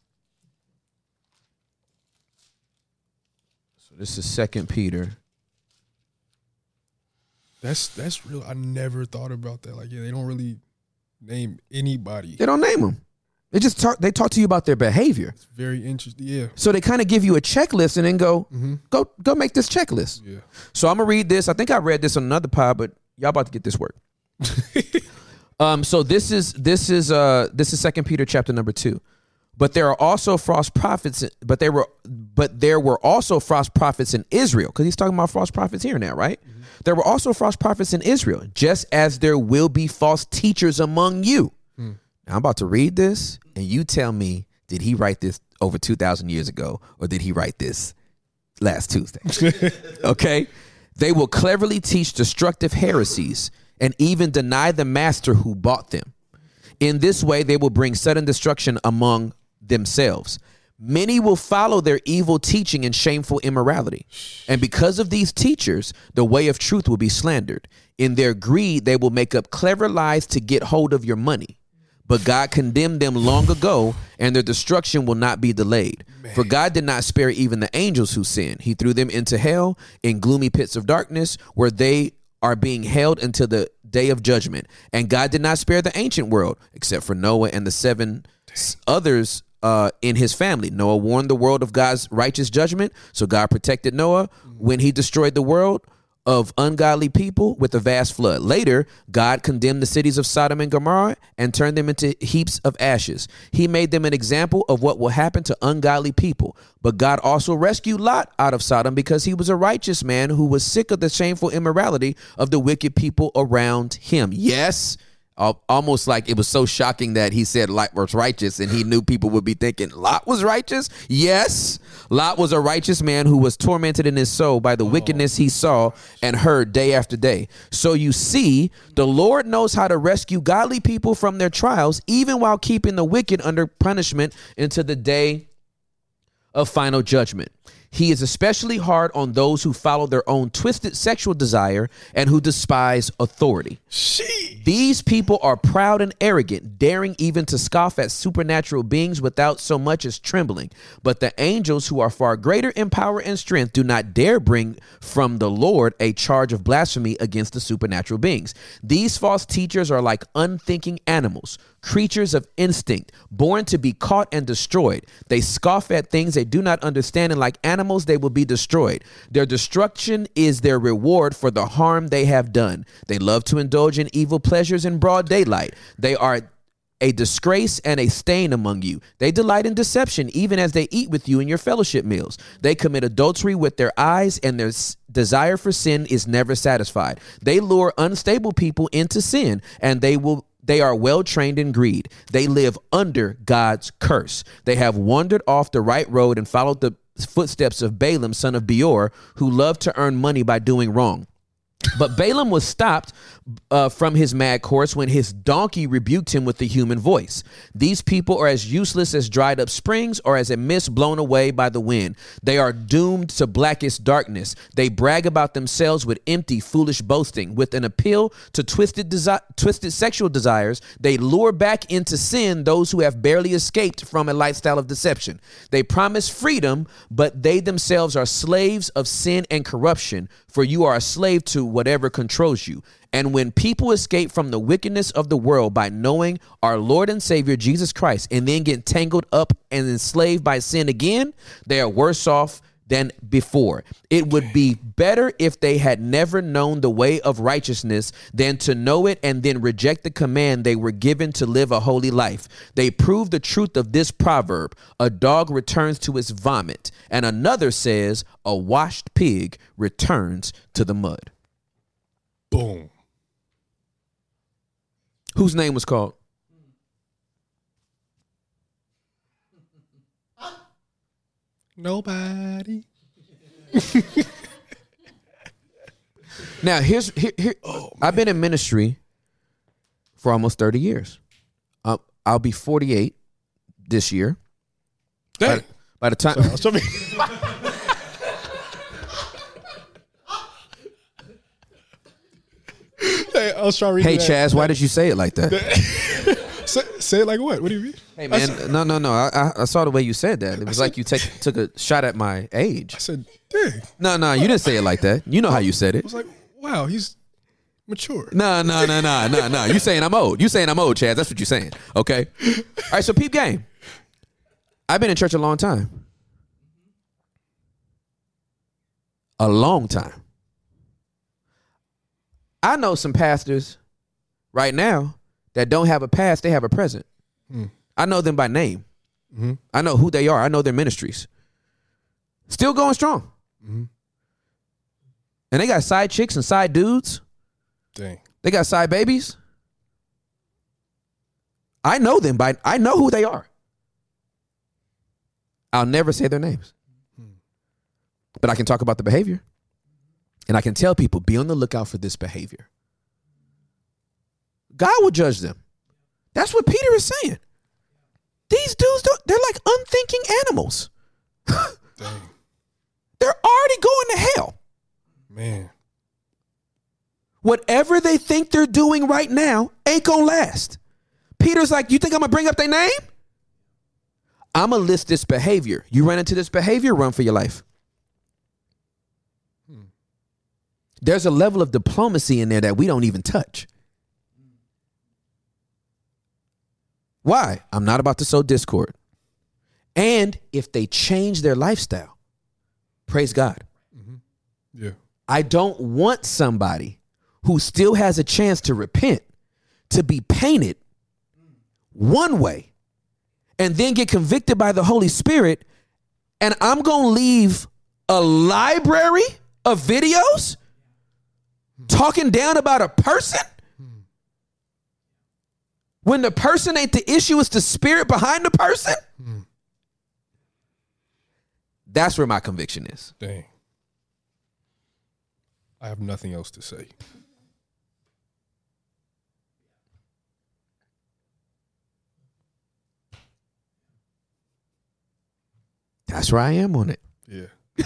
S2: So this is Second Peter.
S8: That's that's real. I never thought about that. Like, yeah, they don't really name anybody.
S2: They don't name them. They just talk. They talk to you about their behavior.
S8: It's very interesting. Yeah.
S2: So they kind of give you a checklist and then go, go, go make this checklist.
S8: Yeah.
S2: So I'm gonna read this. I think I read this on another pod, but y'all about to get this work. um. So this is this is uh this is Second Peter chapter number two. But there are also false prophets. But there were but there were also false prophets in Israel because he's talking about false prophets here now, right? There were also false prophets in Israel, just as there will be false teachers among you. Now, I'm about to read this, and you tell me, did he write this over 2,000 years ago, or did he write this last Tuesday? okay? They will cleverly teach destructive heresies and even deny the master who bought them. In this way, they will bring sudden destruction among themselves. Many will follow their evil teaching and shameful immorality. And because of these teachers, the way of truth will be slandered. In their greed, they will make up clever lies to get hold of your money. But God condemned them long ago, and their destruction will not be delayed. For God did not spare even the angels who sinned. He threw them into hell in gloomy pits of darkness, where they are being held until the day of judgment. And God did not spare the ancient world, except for Noah and the seven others uh, in his family. Noah warned the world of God's righteous judgment, so God protected Noah when he destroyed the world of ungodly people with a vast flood. Later, God condemned the cities of Sodom and Gomorrah and turned them into heaps of ashes. He made them an example of what will happen to ungodly people. But God also rescued Lot out of Sodom because he was a righteous man who was sick of the shameful immorality of the wicked people around him. Yes, al- almost like it was so shocking that he said Lot was righteous and he knew people would be thinking Lot was righteous. Yes, Lot was a righteous man who was tormented in his soul by the wickedness he saw and heard day after day. So you see, the Lord knows how to rescue godly people from their trials, even while keeping the wicked under punishment until the day of final judgment. He is especially hard on those who follow their own twisted sexual desire and who despise authority. These people are proud and arrogant, daring even to scoff at supernatural beings without so much as trembling. But the angels, who are far greater in power and strength, do not dare bring from the Lord a charge of blasphemy against the supernatural beings. These false teachers are like unthinking animals, creatures of instinct, born to be caught and destroyed. They scoff at things they do not understand, and like animals, they will be destroyed. Their destruction is their reward for the harm they have done. They love to indulge in evil pleasures in broad daylight. They are a disgrace and a stain among you. They delight in deception, even as they eat with you in your fellowship meals. They commit adultery with their eyes, and their desire for sin is never satisfied. They lure unstable people into sin, and they will. They are well trained in greed. They live under God's curse. They have wandered off the right road and followed the footsteps of Balaam, son of Beor, who loved to earn money by doing wrong. But Balaam was stopped uh, from his mad course when his donkey rebuked him with the human voice. These people are as useless as dried up springs or as a mist blown away by the wind. They are doomed to blackest darkness. They brag about themselves with empty, foolish boasting. With an appeal to twisted, desi- twisted sexual desires, they lure back into sin those who have barely escaped from a lifestyle of deception. They promise freedom, but they themselves are slaves of sin and corruption, for you are a slave to whatever controls you. And when people escape from the wickedness of the world by knowing our Lord and Savior Jesus Christ and then get tangled up and enslaved by sin again, they are worse off than before. It would be better if they had never known the way of righteousness than to know it and then reject the command they were given to live a holy life. They prove the truth of this proverb a dog returns to its vomit, and another says, a washed pig returns to the mud.
S8: Boom.
S2: Whose name was called?
S8: Nobody.
S2: Now here's here, here I've been in ministry for almost 30 years. Uh, I'll be 48 this year.
S8: Dang.
S2: By, by the time
S8: I was trying to- Hey, I was trying to read
S2: Hey
S8: that.
S2: Chaz, why did you say it like that?
S8: Say, say it like what? What do you mean?
S2: Hey man, no no no. I, I, I saw the way you said that. It was like you take, took a shot at my age.
S8: I said, dang.
S2: No no, you didn't say it like that. You know how you said it.
S8: I was like, wow, he's mature.
S2: No, no, no, no, no, no. You saying I'm old. You saying I'm old, Chaz. That's what you're saying. Okay. All right, so peep game. I've been in church a long time. A long time. I know some pastors right now that don't have a past, they have a present. Hmm. I know them by name. Mm-hmm. I know who they are. I know their ministries. Still going strong. Mm-hmm. And they got side chicks and side dudes.
S8: Dang.
S2: They got side babies. I know them by I know who they are. I'll never say their names. Hmm. But I can talk about the behavior. And I can tell people be on the lookout for this behavior. God will judge them. That's what Peter is saying. These dudes don't they're like unthinking animals. They're already going to hell.
S8: Man.
S2: Whatever they think they're doing right now ain't gonna last. Peter's like, You think I'm gonna bring up their name? I'm gonna list this behavior. You run into this behavior, run for your life. There's a level of diplomacy in there that we don't even touch. Why? I'm not about to sow discord. And if they change their lifestyle, praise God. Mm-hmm.
S8: Yeah.
S2: I don't want somebody who still has a chance to repent to be painted one way and then get convicted by the Holy Spirit and I'm going to leave a library of videos talking down about a person when the person ain't the issue, it's the spirit behind the person. That's where my conviction is.
S8: Dang. I have nothing else to say.
S2: That's where I am on it.
S8: Yeah.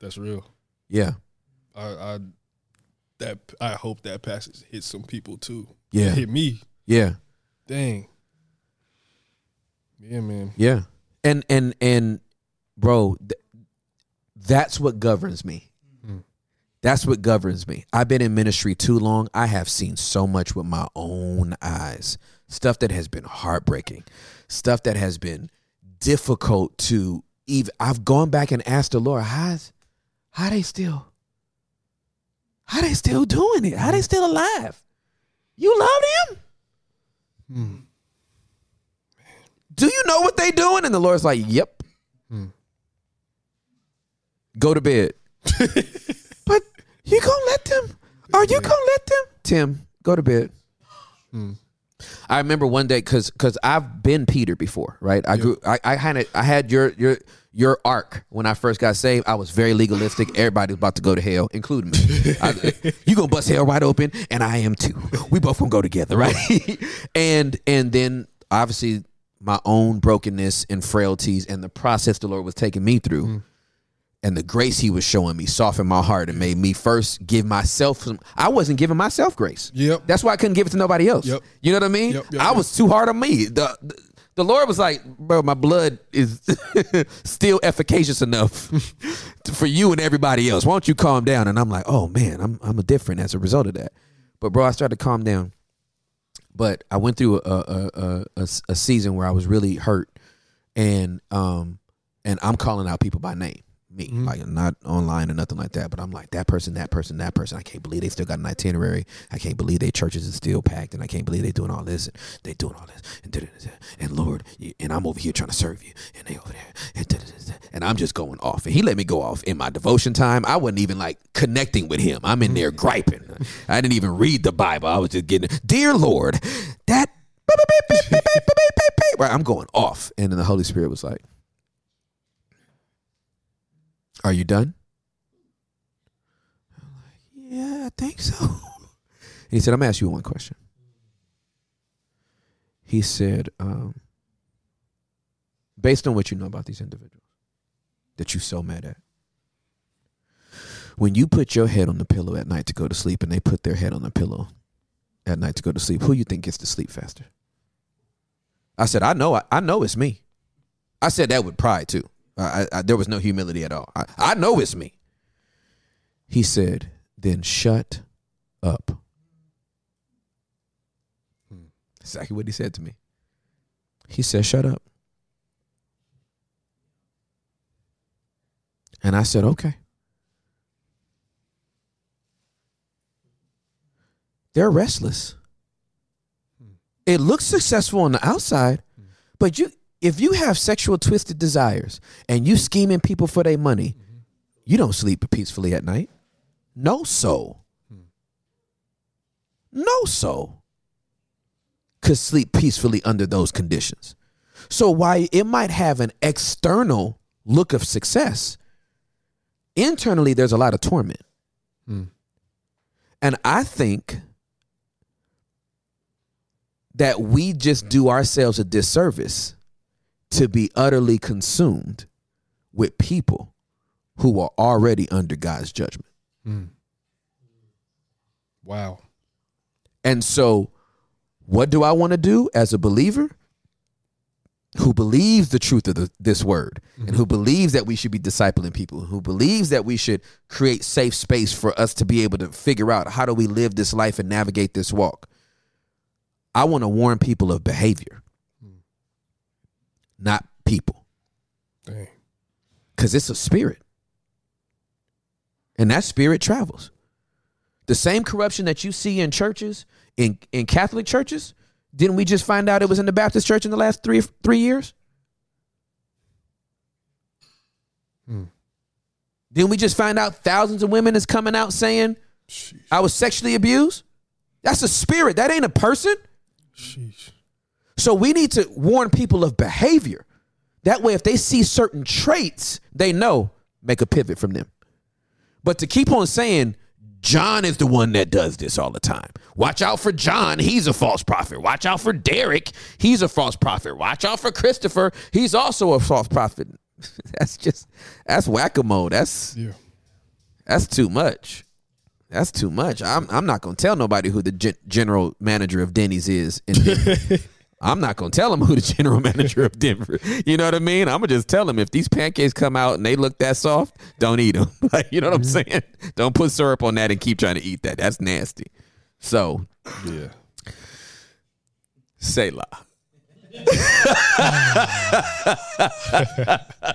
S8: That's real.
S2: Yeah.
S8: I, I that I hope that passage hits some people too.
S2: Yeah.
S8: It hit me.
S2: Yeah.
S8: Dang. Yeah, man.
S2: Yeah. And and and bro, th- that's what governs me. Mm-hmm. That's what governs me. I've been in ministry too long. I have seen so much with my own eyes. Stuff that has been heartbreaking. Stuff that has been difficult to even I've gone back and asked the Lord, how's how they still how they still doing it? How they mm-hmm. still alive? You love them? Hmm. Do you know what they doing? And the Lord's like, Yep. Hmm. Go to bed. but you gonna let them? Are you gonna let them? Tim, go to bed. Hmm. I remember one day because because I've been Peter before, right? I grew I, I had it I had your your your arc when I first got saved. I was very legalistic. Everybody was about to go to hell, including me. I, you gonna bust hell wide open, and I am too. We both gonna go together, right? and and then obviously my own brokenness and frailties and the process the Lord was taking me through. Mm. And the grace he was showing me softened my heart and made me first give myself some. I wasn't giving myself grace.
S8: Yep.
S2: That's why I couldn't give it to nobody else.
S8: Yep.
S2: You know what I mean?
S8: Yep, yep,
S2: I was too hard on me. The, the the Lord was like, bro, my blood is still efficacious enough for you and everybody else. Why don't you calm down? And I'm like, oh man, I'm I'm a different as a result of that. But bro, I started to calm down. But I went through a a, a, a, a season where I was really hurt, and um and I'm calling out people by name. Me, mm-hmm. like not online or nothing like that, but I'm like that person, that person, that person. I can't believe they still got an itinerary. I can't believe their churches is still packed, and I can't believe they're doing all this and they doing all this and and Lord, and I'm over here trying to serve you, and they over there and and I'm just going off, and He let me go off in my devotion time. I wasn't even like connecting with Him. I'm in there mm-hmm. griping. I didn't even read the Bible. I was just getting, dear Lord, that. Right, I'm going off, and then the Holy Spirit was like. Are you done? I'm like, yeah, I think so. And he said, I'm gonna ask you one question. He said, um, based on what you know about these individuals that you're so mad at, when you put your head on the pillow at night to go to sleep and they put their head on the pillow at night to go to sleep, who you think gets to sleep faster? I said, I know, I, I know it's me. I said that with pride too. I, I, there was no humility at all. I, I know it's me. He said, then shut up. Hmm. Exactly what he said to me. He said, shut up. And I said, okay. They're restless. It looks successful on the outside, but you if you have sexual twisted desires and you scheming people for their money, mm-hmm. you don't sleep peacefully at night. No soul. Hmm. No soul could sleep peacefully under those conditions. So while it might have an external look of success, internally there's a lot of torment. Hmm. And I think that we just do ourselves a disservice to be utterly consumed with people who are already under God's judgment. Hmm.
S8: Wow.
S2: And so, what do I want to do as a believer who believes the truth of the, this word and mm-hmm. who believes that we should be discipling people, who believes that we should create safe space for us to be able to figure out how do we live this life and navigate this walk? I want to warn people of behavior, not people.
S8: Dang.
S2: because it's a spirit. And that spirit travels. The same corruption that you see in churches, in, in Catholic churches, didn't we just find out it was in the Baptist church in the last three three years? Hmm. Didn't we just find out thousands of women is coming out saying I was sexually abused? That's a spirit. That ain't a person.
S8: Sheesh.
S2: So we need to warn people of behavior. That way, if they see certain traits, they know make a pivot from them. But to keep on saying John is the one that does this all the time. Watch out for John, he's a false prophet. Watch out for Derek, he's a false prophet. Watch out for Christopher, he's also a false prophet. that's just that's whack-a-mole. That's
S8: Yeah.
S2: that's too much. That's too much. I'm I'm not gonna tell nobody who the gen- general manager of Denny's is. In. I'm not gonna tell them who the general manager of Denver. You know what I mean? I'm gonna just tell them if these pancakes come out and they look that soft, don't eat them. Like you know what I'm mm-hmm. saying? Don't put syrup on that and keep trying to eat that. That's nasty. So
S8: Yeah.
S2: say la.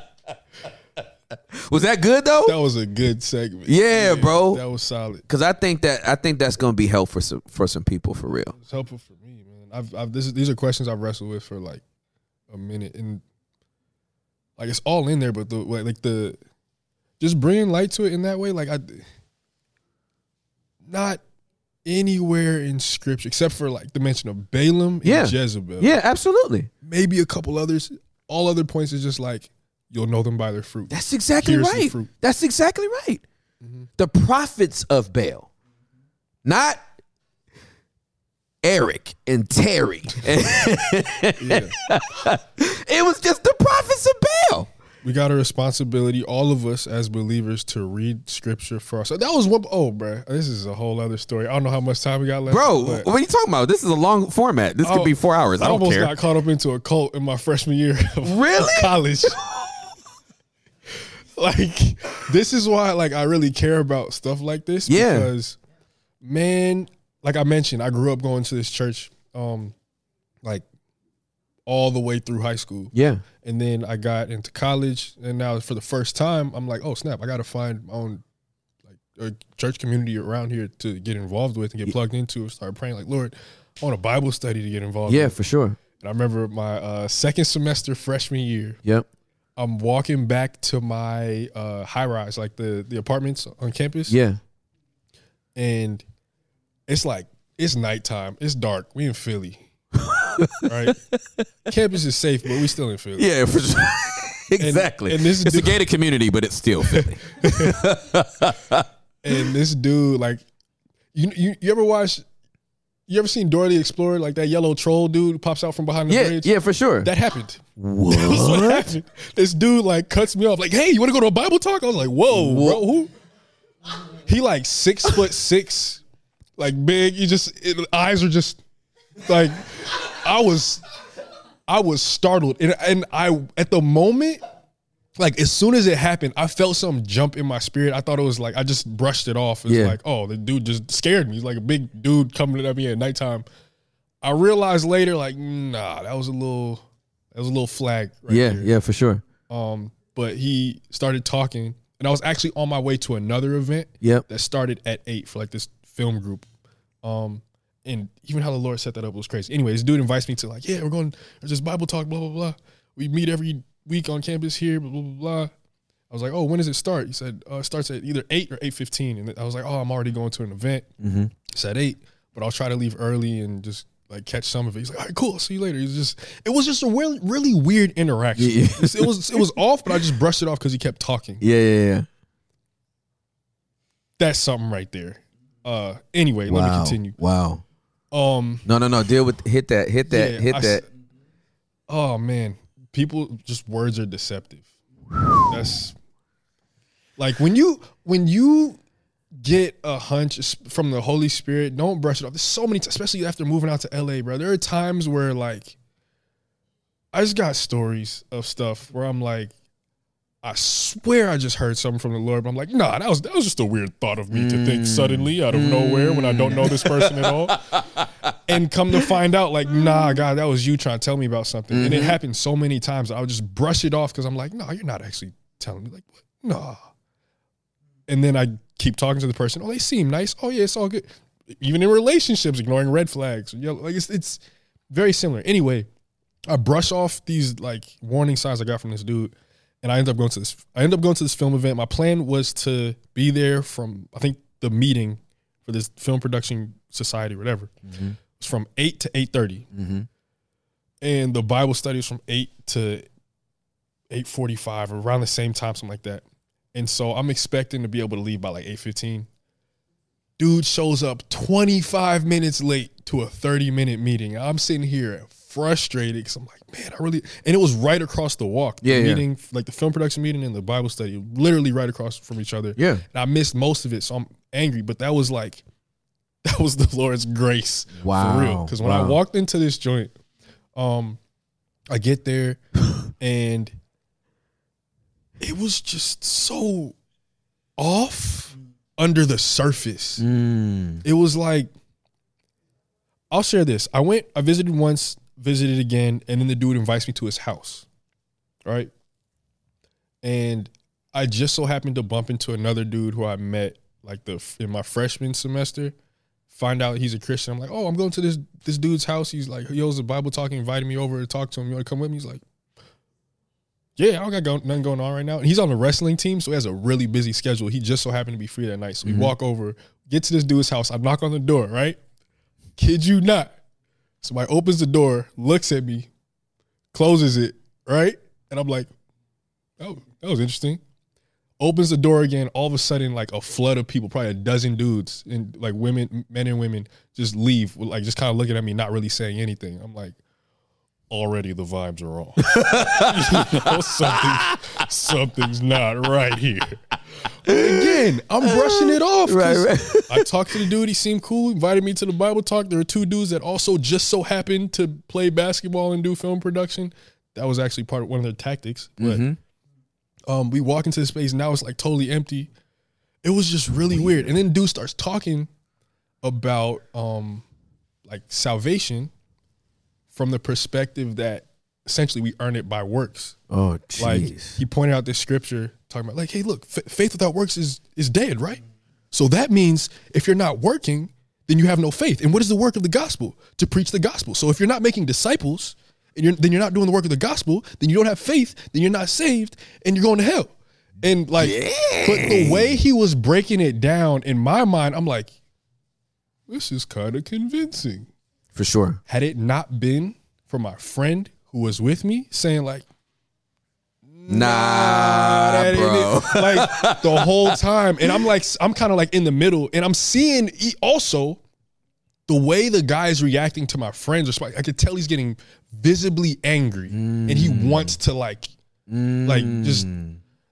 S2: Was that good though?
S8: That was a good segment.
S2: Yeah, bro.
S8: That was solid.
S2: Because I think that I think that's gonna be helpful for some for some people for real.
S8: It's helpful for me, man. I've, I've this is, these are questions I've wrestled with for like a minute, and like it's all in there, but the like like the just bringing light to it in that way, like I not anywhere in scripture except for like the mention of Balaam and
S2: Yeah.
S8: Jezebel.
S2: Yeah, absolutely.
S8: maybe a couple others. All other points is just like you'll know them by their fruit.
S2: That's exactly
S8: Here's
S2: right. That's exactly right. Mm-hmm. The prophets of Baal, not Eric and Terry. It was just the prophets of Baal.
S8: we got a responsibility, all of us as believers, to read scripture for ourselves. That was what. Oh, bro, this is a whole other story. I don't know how much time we got left,
S2: Bro, what are you talking about? This is a long format. This could
S8: Oh,
S2: be four hours. I don't
S8: almost
S2: care.
S8: got caught up into a cult in my freshman year of,
S2: Really?
S8: of college. like, this is why, like, I really care about stuff like this.
S2: Yeah.
S8: Because, man, like I mentioned, I grew up going to this church, um, like, all the way through high school.
S2: yeah.
S8: And then I got into college, and now for the first time, I'm like, oh snap! I got to find my own like a church community around here to get involved with and get plugged into. And start praying like, Lord, I want a Bible study to get involved.
S2: Yeah,
S8: with.
S2: for sure.
S8: And I remember my uh, second semester freshman year,
S2: Yep.
S8: I'm walking back to my uh, high rise, like the the apartments on campus.
S2: Yeah.
S8: and it's like it's nighttime. It's dark. We in Philly, right? Campus is safe, but we still in Philly.
S2: Yeah, for sure. exactly.
S8: and this
S2: it's a gated community, but it's still Philly.
S8: and this dude like you you, you ever watch you ever seen Dora the Explorer like that yellow troll dude pops out from behind the
S2: yeah,
S8: bridge?
S2: yeah, for sure.
S8: That happened.
S2: what?
S8: That's what happened. This dude like cuts me off like, "Hey, you want to go to a Bible talk?" I was like, "Whoa, bro, who?" He like six foot six, like big. You just it, eyes are just like I was, I was startled, and and I at the moment, like as soon as it happened, I felt something jump in my spirit. I thought it was like I just brushed it off. It's
S2: Yeah.
S8: like, oh, the dude just scared me. He's like a big dude coming at me at nighttime. I realized later, like, nah, that was a little, that was a little flag. Right
S2: yeah,
S8: there.
S2: yeah, for sure.
S8: Um, but he started talking, and I was actually on my way to another event
S2: Yep.
S8: that started at eight for like this film group. Um, and even how the Lord set that up was crazy. Anyway, this dude invites me to like, yeah, we're going. There's this Bible talk, blah blah blah. We meet every week on campus here, blah blah blah. blah. I was like, oh, when does it start? He said uh, it starts at either eight or eight fifteen, and I was like, oh, I'm already going to an event.
S2: Mm-hmm.
S8: It's at eight, but I'll try to leave early and just like catch some of it. He's like, all right, cool, I'll see you later. He's just, it was just a really, really weird interaction.
S2: Yeah.
S8: it was, it was off, but I just brushed it off because he kept talking.
S2: Yeah, yeah, yeah.
S8: That's something right there. Uh, anyway, let me continue.
S2: Wow.
S8: Um,
S2: No, no, no. Deal with hit that, hit that,
S8: yeah,
S2: hit
S8: I
S2: that.
S8: Oh man, people just words are deceptive. That's like when you when you get a hunch from the Holy Spirit, don't brush it off. There's so many, t- especially after moving out to LA, bro. There are times where like I just got stories of stuff where I'm like, I swear I just heard something from the Lord, but I'm like, nah, that was that was just a weird thought of me to think mm. suddenly out of nowhere when I don't know this person at all. And come to find out, like, nah, God, that was you trying to tell me about something. And it mm-hmm. happened so many times. I would just brush it off because I'm like, no, you're not actually telling me. Like, what? Nah. and then I keep talking to the person. Oh, they seem nice. Oh yeah, it's all good. Even in relationships, ignoring red flags. You know, like it's it's very similar. Anyway, I brush off these like warning signs I got from this dude, and I end up going to this. I end up going to this film event. My plan was to be there from I think the meeting for this film production society, whatever. It was from eight to eight mm-hmm. and the Bible study was from eight to eight forty five, around the same time, something like that. And so I'm expecting to be able to leave by like eight fifteen. Dude shows up 25 minutes late to a 30 minute meeting. I'm sitting here frustrated because I'm like, man, I really and it was right across the walk. The
S2: Yeah, yeah.
S8: meeting, like the film production meeting and the Bible study, literally right across from each other.
S2: Yeah.
S8: And I missed most of it, so I'm angry. But that was like that was the Lord's grace.
S2: Wow.
S8: For real. Because when I walked into this joint, um, I get there and it was just so off under the surface.
S2: Mm.
S8: It was like I'll share this. I went, I visited once, visited again, and then the dude invites me to his house. Right? And I just so happened to bump into another dude who I met like the in my freshman semester. Find out he's a Christian. I'm like, oh, I'm going to this this dude's house. He's like, yo's a Bible talking, invited me over to talk to him. You want to come with me? He's like, yeah, I don't got go- nothing going on right now. And he's on the wrestling team, so he has a really busy schedule. He just so happened to be free that night. So we mm-hmm. walk over, get to this dude's house. I knock on the door, right? Kid you not. Somebody opens the door, looks at me, closes it, right? And I'm like, oh, that was interesting. Opens the door again. All of a sudden, like a flood of people, probably a dozen dudes and like women, men and women, just leave, like just kind of looking at me, not really saying anything. I'm like, already the vibes are off. you know, something, something's not right here. Again, I'm brushing it off.
S2: Right,
S8: I talked to the dude. He seemed cool. Invited me to the Bible talk. There were two dudes that also just so happened to play basketball and do film production. That was actually part of one of their tactics. But um, we walk into the space. Now it's like totally empty. It was just really weird. And then dude starts talking about um, like salvation from the perspective that essentially we earn it by works.
S2: Oh,
S8: Like he pointed out this scripture talking about like, hey, look, fa- faith without works is is dead, right? So that means if you're not working, then you have no faith. And what is the work of the gospel? To preach the gospel. So if you're not making disciples, and you're, then you're not doing the work of the gospel, then you don't have faith, then you're not saved, and you're going to hell. And like, but the way he was breaking it down in my mind, I'm like, this is kind of convincing
S2: For sure.
S8: had it not been for my friend who was with me saying like
S2: Nah,
S8: ain't
S2: bro.
S8: it. like the whole time and i'm like i'm kind of like in the middle and i'm seeing also the way the guy's reacting to my friends sp- i could tell he's getting visibly angry and he
S2: Mm.
S8: wants to like like just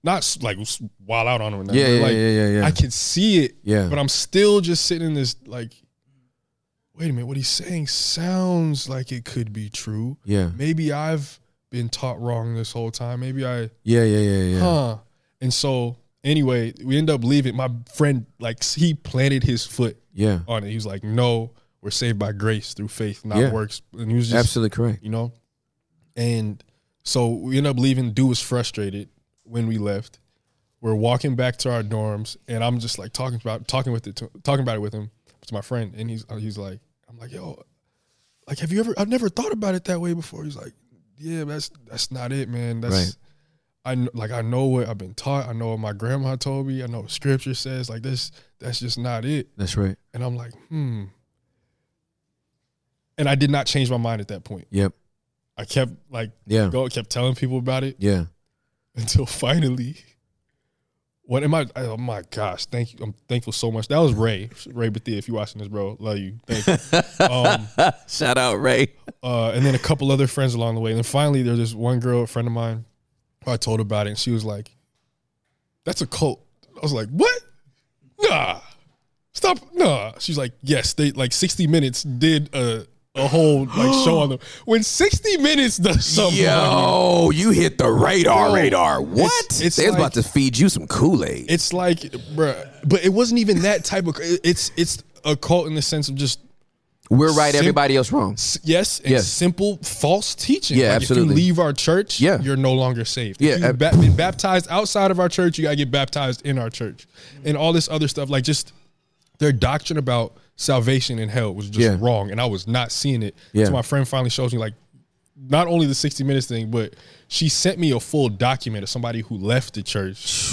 S8: not like wild out on him or
S2: Yeah, yeah,
S8: like,
S2: yeah, yeah, yeah.
S8: i can see it
S2: Yeah.
S8: but i'm still just sitting in this like wait a minute what he's saying sounds like it could be true
S2: Yeah.
S8: maybe I've been taught wrong this whole time. Maybe I,
S2: Yeah, yeah, yeah, yeah.
S8: huh? And so anyway, we end up leaving. My friend, like, he planted his foot
S2: Yeah.
S8: on it. He was like, "No, we're saved by grace through faith, not
S2: Yeah.
S8: works." And he was just,
S2: Absolutely correct.
S8: you know. And so we end up leaving. Dude was frustrated when we left. We're walking back to our dorms, and I'm just like talking about talking with it, to, talking about it with him to my friend, and he's he's like, I'm like, yo, like, have you ever? I've never thought about it that way before. He's like, yeah, that's that's not it, man. That's
S2: Right.
S8: I like I know what I've been taught. I know what my grandma told me. I know what scripture says. Like this, that's just not it.
S2: That's right.
S8: And I'm like, hmm. And I did not change my mind at that point.
S2: Yep.
S8: I kept like
S2: Yeah.
S8: go kept telling people about it
S2: Yeah.
S8: until finally what am I oh my gosh thank you I'm thankful so much. That was Ray Ray Bethia if you're watching this bro love you thank you. Um
S2: Shout out Ray.
S8: uh and then a couple other friends along the way. And then finally there's this one girl a friend of mine who I told about it and she was like that's a cult. I was like what? Nah. Stop nah. She's like yes they like 60 minutes did a a whole like show on them when 60 minutes does something on you,
S2: you hit the radar,
S8: Yo,
S2: radar. What?
S8: it's- it's
S2: they was
S8: like-
S2: about to feed you some Kool Aid.
S8: It's like, bruh, but it wasn't even that type of. It's it's a cult in the sense of just
S2: We're right,
S8: Sim-
S2: everybody else wrong.
S8: S- Yes, and
S2: Yes.
S8: simple false teaching.
S2: Yeah,
S8: like
S2: absolutely.
S8: If you leave our church,
S2: Yeah.
S8: you're no longer saved.
S2: Yeah,
S8: If you've ba- been baptized outside of our church, you gotta get baptized in our church, and all this other stuff. Like just their doctrine about salvation and hell was just
S2: Yeah.
S8: wrong, and I was not seeing it.
S2: Yeah.
S8: So my friend finally shows me like not only the 60 minutes thing, but she sent me a full document of somebody who left the church.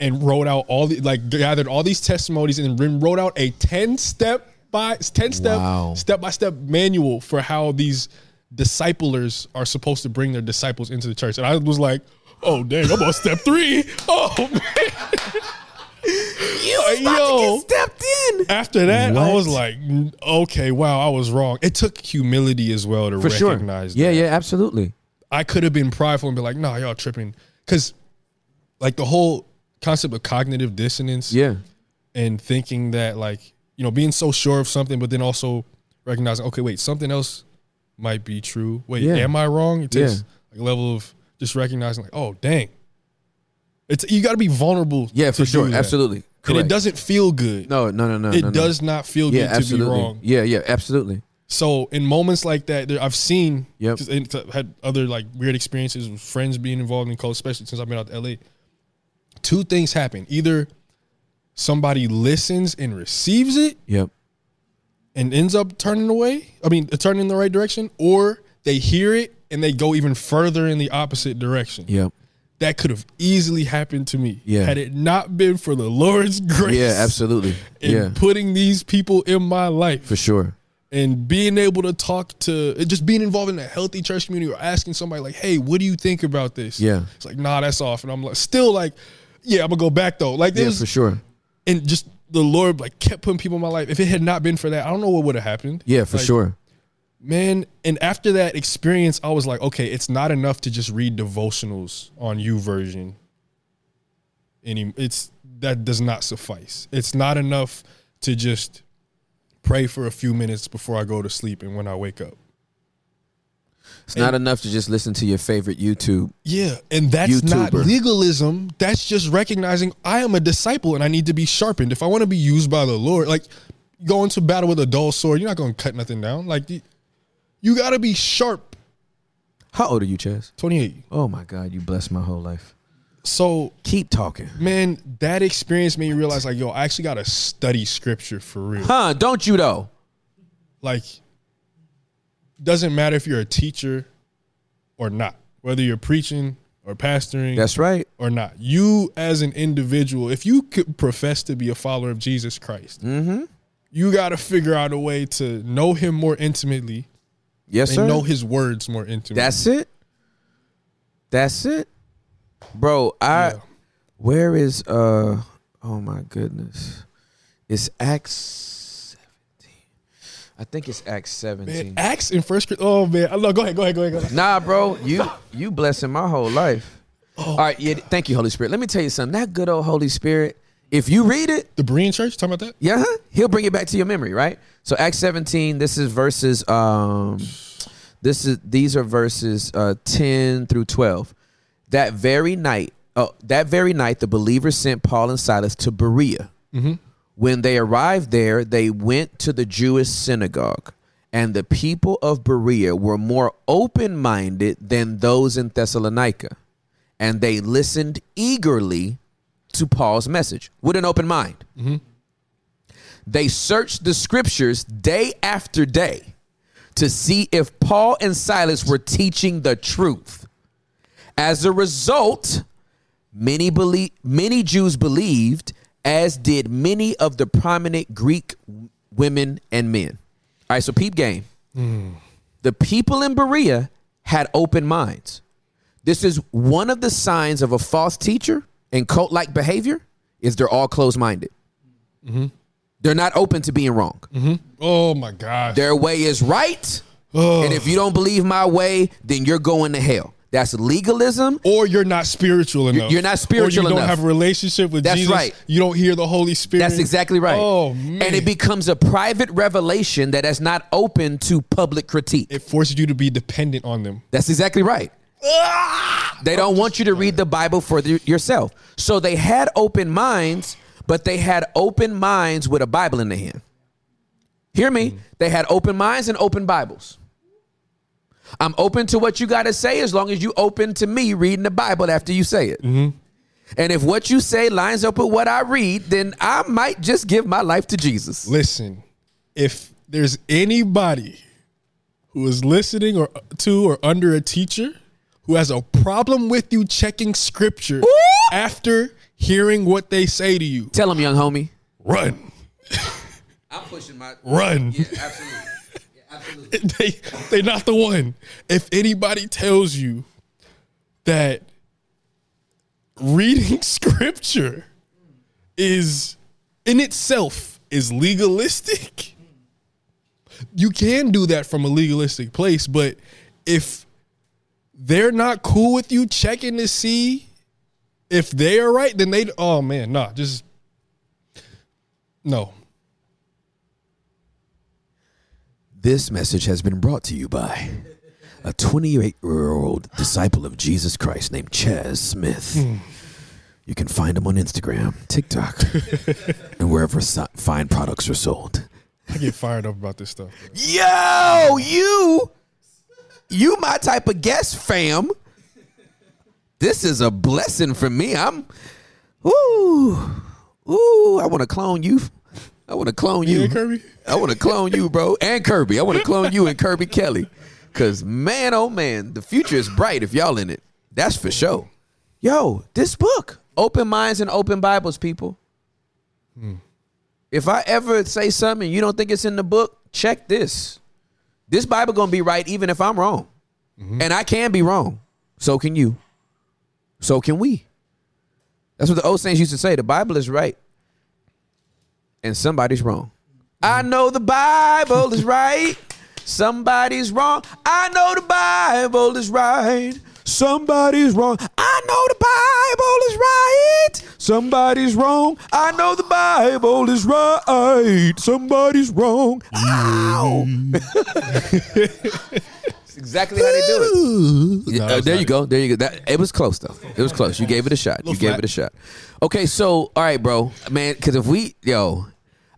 S8: And wrote out all the like gathered all these testimonies and then wrote out a 10 step by 10 step
S2: Wow.
S8: step by step manual for how these disciplers are supposed to bring their disciples into the church. And I was like, oh dang, I'm on step three. Oh man.
S2: You was about
S8: Yo.
S2: to get stepped in.
S8: After that, I was like, okay, wow, I was wrong. It took humility as well to
S2: For sure.
S8: recognize
S2: Yeah,
S8: that.
S2: yeah, absolutely.
S8: I could have been prideful and be like, nah, y'all tripping. Cause like the whole concept of cognitive dissonance
S2: Yeah.
S8: and thinking that like, you know, being so sure of something, but then also recognizing, okay, wait, something else might be true. Wait,
S2: Yeah.
S8: am I wrong? It takes
S2: Yeah.
S8: like a level of just recognizing like, oh dang. It's you gotta be vulnerable.
S2: Yeah,
S8: to
S2: for sure.
S8: that.
S2: Absolutely.
S8: And it doesn't feel good.
S2: No, no, no, no.
S8: it
S2: no, no.
S8: does not feel
S2: Yeah,
S8: good to be wrong.
S2: Yeah, yeah, absolutely.
S8: So in moments like that, there, I've seen,
S2: Yep.
S8: just- and t- had other like weird experiences with friends being involved in cults, especially since I've been out to LA. Two things happen: either somebody listens and receives it
S2: Yep.
S8: and ends up turning away. I mean, uh, turning in the right direction, or they hear it and they go even further in the opposite direction.
S2: Yep.
S8: That could have easily happened to me
S2: Yeah.
S8: had it not been for the Lord's grace.
S2: Yeah, absolutely.
S8: And
S2: Yeah,
S8: putting these people in my life
S2: for sure.
S8: and being able to talk to just being involved in a healthy church community or asking somebody like hey what do you think about this
S2: Yeah.
S8: it's like nah that's off and i'm like still like yeah i'm gonna go back though like
S2: Yeah, for sure.
S8: and just the lord like kept putting people in my life if it had not been for that i don't know what would have happened
S2: Yeah, for
S8: Like,
S2: sure.
S8: Man and after that experience i was like okay it's not enough to just read devotionals on YouVersion any it's that does not suffice. It's not enough to just pray for a few minutes before i go to sleep and when i wake up.
S2: It's not enough to just listen to your favorite YouTube.
S8: yeah and that's not legalism. That's just recognizing i am a disciple and i need to be sharpened. If i want to be used by the lord like going to battle with a dull sword you're not going to cut nothing down. Like you, you got to be sharp
S2: How old are you, Chaz?
S8: 28
S2: Oh my God, you blessed my whole life.
S8: so
S2: Keep talking.
S8: man, that experience made me realize like, yo, I actually gotta study scripture for real.
S2: Huh? Don't you though?
S8: Like, doesn't matter if you're a teacher or not, whether you're preaching or pastoring
S2: That's right.
S8: or not. You as an individual, if you could profess to be a follower of Jesus Christ,
S2: Mm-hmm.
S8: you gotta figure out a way to know him more intimately
S2: Yes,
S8: and
S2: sir.
S8: know his words more intimately.
S2: That's it. That's it, bro. I
S8: Yeah.
S2: where is uh? Oh my goodness, it's Acts seventeen. I think it's Acts seventeen.
S8: Man, Acts in first Oh man, love go ahead, go ahead, go ahead, go ahead.
S2: Nah, bro, you you blessing my whole life. All right, yeah. Thank you, Holy Spirit. Let me tell you something. That good old Holy Spirit. If you read it,
S8: The Berean church, talking about that?
S2: yeah, huh? he'll bring it back to your memory, right? So Acts 17, this is verses um this is these are verses uh 10 through 12. That very night, oh, that very night the believers sent Paul and Silas to Berea. When they arrived there, they went to the Jewish synagogue, and the people of Berea were more open-minded than those in Thessalonica, and they listened eagerly to Paul's message with an open mind. Mm-hmm. They searched the scriptures day after day to see if Paul and Silas were teaching the truth. As a result, many believe, many Jews believed, as did many of the prominent Greek women and men. All right, so peep game. Mm. The people in Berea had open minds. This is one of the signs of a false teacher and cult-like behavior is they're all closed-minded. Mm-hmm. They're not open to being wrong. Mm-hmm.
S8: Oh my God.
S2: Their way is right. And if you don't believe my way, then you're going to hell. That's legalism.
S8: or you're not spiritual enough.
S2: you're not spiritual
S8: enough. you don't
S2: enough.
S8: have a relationship with
S2: That's
S8: Jesus.
S2: right.
S8: You don't hear the Holy Spirit.
S2: That's exactly right.
S8: Oh man.
S2: And it becomes a private revelation that is not open to public critique.
S8: it forces you to be dependent on them.
S2: That's exactly right. They don't want you to read the Bible for the, yourself. So they had open minds, but they had open minds with a Bible in their hand. Hear me. They had open minds and open Bibles. I'm open to what you got to say as long as you open to me reading the Bible after you say it. Mm-hmm. And if what you say lines up with what I read, then I might just give my life to Jesus.
S8: Listen, if there's anybody who is listening or to or under a teacher who has a problem with you checking scripture after hearing what they say to you,
S2: Tell him, young homie.
S8: run,
S2: I'm pushing my
S8: run.
S2: absolutely.
S8: Absolutely. They they're not the one. If anybody tells you that reading scripture is in itself is legalistic, you can do that from a legalistic place, but if they're not cool with you checking to see if they are right, then they oh man, nah, just no.
S2: This message has been brought to you by a 28 year old disciple of Jesus Christ named Chaz Smith. Hmm. You can find him on Instagram, TikTok, and wherever si- fine products are sold.
S8: I get fired up about this stuff.
S2: Yo, you, you my type of guest, fam. This is a blessing for me. I'm, ooh, ooh. I want to clone you. I want to clone you,
S8: Yeah, Kirby?
S2: I want to clone you, bro, and Kirby. I want to clone you and Kirby Kelly, cause man, oh man, the future is bright if y'all in it. That's for sure. Yo, this book, open minds and open Bibles, people. Hmm. If I ever say something and you don't think it's in the book, check this. This Bible gonna be right even if I'm wrong. Mm-hmm. And I can be wrong. So can you. So can we. That's what the old saints used to say. The Bible is right. And somebody's wrong. Mm-hmm. I know the Bible is right. Somebody's wrong. I know the Bible is right. Somebody's wrong. I know the Bible is right. Somebody's wrong. I know the Bible is right. Somebody's wrong. Ow. That's exactly how they do it. Yeah, uh, there you go. There you go. That it was close though. It was close. You gave it a shot. You gave it a shot. Okay, so all right, bro, man. Because if we, yo,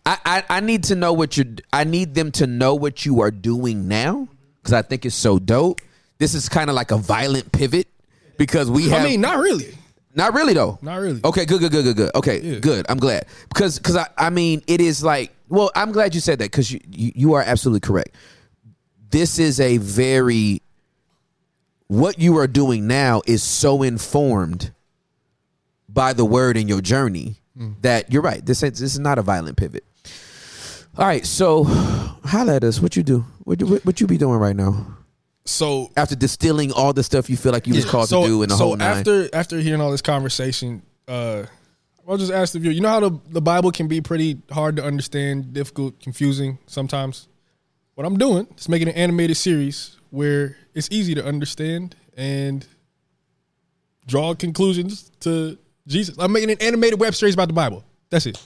S2: I, I I need to know what you're. I need them to know what you are doing now because I think it's so dope. This is kind of like a violent pivot because we have.
S8: I mean, not really.
S2: Not really though.
S8: Not really.
S2: Okay, good, good, good, good, good. Okay,
S8: Yeah.
S2: good. I'm glad because because I I mean it is like well I'm glad you said that because you, you you are absolutely correct. This is a very what you are doing now is so informed by the word in your journey mm. that you're right. This is, this is not a violent pivot. All right, so holla at us. What you do? What, you- what, what you be doing right now?
S8: So
S2: After distilling all the stuff you feel like you was called
S8: so,
S2: to do in the
S8: so
S2: whole nine.
S8: after after hearing all this conversation, uh, I'll just ask the viewer. You know how the the Bible can be pretty hard to understand, difficult, confusing sometimes. What I'm doing is making an animated series where it's easy to understand and draw conclusions to Jesus. I'm making an animated web series about the Bible. That's it.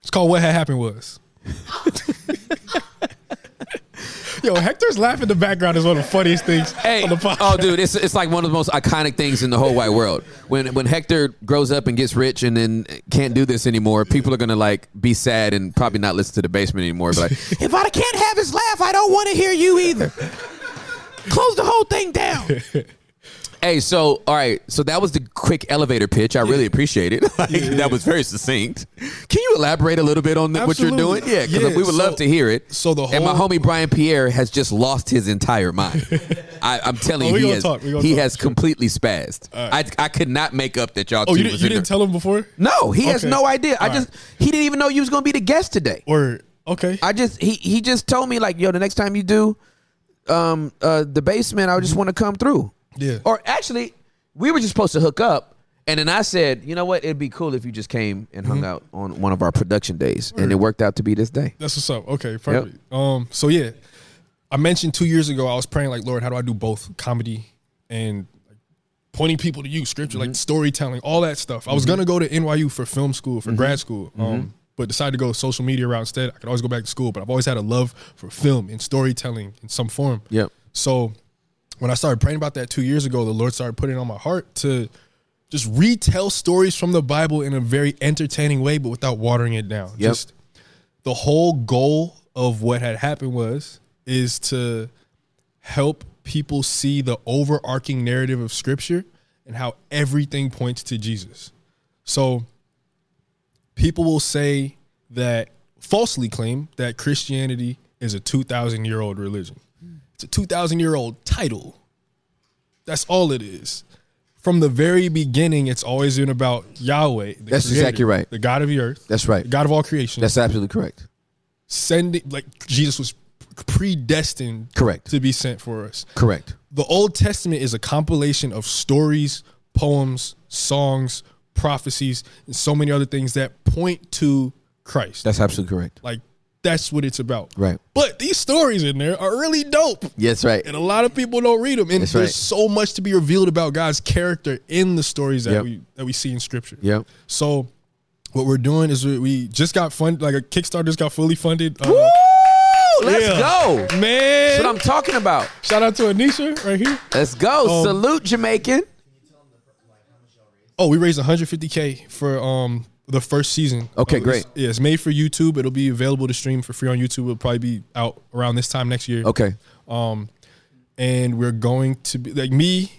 S8: It's called What Had Happened Was. Yo, Hector's laugh in the background is one of the funniest things
S2: Hey,
S8: on the podcast.
S2: oh, dude, it's it's like one of the most iconic things in the whole wide world. When when Hector grows up and gets rich and then can't do this anymore, people are gonna like be sad and probably not listen to the basement anymore. But like, if I can't have his laugh, I don't want to hear you either. Close the whole thing down. Hey, so all right, so that was the quick elevator pitch. I really appreciate it. Like, That was very succinct. Can you elaborate a little bit on what you're doing? Yeah, because
S8: Yeah,
S2: we would love to hear it.
S8: so the
S2: and my homie Brian Pierre has just lost his entire mind. I, I'm telling
S8: Oh,
S2: you, he has,
S8: talk,
S2: he
S8: talk,
S2: has completely spazzed. I, I could not make up that y'all.
S8: Oh, you, didn't-
S2: was
S8: you didn't tell him before?
S2: No, he has no idea. I
S8: All
S2: just he didn't even know you was gonna be the guest today.
S8: Or okay.
S2: I just he he just told me like, yo, the next time you do um uh the basement, I just want to come through.
S8: Yeah.
S2: Or actually, we were just supposed to hook up. And then I said, you know what? It'd be cool if you just came and hung out on one of our production days. And it worked out to be this day.
S8: That's what's up. Okay, perfect. Um, so yeah, I mentioned two years ago I was praying like, Lord, how do I do both comedy and like, pointing people to you, scripture,
S2: Mm-hmm.
S8: like storytelling, all that stuff. I was gonna go to NYU for film school, for
S2: Mm-hmm.
S8: grad school, um, but decided to go social media route instead. I could always go back to school, but I've always had a love for film and storytelling in some form.
S2: Yep.
S8: So when I started praying about that two years ago, the Lord started putting it on my heart to just retell stories from the Bible in a very entertaining way, but without watering it down.
S2: Yep.
S8: Just the whole goal of what had happened was is to help people see the overarching narrative of scripture and how everything points to Jesus. So people will say that falsely claim that Christianity is a 2000 year old religion. It's a 2000 year old title. That's all it is. From the very beginning, it's always been about Yahweh. the
S2: That's exactly right.
S8: The God of the earth.
S2: That's right.
S8: The God of all creation.
S2: That's absolutely correct.
S8: sending like Jesus was predestined
S2: Correct.
S8: to be sent for us.
S2: Correct.
S8: The Old Testament is a compilation of stories, poems, songs, prophecies, and so many other things that point to Christ.
S2: That's absolutely correct.
S8: like that's what it's about.
S2: Right.
S8: But these stories in there are really dope.
S2: Yes, right.
S8: And a lot of people don't read them. And
S2: That's
S8: there's
S2: right.
S8: so much to be revealed about God's character in the stories that
S2: Yep.
S8: we that we see in scripture.
S2: Yep.
S8: So what we're doing is we, we just got funded, like a Kickstarter just got fully funded. Uh,
S2: Woo! Let's
S8: yeah.
S2: go.
S8: Man.
S2: That's what I'm talking about.
S8: Shout out to Anisha right here.
S2: Let's go.
S8: Um,
S2: Salute Jamaican.
S8: Oh, we raised 150k for um the first season.
S2: Okay,
S8: Uh, it's-
S2: great.
S8: Yeah, it's made for YouTube. It'll be available to stream for free on YouTube. It'll probably be out around this time next year.
S2: Okay.
S8: Um, and we're going to be like me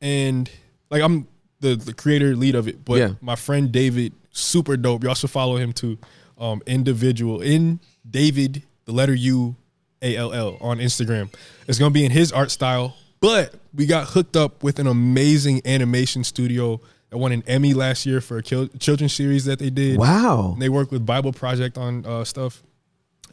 S8: and like I'm the the creator lead of it, but
S2: Yeah.
S8: my friend David, super dope. You also follow him too. Um, individual in David, the letter U, A L L on Instagram. It's gonna be in his art style, but we got hooked up with an amazing animation studio that won an Emmy last year for a children's series that they did.
S2: Wow.
S8: And they work with Bible Project on uh, stuff,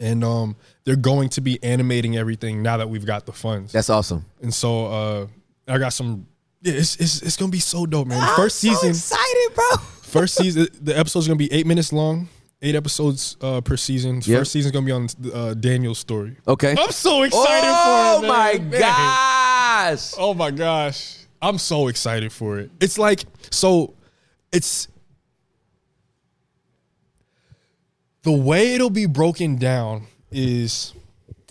S8: and um, they're going to be animating everything now that we've got the funds.
S2: That's awesome.
S8: And so uh, I got some. Yeah, it's, it's it's gonna be so dope, man. The first season,
S2: excited, bro.
S8: first season, the episode's gonna be eight minutes long, eight episodes uh, per season.
S2: Yep.
S8: First season's gonna be on uh, Daniel's story.
S2: Okay.
S8: I'm so excited
S2: oh
S8: for it.
S2: my
S8: man. Man.
S2: gosh.
S8: Oh my gosh. I'm so excited for it. It's like so it's the way it'll be broken down is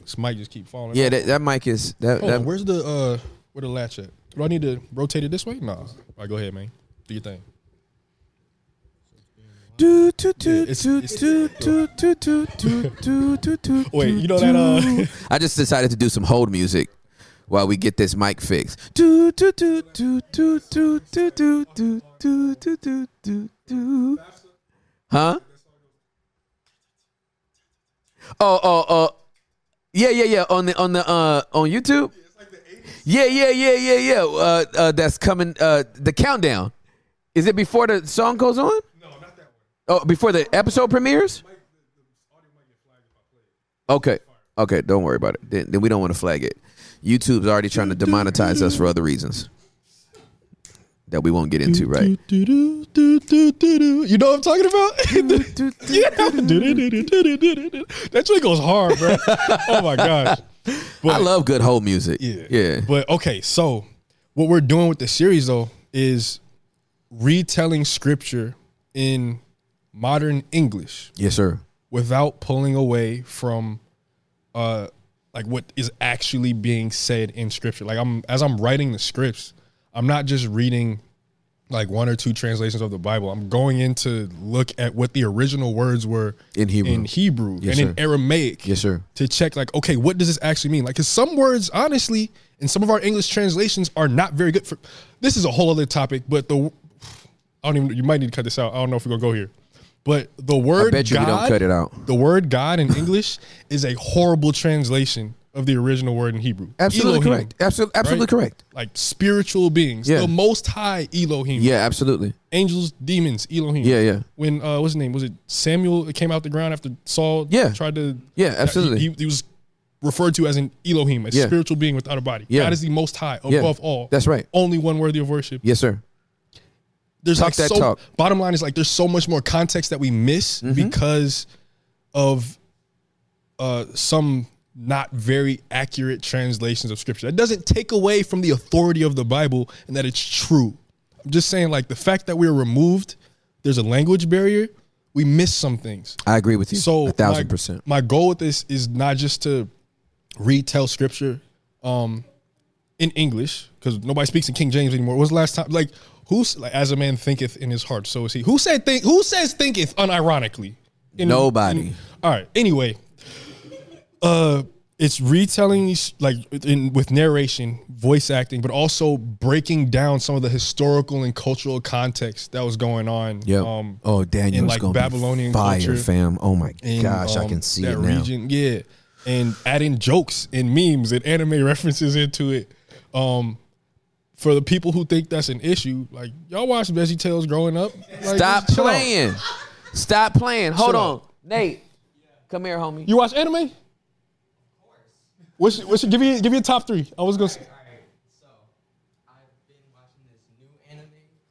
S8: this might just keep falling.
S2: Yeah, that, that mic is that.
S8: Hold
S2: that
S8: on, where's the uh where the latch at? Do I need to rotate it this way? No. All right, go ahead, man. Do your thing.
S2: do, do, do, do, do, do, do, do, do, do, do, do,
S8: Wait, you know that, uh.
S2: I just decided to do some hold music while we get this mic fixed. Do, do, do, do, do, do, do, do, do, do, do, do, do, do. Huh? Oh, oh, oh. Yeah, yeah, yeah. On the on the uh on YouTube. Yeah, yeah, yeah, yeah, yeah. Uh, uh, that's coming. Uh, the countdown. Is it before the song goes on? No, not that one. Oh, before the episode premieres. Okay, okay. Don't worry about it. Then, then we don't want to flag it. YouTube's already trying to demonetize us for other reasons that we won't get into, right?
S8: You know what I'm talking about? yeah. that joint goes hard, bro. Oh my gosh. But,
S2: I love good whole music.
S8: Yeah.
S2: yeah.
S8: But okay, so what we're doing with the series though is retelling scripture in modern English
S2: yes, sir.
S8: without pulling away from uh like what is actually being said in scripture. Like I'm as I'm writing the scripts, I'm not just reading like one or two translations of the Bible. I'm going in to look at what the original words were
S2: In Hebrew.
S8: in Hebrew
S2: Yes,
S8: and in. Aramaic
S2: Yes, sir.
S8: to check like okay what does this actually mean like because some words honestly in some of our english translations are not very good for this is a whole other topic but the i don't even you might need to cut this out i don't know if we're gonna go here but the word
S2: bet you
S8: god
S2: don't cut it out.
S8: the word god in english is a horrible translation of the original word in hebrew
S2: Absolutely
S8: Elohim,
S2: correct. Absolutely, absolutely
S8: right?
S2: correct.
S8: like spiritual beings
S2: Yeah.
S8: the most high elohim
S2: Yeah, absolutely.
S8: angels demons elohim
S2: Yeah, yeah.
S8: when uh what's his name was it samuel It came out the ground after saul
S2: Yeah.
S8: tried to
S2: Yeah, absolutely.
S8: he, he was referred to as an Elohim, a
S2: Yeah.
S8: spiritual being without a body.
S2: Yeah.
S8: God is the most high
S2: Yeah.
S8: above all.
S2: That's right.
S8: Only one worthy of worship.
S2: Yes, sir.
S8: There's
S2: Talk
S8: like
S2: that
S8: so
S2: talk.
S8: bottom line is like there's so much more context that we miss
S2: Mm-hmm.
S8: because of uh some not very accurate translations of scripture. That doesn't take away from the authority of the Bible and that it's true. I'm just saying like the fact that we're removed, there's a language barrier, we miss some things.
S2: I agree with you.
S8: So
S2: a thousand
S8: my,
S2: percent.
S8: My goal with this is not just to retell scripture um in English because nobody speaks in King James anymore. When was the last time like who's like as a man thinketh in his heart, so is he. Who said think who says thinketh unironically? In-
S2: Nobody.
S8: in- all right. Anyway, Uh, it's retelling like in with narration, voice acting, but also breaking down some of the historical and cultural context that was going on.
S2: Yeah.
S8: Um,
S2: oh, Daniel,
S8: in like Babylonian
S2: fire,
S8: culture
S2: fam. Oh my
S8: in,
S2: gosh, I
S8: um,
S2: can see
S8: that
S2: it now.
S8: region. Yeah, and adding jokes and memes and anime references into it. Um, for the people who think that's an issue, like y'all watched Veggie Tales growing up. Like,
S2: Stop
S8: just chill
S2: playing. Stop playing. Hold
S8: Chill
S2: on,
S8: out.
S2: Nate. Come here, homie.
S8: You watch anime? Of course. What's what's give me give me a top three? I was gonna say. All right. So, I've been watching this new anime.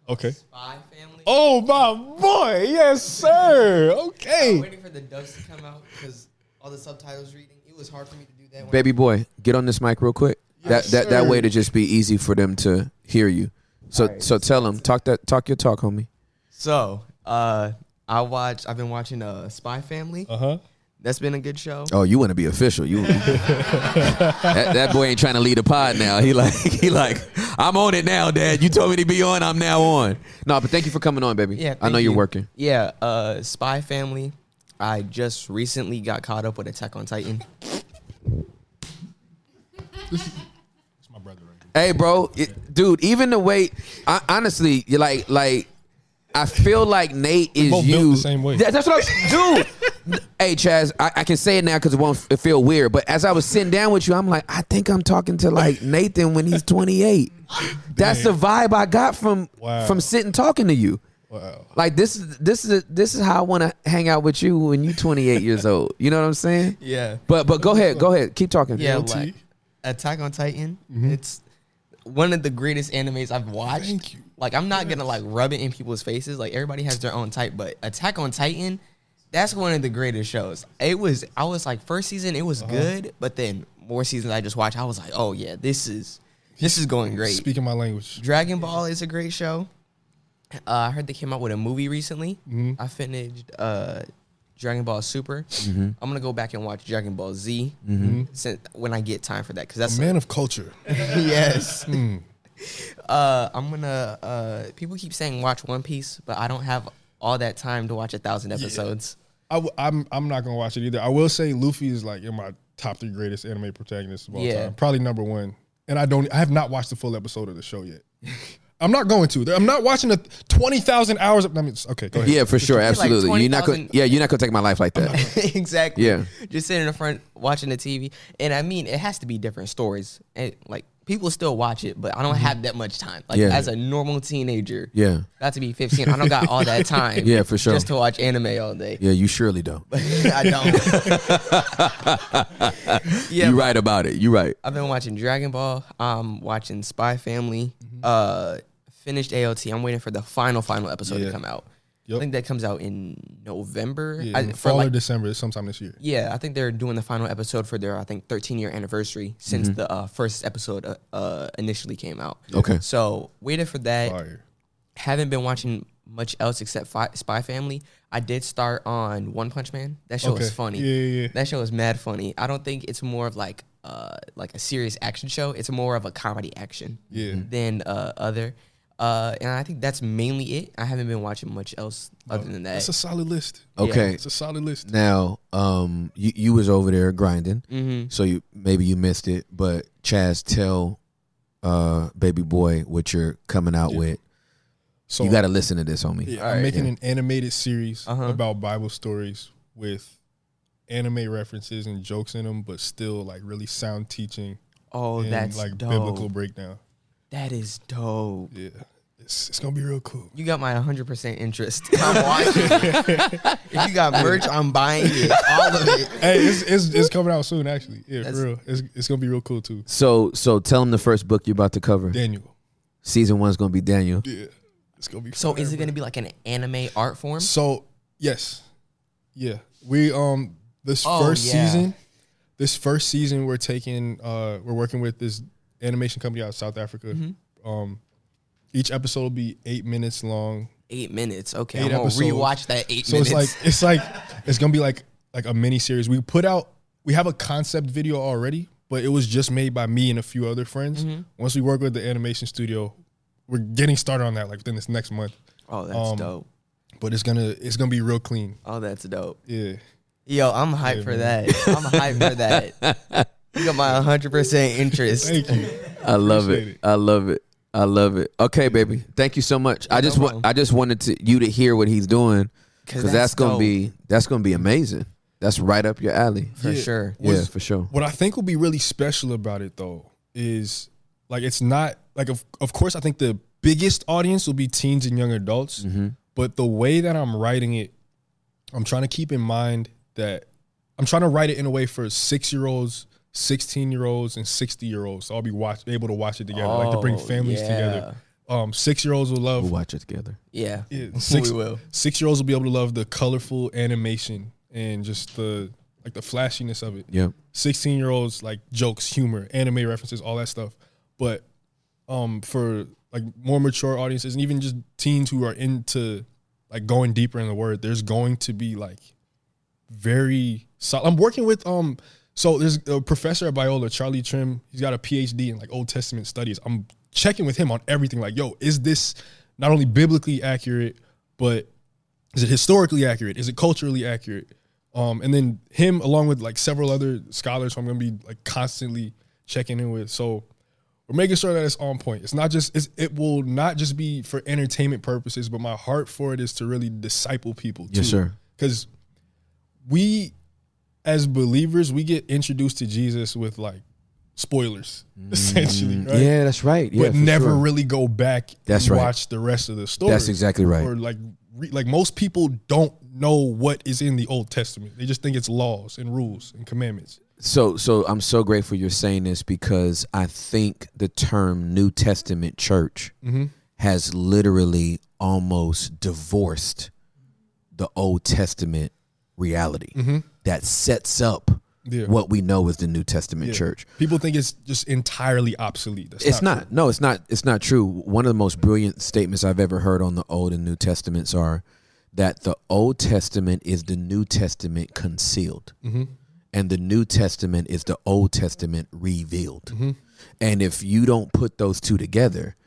S8: Okay.
S10: Spy Family.
S8: Oh my boy, yes sir. Okay.
S10: waiting for the dubs to come out because all the subtitles reading. It was hard for me to do that.
S2: Baby boy, get on this mic real quick. That that that way to just be easy for them to hear you. So so tell them talk that talk your talk, homie.
S10: So, uh, I watch. I've been watching uh, Spy Family.
S8: Uh huh.
S10: That's been a good show.
S2: Oh, you want to be official? You that, that boy ain't trying to lead a pod now. He like he like I'm on it now, Dad. You told me to be on. I'm now on. No, but thank you for coming on, baby.
S10: Yeah,
S2: I know you're working.
S10: Yeah, uh, Spy Family. I just recently got caught up with Attack on Titan.
S8: It's my brother right here.
S2: Hey, bro, it- dude. Even the way, I, honestly, you like like. I feel like Nate is
S8: both built
S2: you.
S8: the same way.
S2: That- that's what I dude. hey, Chaz, I, I can say it now because it won't f- feel weird. But as I was sitting down with you, I'm like, I think I'm talking to like Nathan when he's 28. That's the vibe I got from
S8: Wow.
S2: from sitting talking to you.
S8: Wow.
S2: Like this is this is this is how I want to hang out with you when you 28 years old. You know what I'm saying?
S10: Yeah.
S2: But but go ahead, go ahead, keep talking.
S10: Yeah, like Attack on Titan. Mm-hmm. It's one of the greatest animes I've watched.
S8: Thank you.
S10: Like I'm not gonna like rub it in people's faces. Like everybody has their own type, but Attack on Titan, that's one of the greatest shows. It was. I was like first season, it was good, but then more seasons I just watched, I was like, oh yeah, this is this is going great.
S8: Speaking my language.
S10: Dragon Ball is a great show. Uh, I heard they came out with a movie recently. I finished uh, Dragon Ball Super. I'm gonna go back and watch Dragon Ball Z since, when I get time for that because that's
S8: A man of culture.
S10: yes. Uh, I'm gonna. Uh, people keep saying watch One Piece, but I don't have all that time to watch a thousand episodes.
S8: I w- I'm I'm not gonna watch it either. I will say Luffy is like in my top three greatest anime protagonists of all
S10: Yeah.
S8: time. Probably number one. And I don't. I have not watched the full episode of the show yet. I'm not going to. I'm not watching the twenty thousand hours. Of, I mean, okay, go ahead.
S2: Yeah, for sure,
S10: like
S2: absolutely. you're not going.
S10: 20,000
S2: Yeah, you're not going to take my life like that.
S10: exactly.
S2: Yeah.
S10: Just sitting in the front watching the TV, and I mean, it has to be different stories. And like people still watch it, but I don't have that much time. Like
S2: Yeah.
S10: as a normal teenager,
S2: Yeah,
S10: not to be 15, I don't got all that time.
S2: Yeah, for sure.
S10: Just to watch anime all day.
S2: yeah, you surely don't.
S10: I don't. yeah,
S2: you
S10: but-
S2: right about it. You right.
S10: I've been watching Dragon Ball. I'm watching Spy Family.
S2: Mm-hmm.
S10: Uh, finished AOT. I'm waiting for the final final episode
S8: Yeah.
S10: to come out.
S8: Yep.
S10: I think that comes out in November.
S8: Yeah,
S10: I,
S8: in
S10: for
S8: fall or December, sometime this year.
S10: yeah, I think they're doing the final episode for their I think 13 year anniversary since
S2: Mm-hmm.
S10: the uh, first episode uh, uh, initially came out.
S2: Okay.
S10: So waited for that.
S8: Fire.
S10: Haven't been watching much else except Fi- Spy Family. I did start on One Punch Man. That show is
S8: Okay.
S10: funny.
S8: Yeah, yeah, yeah.
S10: That show is mad funny. I don't think it's more of like uh like a serious action show. It's more of a comedy action
S8: Yeah.
S10: than uh other. Uh, and I think that's mainly it. I haven't been watching much else other than that.
S8: That's a solid list.
S2: Okay.
S8: It's a solid list.
S2: Now, um, you you was over there grinding,
S10: Mhm.
S2: so you maybe you missed it. But Chaz, tell uh baby boy what you're coming out with.
S8: So
S2: you got to listen to this, homie.
S8: Yeah, I'm making an animated series
S10: Uh-huh.
S8: about Bible stories with anime references and jokes in them, but still like really sound teaching.
S10: Oh,
S8: and
S10: that's
S8: like
S10: dope.
S8: biblical breakdown.
S10: That is dope.
S8: Yeah, it's, it's gonna be real cool.
S10: You got my 100% interest. I'm watching it. If you got merch, I'm buying it. All of it.
S8: hey, it's, it's it's coming out soon. Actually, yeah,
S10: That's-
S8: for real. It's it's gonna be real cool too.
S2: So so tell them the first book you're about to cover.
S8: Daniel.
S2: Season one's gonna be Daniel.
S8: Yeah, it's gonna be.
S10: So
S8: fire,
S10: is it going to be like an anime art form?
S8: So yes, yeah. We um this
S10: Oh,
S8: first
S10: yeah.
S8: season, this first season we're taking uh we're working with this animation company out of South Africa.
S10: Mm-hmm.
S8: Um, each episode will be eight minutes long.
S10: Eight minutes. Okay,
S8: Eight
S10: I'm gonna
S8: episodes.
S10: rewatch that eight
S8: So
S10: minutes.
S8: it's like it's like it's gonna be like like a mini series. We put out we have a concept video already, but it was just made by me and a few other friends.
S10: Mm-hmm.
S8: Once we work with the animation studio, we're getting started on that like within this next month.
S10: oh, that's
S8: um,
S10: dope.
S8: But it's gonna it's gonna be real clean.
S10: Oh, that's dope.
S8: Yeah.
S10: Yo, I'm hyped for that. I'm hyped for that. You got my 100% interest.
S8: Thank you.
S2: I love
S8: Appreciate
S2: it.
S8: it.
S2: I love it. I love it. Okay, baby. Thank you so much. I just want. I just wanted to you to hear what he's doing because that's,
S10: that's
S2: gonna
S10: dope.
S2: be that's gonna be amazing. That's right up your alley.
S10: For
S8: Yeah.
S10: sure.
S2: yeah,
S8: Was-
S2: for sure.
S8: What I think will be really special about it though is like it's not like of of course I think the biggest audience will be teens and young adults,
S2: Mm-hmm.
S8: but the way that I'm writing it, I'm trying to keep in mind that I'm trying to write it in a way for six year olds, 16 year olds, and 60 year olds. So I'll be watch, able to watch it together, like to bring
S10: Oh,
S8: families together. Um, six year olds will love
S2: We'll watch it together.
S10: Yeah.
S8: yeah, six,
S10: we will.
S8: Six year olds will be able to love the colorful animation and just the like the flashiness of it.
S2: Yep.
S8: 16 year olds like jokes, humor, anime references, all that stuff. But um for like more mature audiences and even just teens who are into like going deeper in the word, there's going to be like very solid. I'm working with um so there's a professor at Biola, Charlie Trimm. He's got a PhD in like Old Testament studies. I'm checking with him on everything. Like, yo, is this not only biblically accurate, but is it historically accurate? Is it culturally accurate? Um, and then him along with like several other scholars who I'm gonna be like constantly checking in with. So we're making sure that it's on point. It's not just it's, it will not just be for entertainment purposes, but my heart for it is to really disciple people. Too.
S2: Yes, sir.
S8: Because we as believers, we get introduced to Jesus with like spoilers, essentially, right?
S2: Mm, Yeah, that's right. Yeah,
S8: but never
S2: sure.
S8: really go back
S2: That's
S8: and
S2: right.
S8: watch the rest of the story.
S2: That's exactly right.
S8: Or like, re, like most people don't know what is in the Old Testament. They just think it's laws and rules and commandments.
S2: So so I'm so grateful you're saying this because I think the term New Testament church
S8: Mm-hmm.
S2: has literally almost divorced the Old Testament reality that sets up
S8: Mm-hmm. Yeah.
S2: what we know as the New Testament
S8: Yeah.
S2: church.
S8: People think it's just entirely obsolete. That's
S2: It's
S8: not.
S2: not. No, it's not. It's not true. One of the most brilliant statements I've ever heard on the Old and New Testaments are that the Old Testament is the New Testament concealed, and the New Testament is the Old Testament revealed. And if you don't put those two together,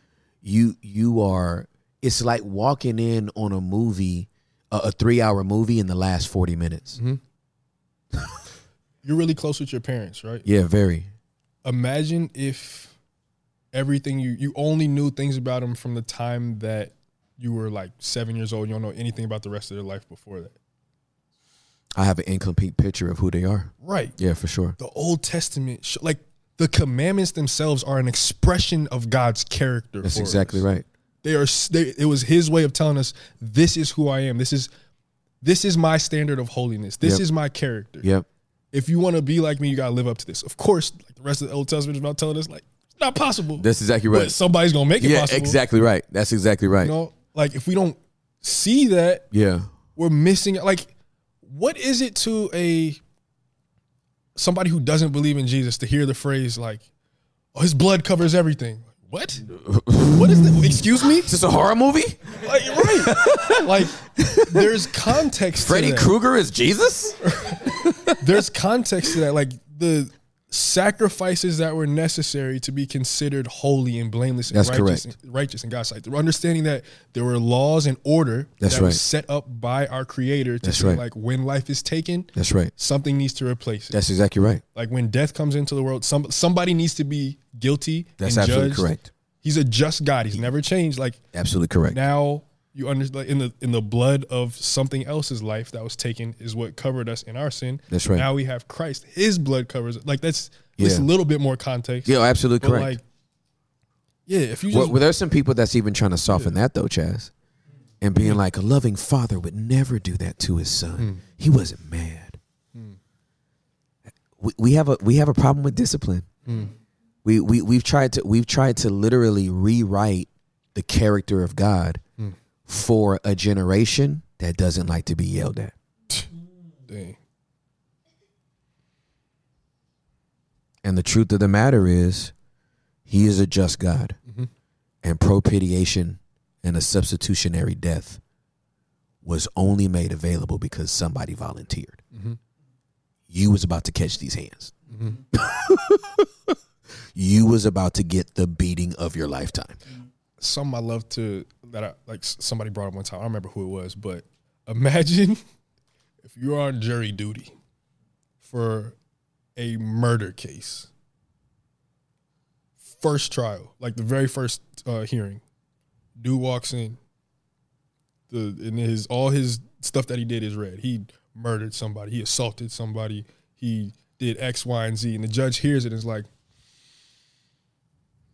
S2: you you are. It's like walking in on a movie, a, a three hour movie in the last forty minutes.
S8: You're really close with your parents, right?
S2: Yeah, very.
S8: Imagine if everything you you only knew things about them from the time that you were like seven years old. You don't know anything about the rest of their life before that.
S2: I have an incomplete picture of who they are.
S8: Right.
S2: Yeah, for sure.
S8: the Old Testament, like the commandments themselves, are an expression of God's character.
S2: That's exactly
S8: us.
S2: right.
S8: They are. They, it was His way of telling us, "This is who I am. This is, this is my standard of holiness. This
S2: Yep.
S8: is my character.
S2: Yep.
S8: If you want to be like me, you gotta live up to this. Of course, like the rest of the Old Testament is about telling us, like it's not possible.
S2: That's exactly
S8: But
S2: right.
S8: somebody's gonna make it
S2: Yeah,
S8: possible.
S2: exactly right. That's exactly right.
S8: You know, like if we don't see that,
S2: Yeah.
S8: we're missing like what is it to a somebody who doesn't believe in Jesus to hear the phrase like oh his blood covers everything what what is that excuse me
S2: Is this a horror movie?
S8: like right like there's context
S2: Freddy
S8: to that.
S2: Krueger is Jesus?
S8: there's context to that like the sacrifices that were necessary to be considered holy and blameless and
S2: That's
S8: righteous,
S2: correct.
S8: righteous in God's sight. The understanding that there were laws and order
S2: That's
S8: that
S2: right.
S8: was set up by our creator to
S2: That's
S8: say
S2: right.
S8: like when life is taken,
S2: That's right.
S8: something needs to replace it.
S2: That's exactly right.
S8: like when death comes into the world, some somebody needs to be guilty.
S2: That's
S8: and
S2: absolutely
S8: judged.
S2: correct.
S8: He's a just God. He's never changed. Like
S2: Absolutely correct.
S8: now you understand like in the in the blood of something else's life that was taken is what covered us in our sin.
S2: That's right.
S8: Now we have Christ. His blood covers it. Like that's just a little bit more context.
S2: yeah, absolutely correct.
S8: like yeah, if you
S2: well,
S8: just
S2: well, there's some people that's even trying to soften that though, Chaz. And being like a loving father would never do that to his son.
S8: Hmm.
S2: He wasn't mad. We, we have a we have a problem with discipline.
S8: Hmm.
S2: We we we've tried to we've tried to literally rewrite the character of God. For a generation that doesn't like to be yelled at.
S8: dang.
S2: And the truth of the matter is, He is a just God,
S8: Mm-hmm.
S2: and propitiation and a substitutionary death was only made available because somebody volunteered.
S8: Mm-hmm.
S2: You was about to catch these hands. you was about to get the beating of your lifetime.
S8: Something I love to that I like somebody brought up one time. I don't remember who it was, but imagine if you're on jury duty for a murder case, first trial, like the very first uh, hearing, dude walks in. The and his all his stuff that he did is read. He murdered somebody. He assaulted somebody. He did X, Y, and Z. And the judge hears it and is like,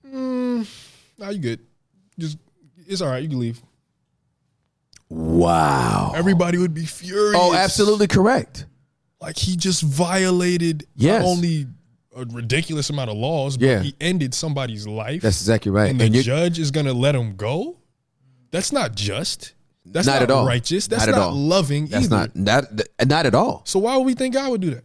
S8: mm, "Nah, you good. Just it's all right. You can leave."
S2: Wow.
S8: Everybody would be furious.
S2: Oh, absolutely correct.
S8: Like he just violated
S2: Yes.
S8: not only a ridiculous amount of laws,
S2: Yeah.
S8: but he ended somebody's life.
S2: That's exactly right.
S8: And the
S2: And you-
S8: judge is gonna let him go. That's not just. That's
S2: not,
S8: not,
S2: at all
S8: righteous. That's
S2: not,
S8: not,
S2: all.
S8: loving
S2: That's
S8: either.
S2: not that, that- not at all.
S8: So why would we think God would do that?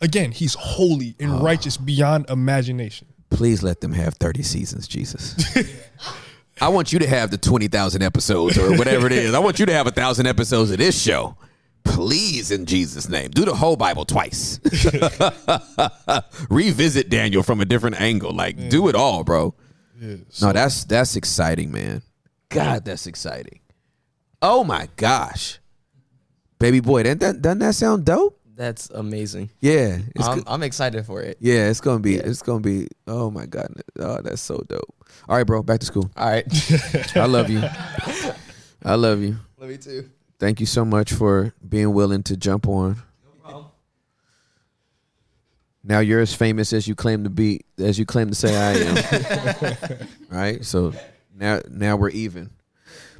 S8: Again, he's holy and
S2: Oh.
S8: righteous beyond imagination.
S2: Please let them have 30 seasons, Jesus. I want you to have the 20,000 episodes or whatever it is. I want you to have a thousand episodes of this show. Please, in Jesus' name, do the whole Bible twice. Revisit Daniel from a different angle. Like, do it all, bro. no, that's that's exciting, man. God, that's exciting. Oh my gosh, baby boy, doesn't that, doesn't that sound dope?
S10: That's amazing.
S2: Yeah,
S10: I'm. I'm excited for it.
S2: Yeah, it's gonna be. It's gonna be. Oh my god. Oh, that's so dope. All right, bro. Back to school.
S10: All right.
S2: I love you. I love you.
S10: Love you too.
S2: Thank you so much for being willing to jump on. Now you're as famous as you claim to be, as you claim to say I am. right. So now, now we're even.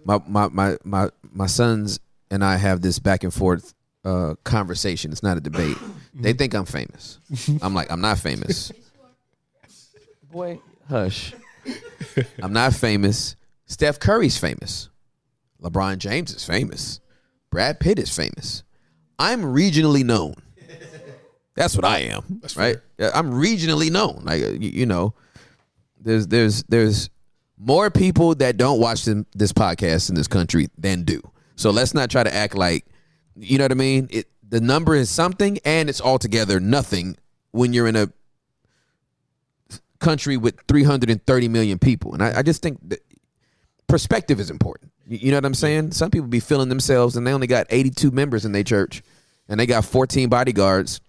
S2: My my my my my sons and I have this back and forth uh, conversation. It's not a debate. They think I'm famous. I'm like, I'm not famous. Boy, hush. I'm not famous. Steph Curry's famous. LeBron James is famous. Brad Pitt is famous. I'm regionally known. That's what I am, right? Yeah, I'm regionally known. Like uh, you, you know, there's there's there's more people that don't watch this podcast in this country than do. So let's not try to act like you know what I mean. It the number is something, and it's altogether nothing when you're in a country with 330 million people. And I, I just think that perspective is important. You, you know what I'm saying? Some people be feeling themselves, and they only got 82 members in their church, and they got 14 bodyguards,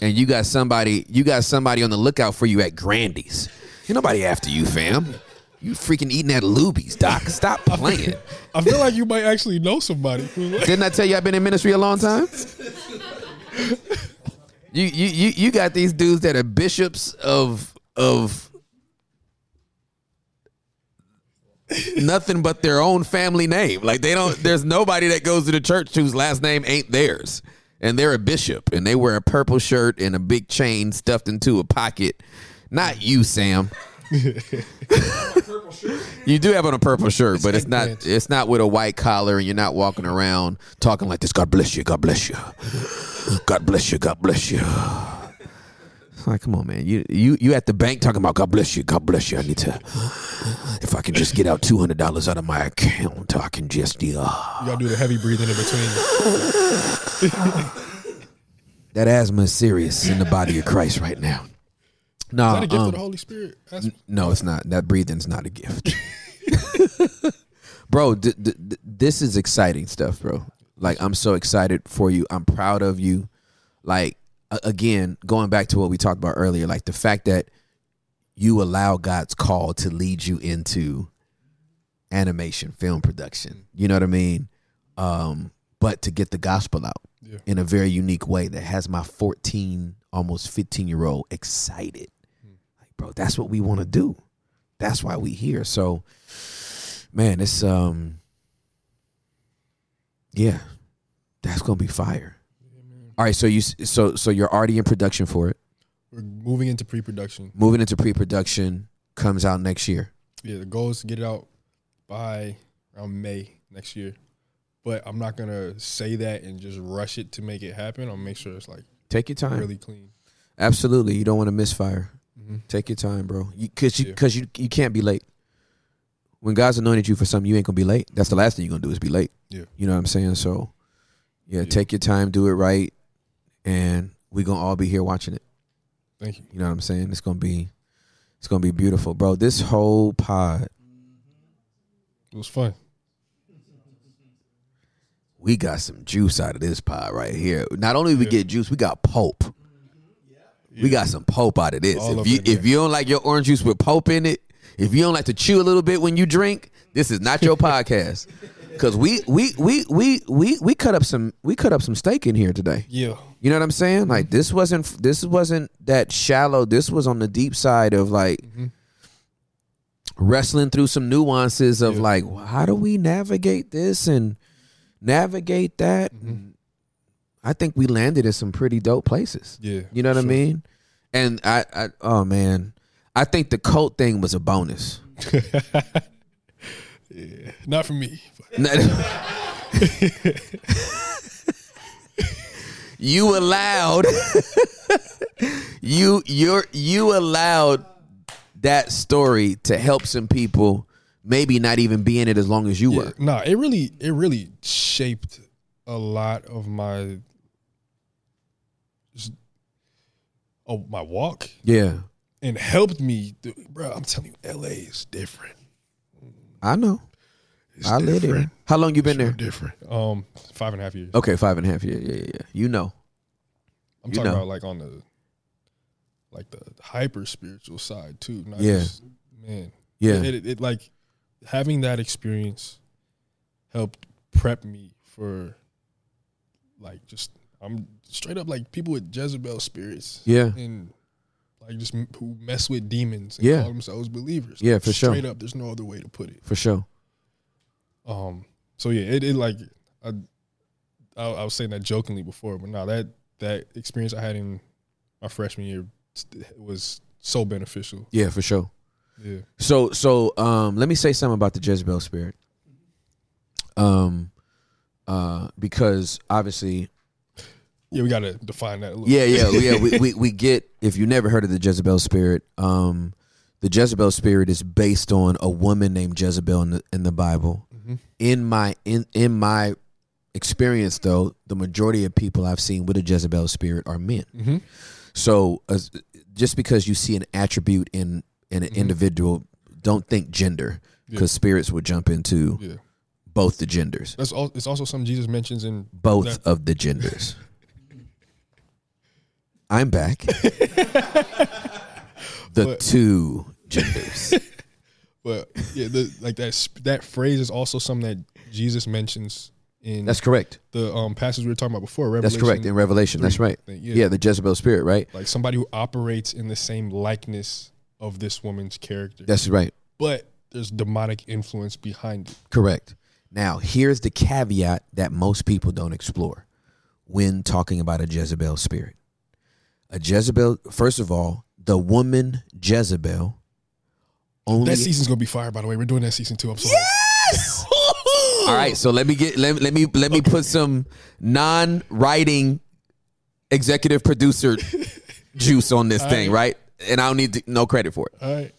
S2: and you got somebody you got somebody on the lookout for you at Grandy's. Ain't nobody after you, fam. You freaking eating at Luby's, Doc. Stop playing.
S8: I feel like you might actually know somebody.
S2: Didn't I tell you I've been in ministry a long time? You you you you got these dudes that are bishops of of nothing but their own family name. Like they don't there's nobody that goes to the church whose last name ain't theirs. And they're a bishop and they wear a purple shirt and a big chain stuffed into a pocket. Not you, Sam. You do have on a purple shirt, but it's not it's not with a white collar and you're not walking around talking like this. God bless you, God bless you. God bless you, God bless you. It's like, come on, man. You you you at the bank talking about God bless you, God bless you. I need to if I can just get out two hundred dollars out of my account, I can just uh,
S8: gotta do the heavy breathing in between.
S2: that asthma is serious in the body of Christ right now. No,
S8: Is that a gift
S2: um,
S8: of the Holy Spirit? That's,
S2: N- No, it's not. That breathing's not a gift. bro, th- th- th- this is exciting stuff, bro. Like I'm so excited for you. I'm proud of you. Like a- again, going back to what we talked about earlier, like the fact that you allow God's call to lead you into animation, film production. You know what I mean? Um, but to get the gospel out
S8: Yeah.
S2: in a very unique way that has my 14, almost 15 year old excited. Bro, that's what we want to do. That's why we here. So, man, it's um, yeah, that's gonna be fire. All right, so you so so you're already in production for it.
S8: we're moving into pre-production.
S2: Moving into pre-production comes out next year.
S8: Yeah, the goal is to get it out by around May next year. But I'm not gonna say that and just rush it to make it happen. I'll make sure it's like
S2: Take your time.
S8: really clean.
S2: Absolutely, you don't want to misfire.
S8: Mhm.
S2: Take your time, bro. Because you,
S8: Yeah.
S2: you, you can't be late. When God's anointed you for something, you ain't gonna be late. That's the last thing you're gonna do is be late.
S8: Yeah.
S2: You know what I'm saying? So, yeah,
S8: Yeah.
S2: take your time, do it right, and we gonna all be here watching it.
S8: Thank you.
S2: You know what I'm saying? It's gonna be, it's gonna be beautiful, bro. This whole pod,
S8: It was fun.
S2: we got some juice out of this pie right here. Not only we get juice, we got pulp. We got some pulp out of this.
S8: All
S2: if you if you don't like your orange juice with pulp in it, if you don't like to chew a little bit when you drink, this is not your podcast. Cause we we we we we we cut up some we cut up some steak in here today.
S8: Yeah.
S2: You know what I'm saying? Like this wasn't this wasn't that shallow. This was on the deep side of like wrestling through some nuances of like well, how do we navigate this and navigate that. And I think we landed in some pretty dope places.
S8: Yeah,
S2: You know what I mean? And I, I oh man, I think the cult thing was a bonus. yeah.
S8: Not for me.
S2: you allowed you you're you allowed that story to help some people maybe not even be in it as long as you were
S8: Nah, it really it really shaped a lot of my just, oh my walk
S2: yeah
S8: and helped me. Bro, I'm telling you, LA is different.
S2: i know
S8: It's
S2: i live there how long you been there
S8: Different. Um, five and a half years.
S2: okay five and a half years. yeah yeah yeah. you know
S8: I'm
S2: you
S8: talking
S2: know.
S8: about like on the like the hyper spiritual side too. Not
S2: Yeah.
S8: just, man.
S2: Yeah.
S8: It, it, it like having that experience helped prep me for like just I'm straight up like people with Jezebel spirits.
S2: Yeah.
S8: And like just who mess with demons and
S2: Yeah.
S8: call themselves believers.
S2: Yeah, for sure.
S8: Straight up, there's no other way to put it.
S2: for sure
S8: Um. So yeah, it, it like I, I I was saying that jokingly before, but now that that experience I had in my freshman year was so beneficial.
S2: yeah for sure
S8: Yeah.
S2: so so um let me say something about the jezebel spirit um uh because obviously
S8: Yeah, we gotta define that a little.
S2: Yeah, yeah, yeah. We, we we get if you never heard of the Jezebel spirit, um, the Jezebel spirit is based on a woman named Jezebel in the in the Bible. In my in in my experience, though, the majority of people I've seen with a Jezebel spirit are men.
S8: Mhm.
S2: So as, just because you see an attribute in in an individual, don't think gender because spirits would jump into
S8: Yeah.
S2: both the genders,
S8: That's all. It's also something Jesus mentions in
S2: both
S8: that-
S2: of the genders. I'm back. the
S8: But-
S2: two genders.
S8: But yeah, the, like that that phrase is also something that Jesus mentions in
S2: That's correct.
S8: the um passage we were talking about before.
S2: That's correct in Revelation. That's right.
S8: Think.
S2: Yeah. the Jezebel spirit, right?
S8: like somebody who operates in the same likeness of this woman's character.
S2: That's right.
S8: but there's demonic influence behind it.
S2: Correct. Now, here's the caveat that most people don't explore when talking about a Jezebel spirit. A Jezebel, first of all, the woman Jezebel only
S8: That season's gonna be fire, by the way. We're doing that season two. I'm sorry. Yes.
S2: All right, so let me get let, let me let me put some non-writing executive producer juice on this
S8: All
S2: thing,
S8: right.
S2: right? And I don't need to, no credit for it.
S8: All right.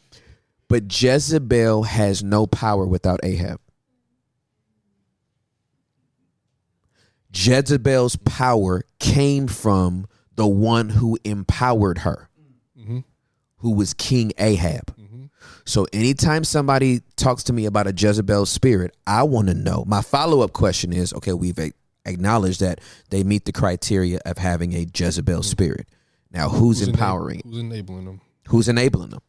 S2: But Jezebel has no power without Ahab. Jezebel's power came from the one who empowered her, mm-hmm. who was King Ahab. Mm-hmm. So anytime somebody talks to me about a Jezebel spirit, I want to know. My follow up question is okay, we've acknowledged that they meet the criteria of having a Jezebel mm-hmm. spirit. Now, who's,
S8: Who's
S2: empowering
S8: enab- Who's enabling them?
S2: who's enabling them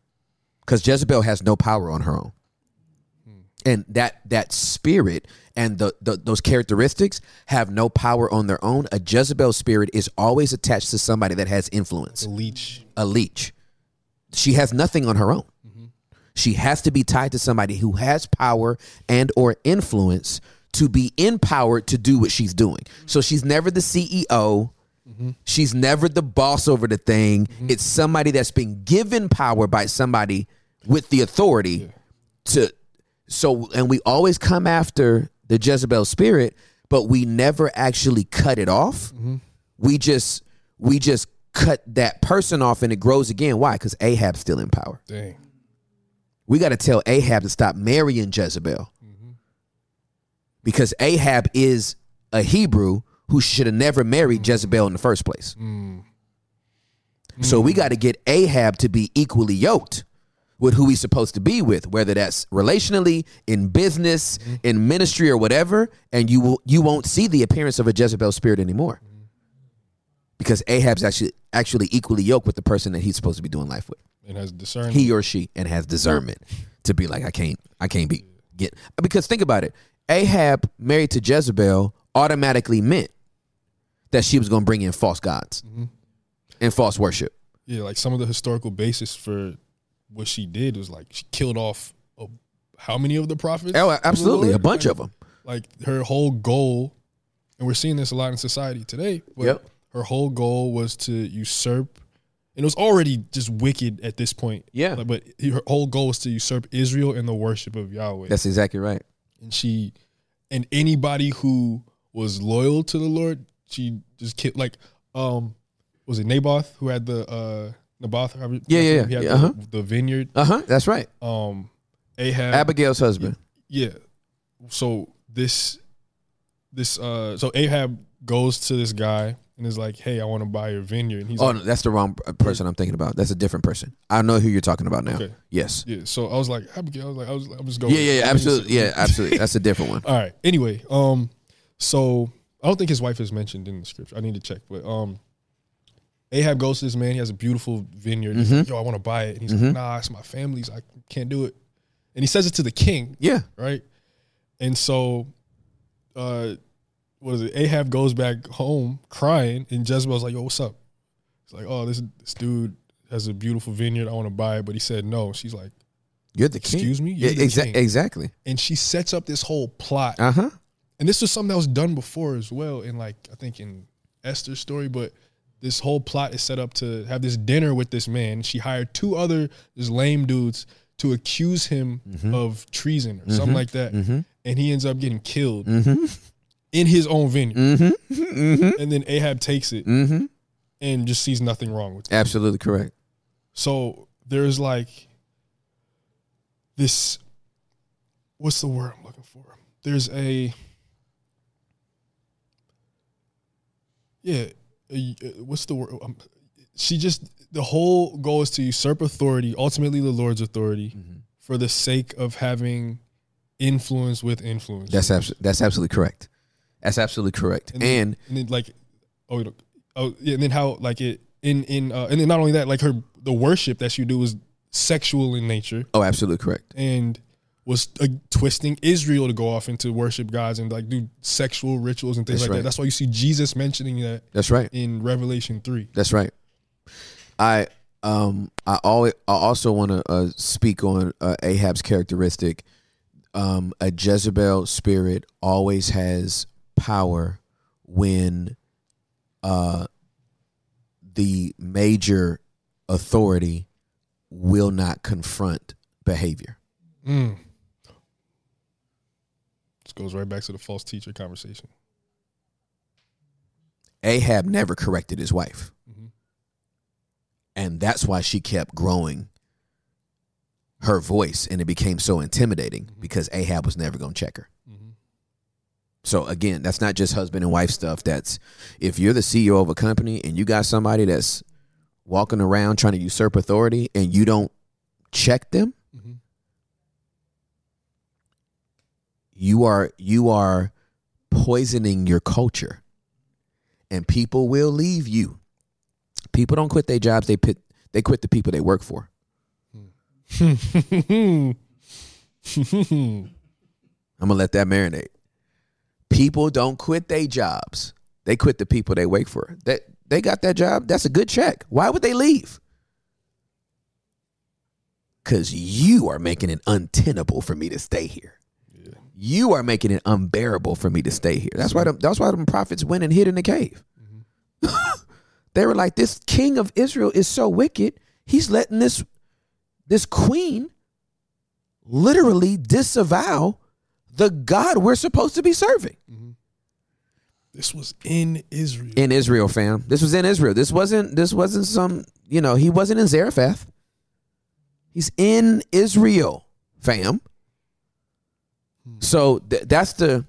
S2: because jezebel has no power on her own and that that spirit and the, the those characteristics have no power on their own. A jezebel spirit is always attached to somebody that has influence.
S8: The leech.
S2: a leech. She has nothing on her own. Mm-hmm. She has to be tied to somebody who has power and or influence to be empowered to do what she's doing. So she's never the ceo mm-hmm. She's never the boss over the thing. Mm-hmm. It's somebody that's been given power by somebody with the authority to so and we always come after the Jezebel spirit, but we never actually cut it off. Mm-hmm. We just we just cut that person off and it grows again. Why? Because Ahab's still in power.
S8: Dang.
S2: We got to tell Ahab to stop marrying Jezebel. Mm-hmm. Because Ahab is a Hebrew who should have never married mm. Jezebel in the first place. Mm. So we mm. got to get Ahab to be equally yoked with who he's supposed to be with, whether that's relationally, in business, mm-hmm. in ministry, or whatever, and you will you won't see the appearance of a Jezebel spirit anymore. Mm-hmm. Because Ahab's actually actually equally yoked with the person that he's supposed to be doing life with.
S8: and has discernment.
S2: He or she and has discernment to be like, I can't, I can't be get because think about it. Ahab married to Jezebel automatically meant that she was gonna bring in false gods mm-hmm. and false worship.
S8: yeah, like some of the historical basis for what she did was like she killed off a, how many of the prophets?
S2: Oh, absolutely, a bunch
S8: Like-
S2: of them.
S8: Like her whole goal, and we're seeing this a lot in society today. But
S2: Yep.
S8: her whole goal was to usurp, and it was already just wicked at this point.
S2: Yeah.
S8: Like, but her whole goal was to usurp Israel and the worship of Yahweh.
S2: That's exactly right.
S8: and she and anybody who was loyal to the Lord, she just killed. Like, um, was it Naboth who had the uh Naboth?
S2: Yeah, yeah. Yeah,
S8: the,
S2: uh-huh.
S8: the vineyard.
S2: Uh huh. That's right.
S8: Um, Ahab.
S2: Abigail's husband.
S8: Yeah. So this this uh so Ahab goes to this guy and is like, "Hey, I want to buy your vineyard." And he's
S2: Oh,
S8: like,
S2: no, that's the wrong person I'm thinking about. That's a different person. I know who you're talking about now.
S8: Okay.
S2: Yes.
S8: "Yeah." So I was like, "Abigail," I was like, "I was, I'm just going."
S2: Yeah, yeah, yeah, absolutely. Yeah, absolutely. That's a different one.
S8: All right. Anyway, um, so I don't think his wife is mentioned in the scripture. I need to check, but um, Ahab goes to this man. He has a beautiful vineyard. He's
S2: Mm-hmm.
S8: like, Yo, I want to buy it. And he's like, Nah, it's my family's. I can't do it. And he says it to the king.
S2: Yeah.
S8: Right. And so, uh, what is it? Ahab goes back home crying, and Jezebel's like, "Yo, what's up?" It's like, "Oh, this this dude has a beautiful vineyard. I want to buy it," but he said no. She's like,
S2: You're the king.
S8: Excuse me?
S2: Yeah,
S8: You're the
S2: exa-
S8: king.
S2: exactly.
S8: and she sets up this whole plot
S2: Uh huh.
S8: and this was something that was done before as well in like i think in esther's story but this whole plot is set up to have this dinner with this man. She hired two other this lame dudes to accuse him mm-hmm. of treason or something mm-hmm. like that. Mm-hmm. And he ends up getting killed in his own vineyard and then ahab takes it
S2: Mm-hmm.
S8: and just sees nothing wrong with it.
S2: Absolutely correct.
S8: so there's like this what's the word I'm looking for? There's a yeah, what's the word? Um, she just the whole goal is to usurp authority, ultimately the Lord's authority, for the sake of having influence with influence.
S2: That's abs- that's absolutely correct. That's absolutely correct.
S8: and
S2: And,
S8: then, and then like oh oh yeah, and then how like it in in uh, and then not only that like her the worship that she do was sexual in nature
S2: oh, absolutely correct.
S8: and was uh, twisting Israel to go off into worship gods and like do sexual rituals and things
S2: That's
S8: like
S2: right.
S8: that. That's why you see Jesus mentioning that
S2: That's right.
S8: in Revelation three.
S2: That's right. I um I always I also want to uh, speak on uh, Ahab's characteristic. Um, a Jezebel spirit always has power when uh the major authority will not confront behavior.
S8: Mm. Goes right back to the false teacher conversation.
S2: Ahab never corrected his wife. Mm-hmm. And that's why she kept growing her voice and it became so intimidating mm-hmm. because Ahab was never going to check her. Mm-hmm. So again, that's not just husband and wife stuff. That's if you're the CEO of a company and you got somebody that's walking around trying to usurp authority and you don't check them, you are you are poisoning your culture. And people will leave you. People don't quit their jobs, they pit, they quit the people they work for. Hmm. I'm gonna let that marinate. People don't quit their jobs. They quit the people they work for. That they got that job. That's a good check. Why would they leave? Cause you are making it untenable for me to stay here. You are making it unbearable for me to stay here. That's why them, that's why them prophets went and hid in the cave. Mm-hmm. they were like, this king of Israel is so wicked. He's letting this this queen literally disavow the God we're supposed to be serving. Mm-hmm.
S8: This was in Israel.
S2: In Israel, fam. This was in Israel. This wasn't this wasn't some, you know, he wasn't in Zarephath. He's in Israel, fam. So th- that's the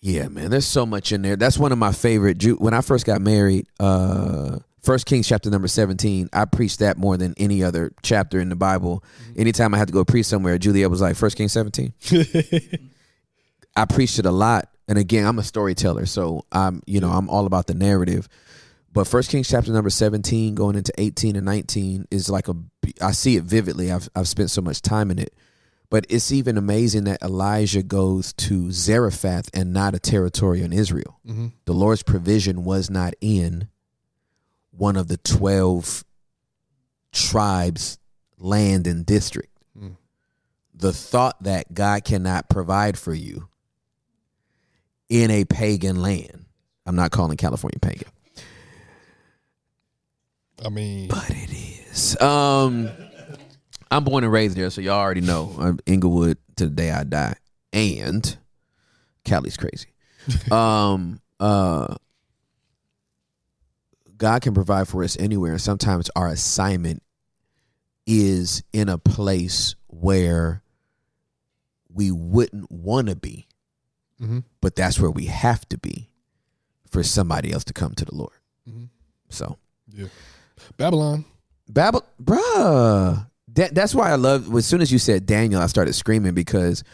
S2: yeah, man. There's so much in there. That's one of my favorite. Ju- When I first got married, uh, First Kings chapter number 17. I preached that more than any other chapter in the Bible. Anytime I had to go preach somewhere, Juliet was like, First Kings 17. I preached it a lot. And again, I'm a storyteller, so I'm, you know, I'm all about the narrative. But First Kings chapter number 17 going into 18 and 19 is like a I see it vividly. I've I've spent so much time in it. But it's even amazing that Elijah goes to Zarephath and not a territory in Israel.
S8: Mhm.
S2: The Lord's provision was not in one of the 12 tribes land and district.
S8: Mm.
S2: The thought that God cannot provide for you in a pagan land. I'm not calling California pagan.
S8: I mean,
S2: but it is. Um, I'm born and raised there, so y'all already know I'm Inglewood to the day I die, and Cali's crazy. um, uh, God can provide for us anywhere, and sometimes our assignment is in a place where we wouldn't want to be,
S8: Mhm.
S2: but that's where we have to be for somebody else to come to the Lord.
S8: Mhm.
S2: So.
S8: yeah. Babylon.
S2: Babel, bruh. That, that's why I love. As soon as you said Daniel, I started screaming because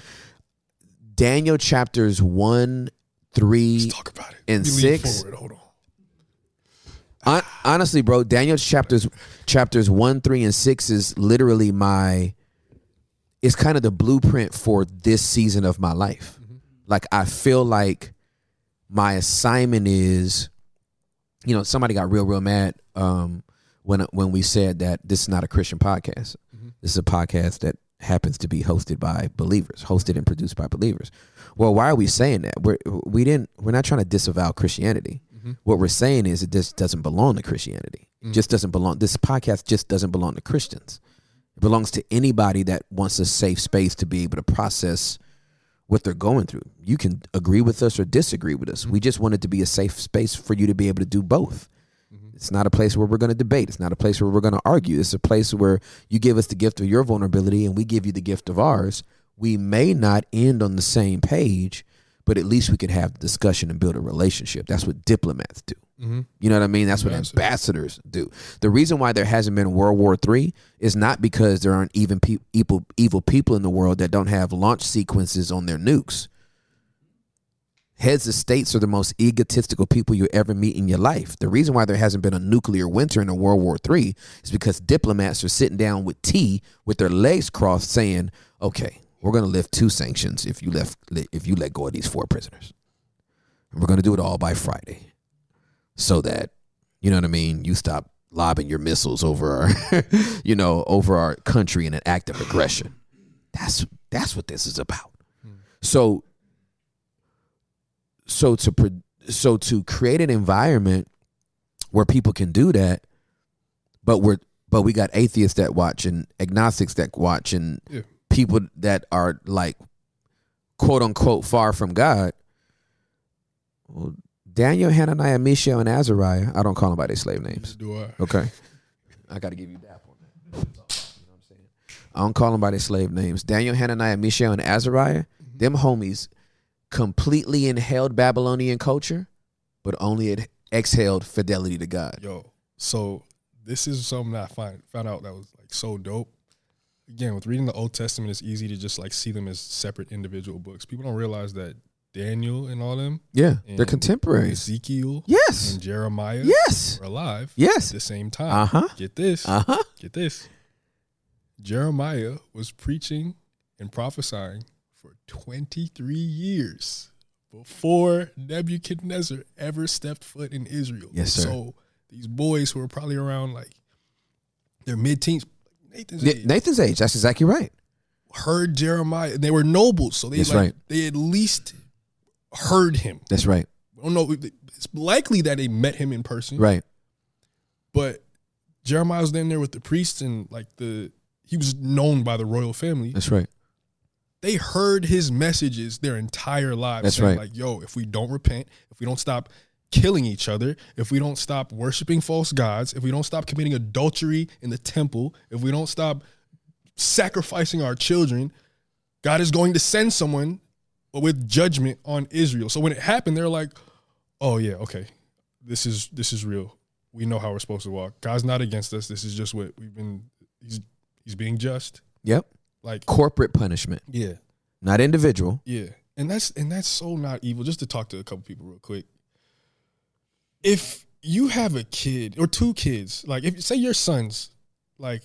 S2: Daniel chapters one, three, and
S8: Let me lean
S2: six.
S8: Hold on.
S2: Honestly, bro, Daniel chapters chapters one, three, and six is literally my. It's kind of the blueprint for this season of my life. Like I feel like my assignment is, you know, somebody got real, real mad um, when when we said that this is not a Christian podcast. This is a podcast that happens to be hosted by believers, hosted and produced by believers. Well, why are we saying that? We're we didn't we're not trying to disavow Christianity. Mm-hmm. What we're saying is it just doesn't belong to Christianity. It mm. Just doesn't belong. This podcast just doesn't belong to Christians. It belongs to anybody that wants a safe space to be able to process what they're going through. You can agree with us or disagree with us. Mm-hmm. We just want it to be a safe space for you to be able to do both. It's not a place where we're going to debate. It's not a place where we're going to argue. It's a place where you give us the gift of your vulnerability and we give you the gift of ours. We may not end on the same page, but at least we can have the discussion and build a relationship. That's what diplomats do.
S8: Mhm.
S2: You know what I mean? That's what ambassadors do. The reason why there hasn't been World War III is not because there aren't even pe- evil, evil people in the world that don't have launch sequences on their nukes. Heads of states are the most egotistical people you ever meet in your life. The reason why there hasn't been a nuclear winter in a World War III is because diplomats are sitting down with tea with their legs crossed, saying, "Okay, we're going to lift two sanctions if you left if you let go of these four prisoners. And we're going to do it all by Friday, so that you know what I mean. You stop lobbing your missiles over our, you know, over our country in an act of aggression. That's that's what this is about. Hmm. So so to so to create an environment where people can do that, but we're but we got atheists that watch and agnostics that watch and
S8: Yeah.
S2: people that are like quote unquote far from God. Well, Daniel, Hananiah, Mishael, and Azariah. I don't call them by their slave names.
S8: Do I?
S2: Okay. I got to give you that one. You know what I'm saying? I don't call them by their slave names. Daniel, Hananiah, Mishael, and Azariah, mm-hmm. them homies completely inhaled Babylonian culture, but only it exhaled fidelity to God.
S8: Yo, so this is something that I find found out that was like so dope. Again, with reading the Old Testament, it's easy to just like see them as separate individual books. People don't realize that Daniel and all them,
S2: Yeah, they're contemporaries.
S8: Ezekiel,
S2: Yes.
S8: and Jeremiah,
S2: Yes.
S8: were alive,
S2: Yes.
S8: at the same time.
S2: Uh-huh.
S8: Get this,
S2: Uh-huh.
S8: get this. Jeremiah was preaching and prophesying for twenty three years before Nebuchadnezzar ever stepped foot in Israel.
S2: Yes, sir.
S8: So these boys who are probably around like their mid teens, Nathan's
S2: Na-
S8: age,
S2: Nathan's age. That's exactly right.
S8: heard Jeremiah. They were nobles, so they
S2: That's
S8: like,
S2: right.
S8: they at least heard him.
S2: That's right.
S8: I don't know. It's likely that they met him in person,
S2: Right.
S8: But Jeremiah was then there with the priests and like the he was known by the royal family.
S2: That's right.
S8: They heard his messages their entire lives.
S2: That's
S8: saying,
S2: right.
S8: Like, yo, if we don't repent, if we don't stop killing each other, if we don't stop worshiping false gods, if we don't stop committing adultery in the temple, if we don't stop sacrificing our children, God is going to send someone with judgment on Israel. So when it happened, they're like, "Oh yeah, okay, this is this is real." we know how we're supposed to walk. God's not against us. This is just what we've been. He's he's being just.
S2: Yep.
S8: Like
S2: Corporate punishment,
S8: yeah,
S2: not individual.
S8: yeah, and that's and that's so not evil. Just to talk to a couple people real quick. If you have a kid or two kids, like if say your sons, like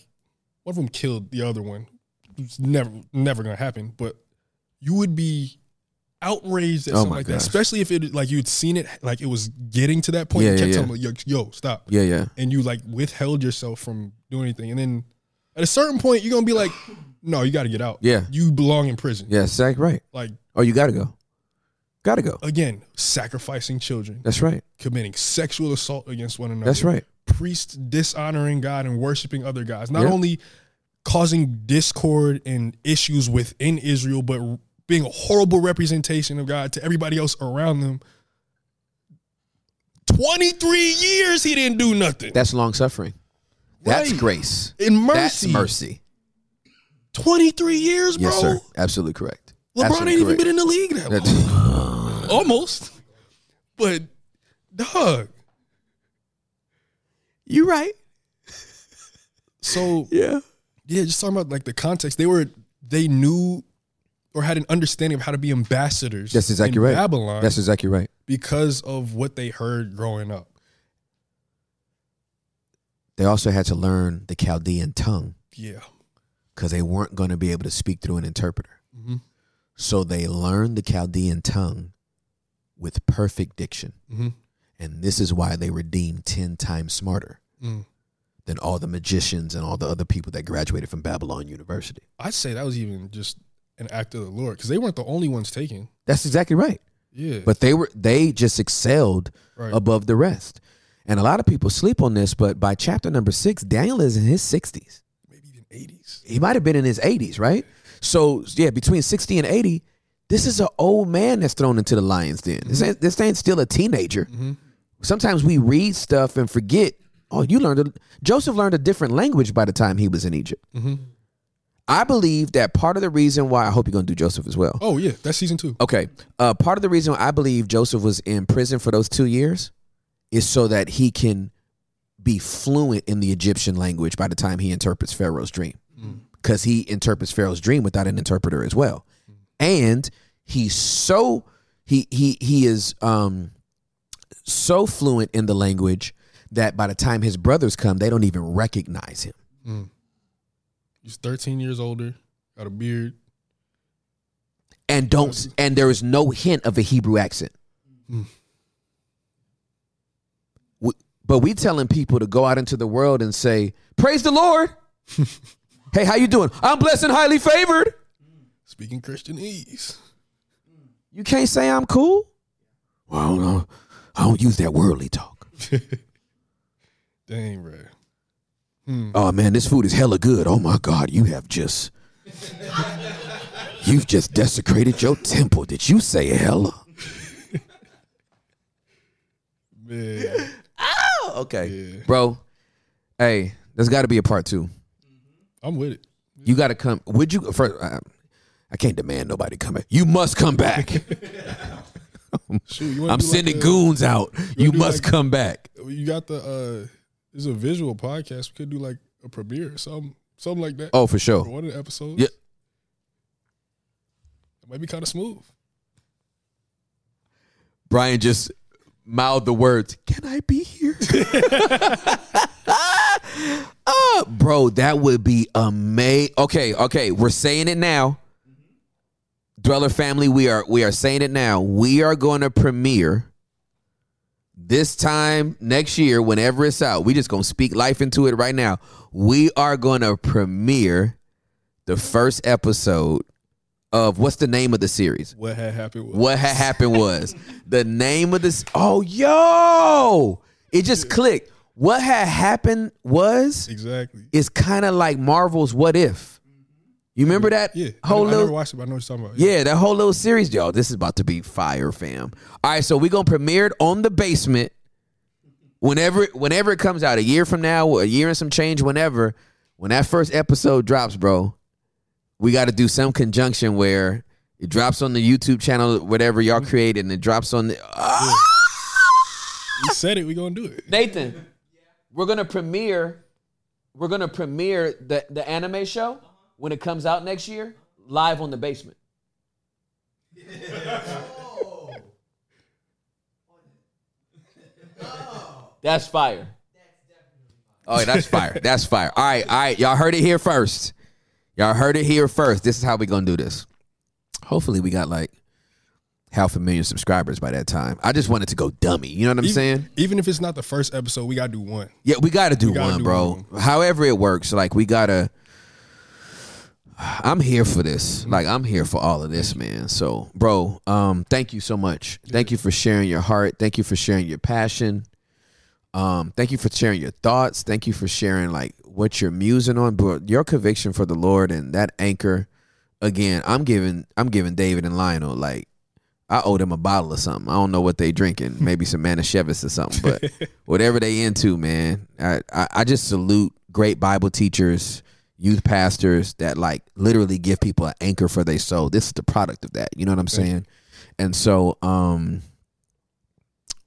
S8: one of them killed the other one, it's never never gonna happen. But you would be outraged at
S2: Oh
S8: something like
S2: gosh.
S8: that, especially if it like you'd seen it, like it was getting to that point.
S2: Yeah,
S8: you
S2: yeah,
S8: kept
S2: yeah.
S8: telling them, yo, yo, stop.
S2: Yeah, yeah.
S8: and you like withheld yourself from doing anything, and then at a certain point, you're gonna be like, no, you got to get out.
S2: Yeah.
S8: you belong in prison.
S2: Yeah, exactly right.
S8: like
S2: Oh, you gotta go. Gotta go.
S8: again, sacrificing children,
S2: That's right.
S8: committing sexual assault against one another.
S2: That's right.
S8: Priests dishonoring God and worshiping other gods. Not
S2: Yeah.
S8: only causing discord and issues within Israel, but being a horrible representation of God to everybody else around them. 23 years he didn't do nothing.
S2: That's long suffering. That's
S8: Right.
S2: grace.
S8: And mercy.
S2: That's mercy.
S8: 23 years, bro.
S2: Yes, sir. Absolutely correct.
S8: LeBron
S2: Absolutely
S8: ain't even been in the league that long. Almost. But dog.
S2: you right.
S8: So
S2: Yeah.
S8: yeah, just talking about like the context. They were they knew or had an understanding of how to be ambassadors
S2: That's exactly
S8: in
S2: right.
S8: Babylon
S2: That's exactly right.
S8: because of what they heard growing up.
S2: They also had to learn the Chaldean tongue
S8: Yeah.
S2: Because they weren't going to be able to speak through an interpreter.
S8: Mhm.
S2: So they learned the Chaldean tongue with perfect diction.
S8: Mhm.
S2: And this is why they were deemed 10 times smarter
S8: Mm.
S2: than all the magicians and all the other people that graduated from Babylon University.
S8: I'd say that was even just an act of the Lord because they weren't the only ones taken.
S2: That's exactly right.
S8: Yeah.
S2: But they were they just excelled
S8: Right.
S2: above the rest. And a lot of people sleep on this, but by chapter number six, Daniel is in his 60s.
S8: Maybe even 80s.
S2: He might have been in his 80s, right? So, yeah, between 60 and 80, this is an old man that's thrown into the lion's den. This, ain't, this ain't still a teenager. Sometimes we read stuff and forget. Oh, you learned a, Joseph learned a different language by the time he was in Egypt. I believe that part of the reason why I hope you're going to do Joseph as well.
S8: Oh yeah, that's season two.
S2: Okay. Uh, part of the reason I believe Joseph was in prison for those two years is so that he can be fluent in the Egyptian language by the time he interprets Pharaoh's dream. Mm. Because he interprets Pharaoh's dream without an interpreter as well. And he's so he he he is um so fluent in the language that by the time his brothers come, they don't even recognize him. Mm.
S8: He's 13 years older, got a beard.
S2: And don't and there is no hint of a Hebrew accent. Mm. But we telling people to go out into the world and say, "Praise the Lord." hey, how you doing? I'm blessed and highly favored.
S8: Speaking Christianese.
S2: You can't say I'm cool. Well, I don't know. I don't use that worldly talk.
S8: Dang, bro. Hmm.
S2: Oh man, this food is hella good. Oh my God, you have just you've just desecrated your temple. Did you say hella?
S8: Man.
S2: Okay, bro. Hey, there's got to be a part two.
S8: I'm with it.
S2: You got to come. Would you? First, I, I can't demand nobody come back. You must come back.
S8: Shoot, you wanna
S2: I'm
S8: do like
S2: sending
S8: a-
S2: goons out. You
S8: do
S2: must
S8: like-
S2: come back.
S8: You got the uh there's a visual podcast. We could do like a premiere or something. Something like that.
S2: Oh, for sure.
S8: For one of the episodes.
S2: Yeah.
S8: It might be kind of smooth.
S2: Brian just mouthed the words, Can I be here? uh, bro, that would be amazing. Okay, okay, we're saying it now. Dweller family, we are we are saying it now. We are going to premiere this time next year, whenever it's out. We just gonna speak life into it right now. We are going to premiere the first episode of what's the name of the series?
S8: What had happened was
S2: What had happened was the name of this. Oh, yo, it just clicked. What had happened was
S8: exactly.
S2: it's kind of like Marvel's What If. You remember that
S8: Yeah. I,
S2: whole
S8: I never
S2: little
S8: watched it, but I know what you're talking about.
S2: yeah, that whole little series, y'all. This is about to be fire, fam. All right, so we're gonna premiere it on the basement whenever whenever it comes out, a year from now, a year and some change, whenever. When that first episode drops, bro, we got to do some conjunction where it drops on the YouTube channel, whatever y'all created, and it drops on the. Ah!
S8: You said it, we gonna do it.
S2: Nathan, we're gonna premiere we're gonna premiere the the anime show when it comes out next year live on the basement. That's fire. Oh, that's fire. That's fire. All right, all right. Y'all heard it here first. Y'all heard it here first. This is how we gonna do this. Hopefully, we got like half a million subscribers by that time. I just wanted to go dummy. You know what I'm
S8: even,
S2: saying?
S8: Even if it's not the first episode, we gotta do one.
S2: Yeah, we got to do
S8: We gotta
S2: one,
S8: do
S2: bro. However it works, like we gotta. I'm here for this. Like I'm here for all of this, man. So, bro, um, thank you so much. Thank you for sharing your heart. Thank you for sharing your passion. Um, thank you for sharing your thoughts. Thank you for sharing like what you're musing on, bro. Your conviction for the Lord and that anchor. Again, I'm giving I'm giving David and Lionel like I owe them a bottle or something. I don't know what they drinking. Maybe some Manischewitz or something. But whatever they into, man. I, I, I just salute great Bible teachers, youth pastors that like literally give people an anchor for their soul. This is the product of that. You know what I'm saying? And so, um,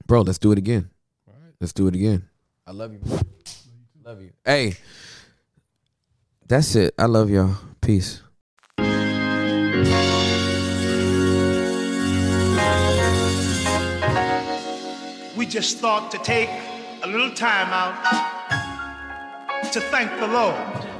S2: bro, let's do it again. Let's do it again. I love you. Man. Love you. Hey, that's it. I love y'all. Peace.
S1: We just thought to take a little time out to thank the Lord.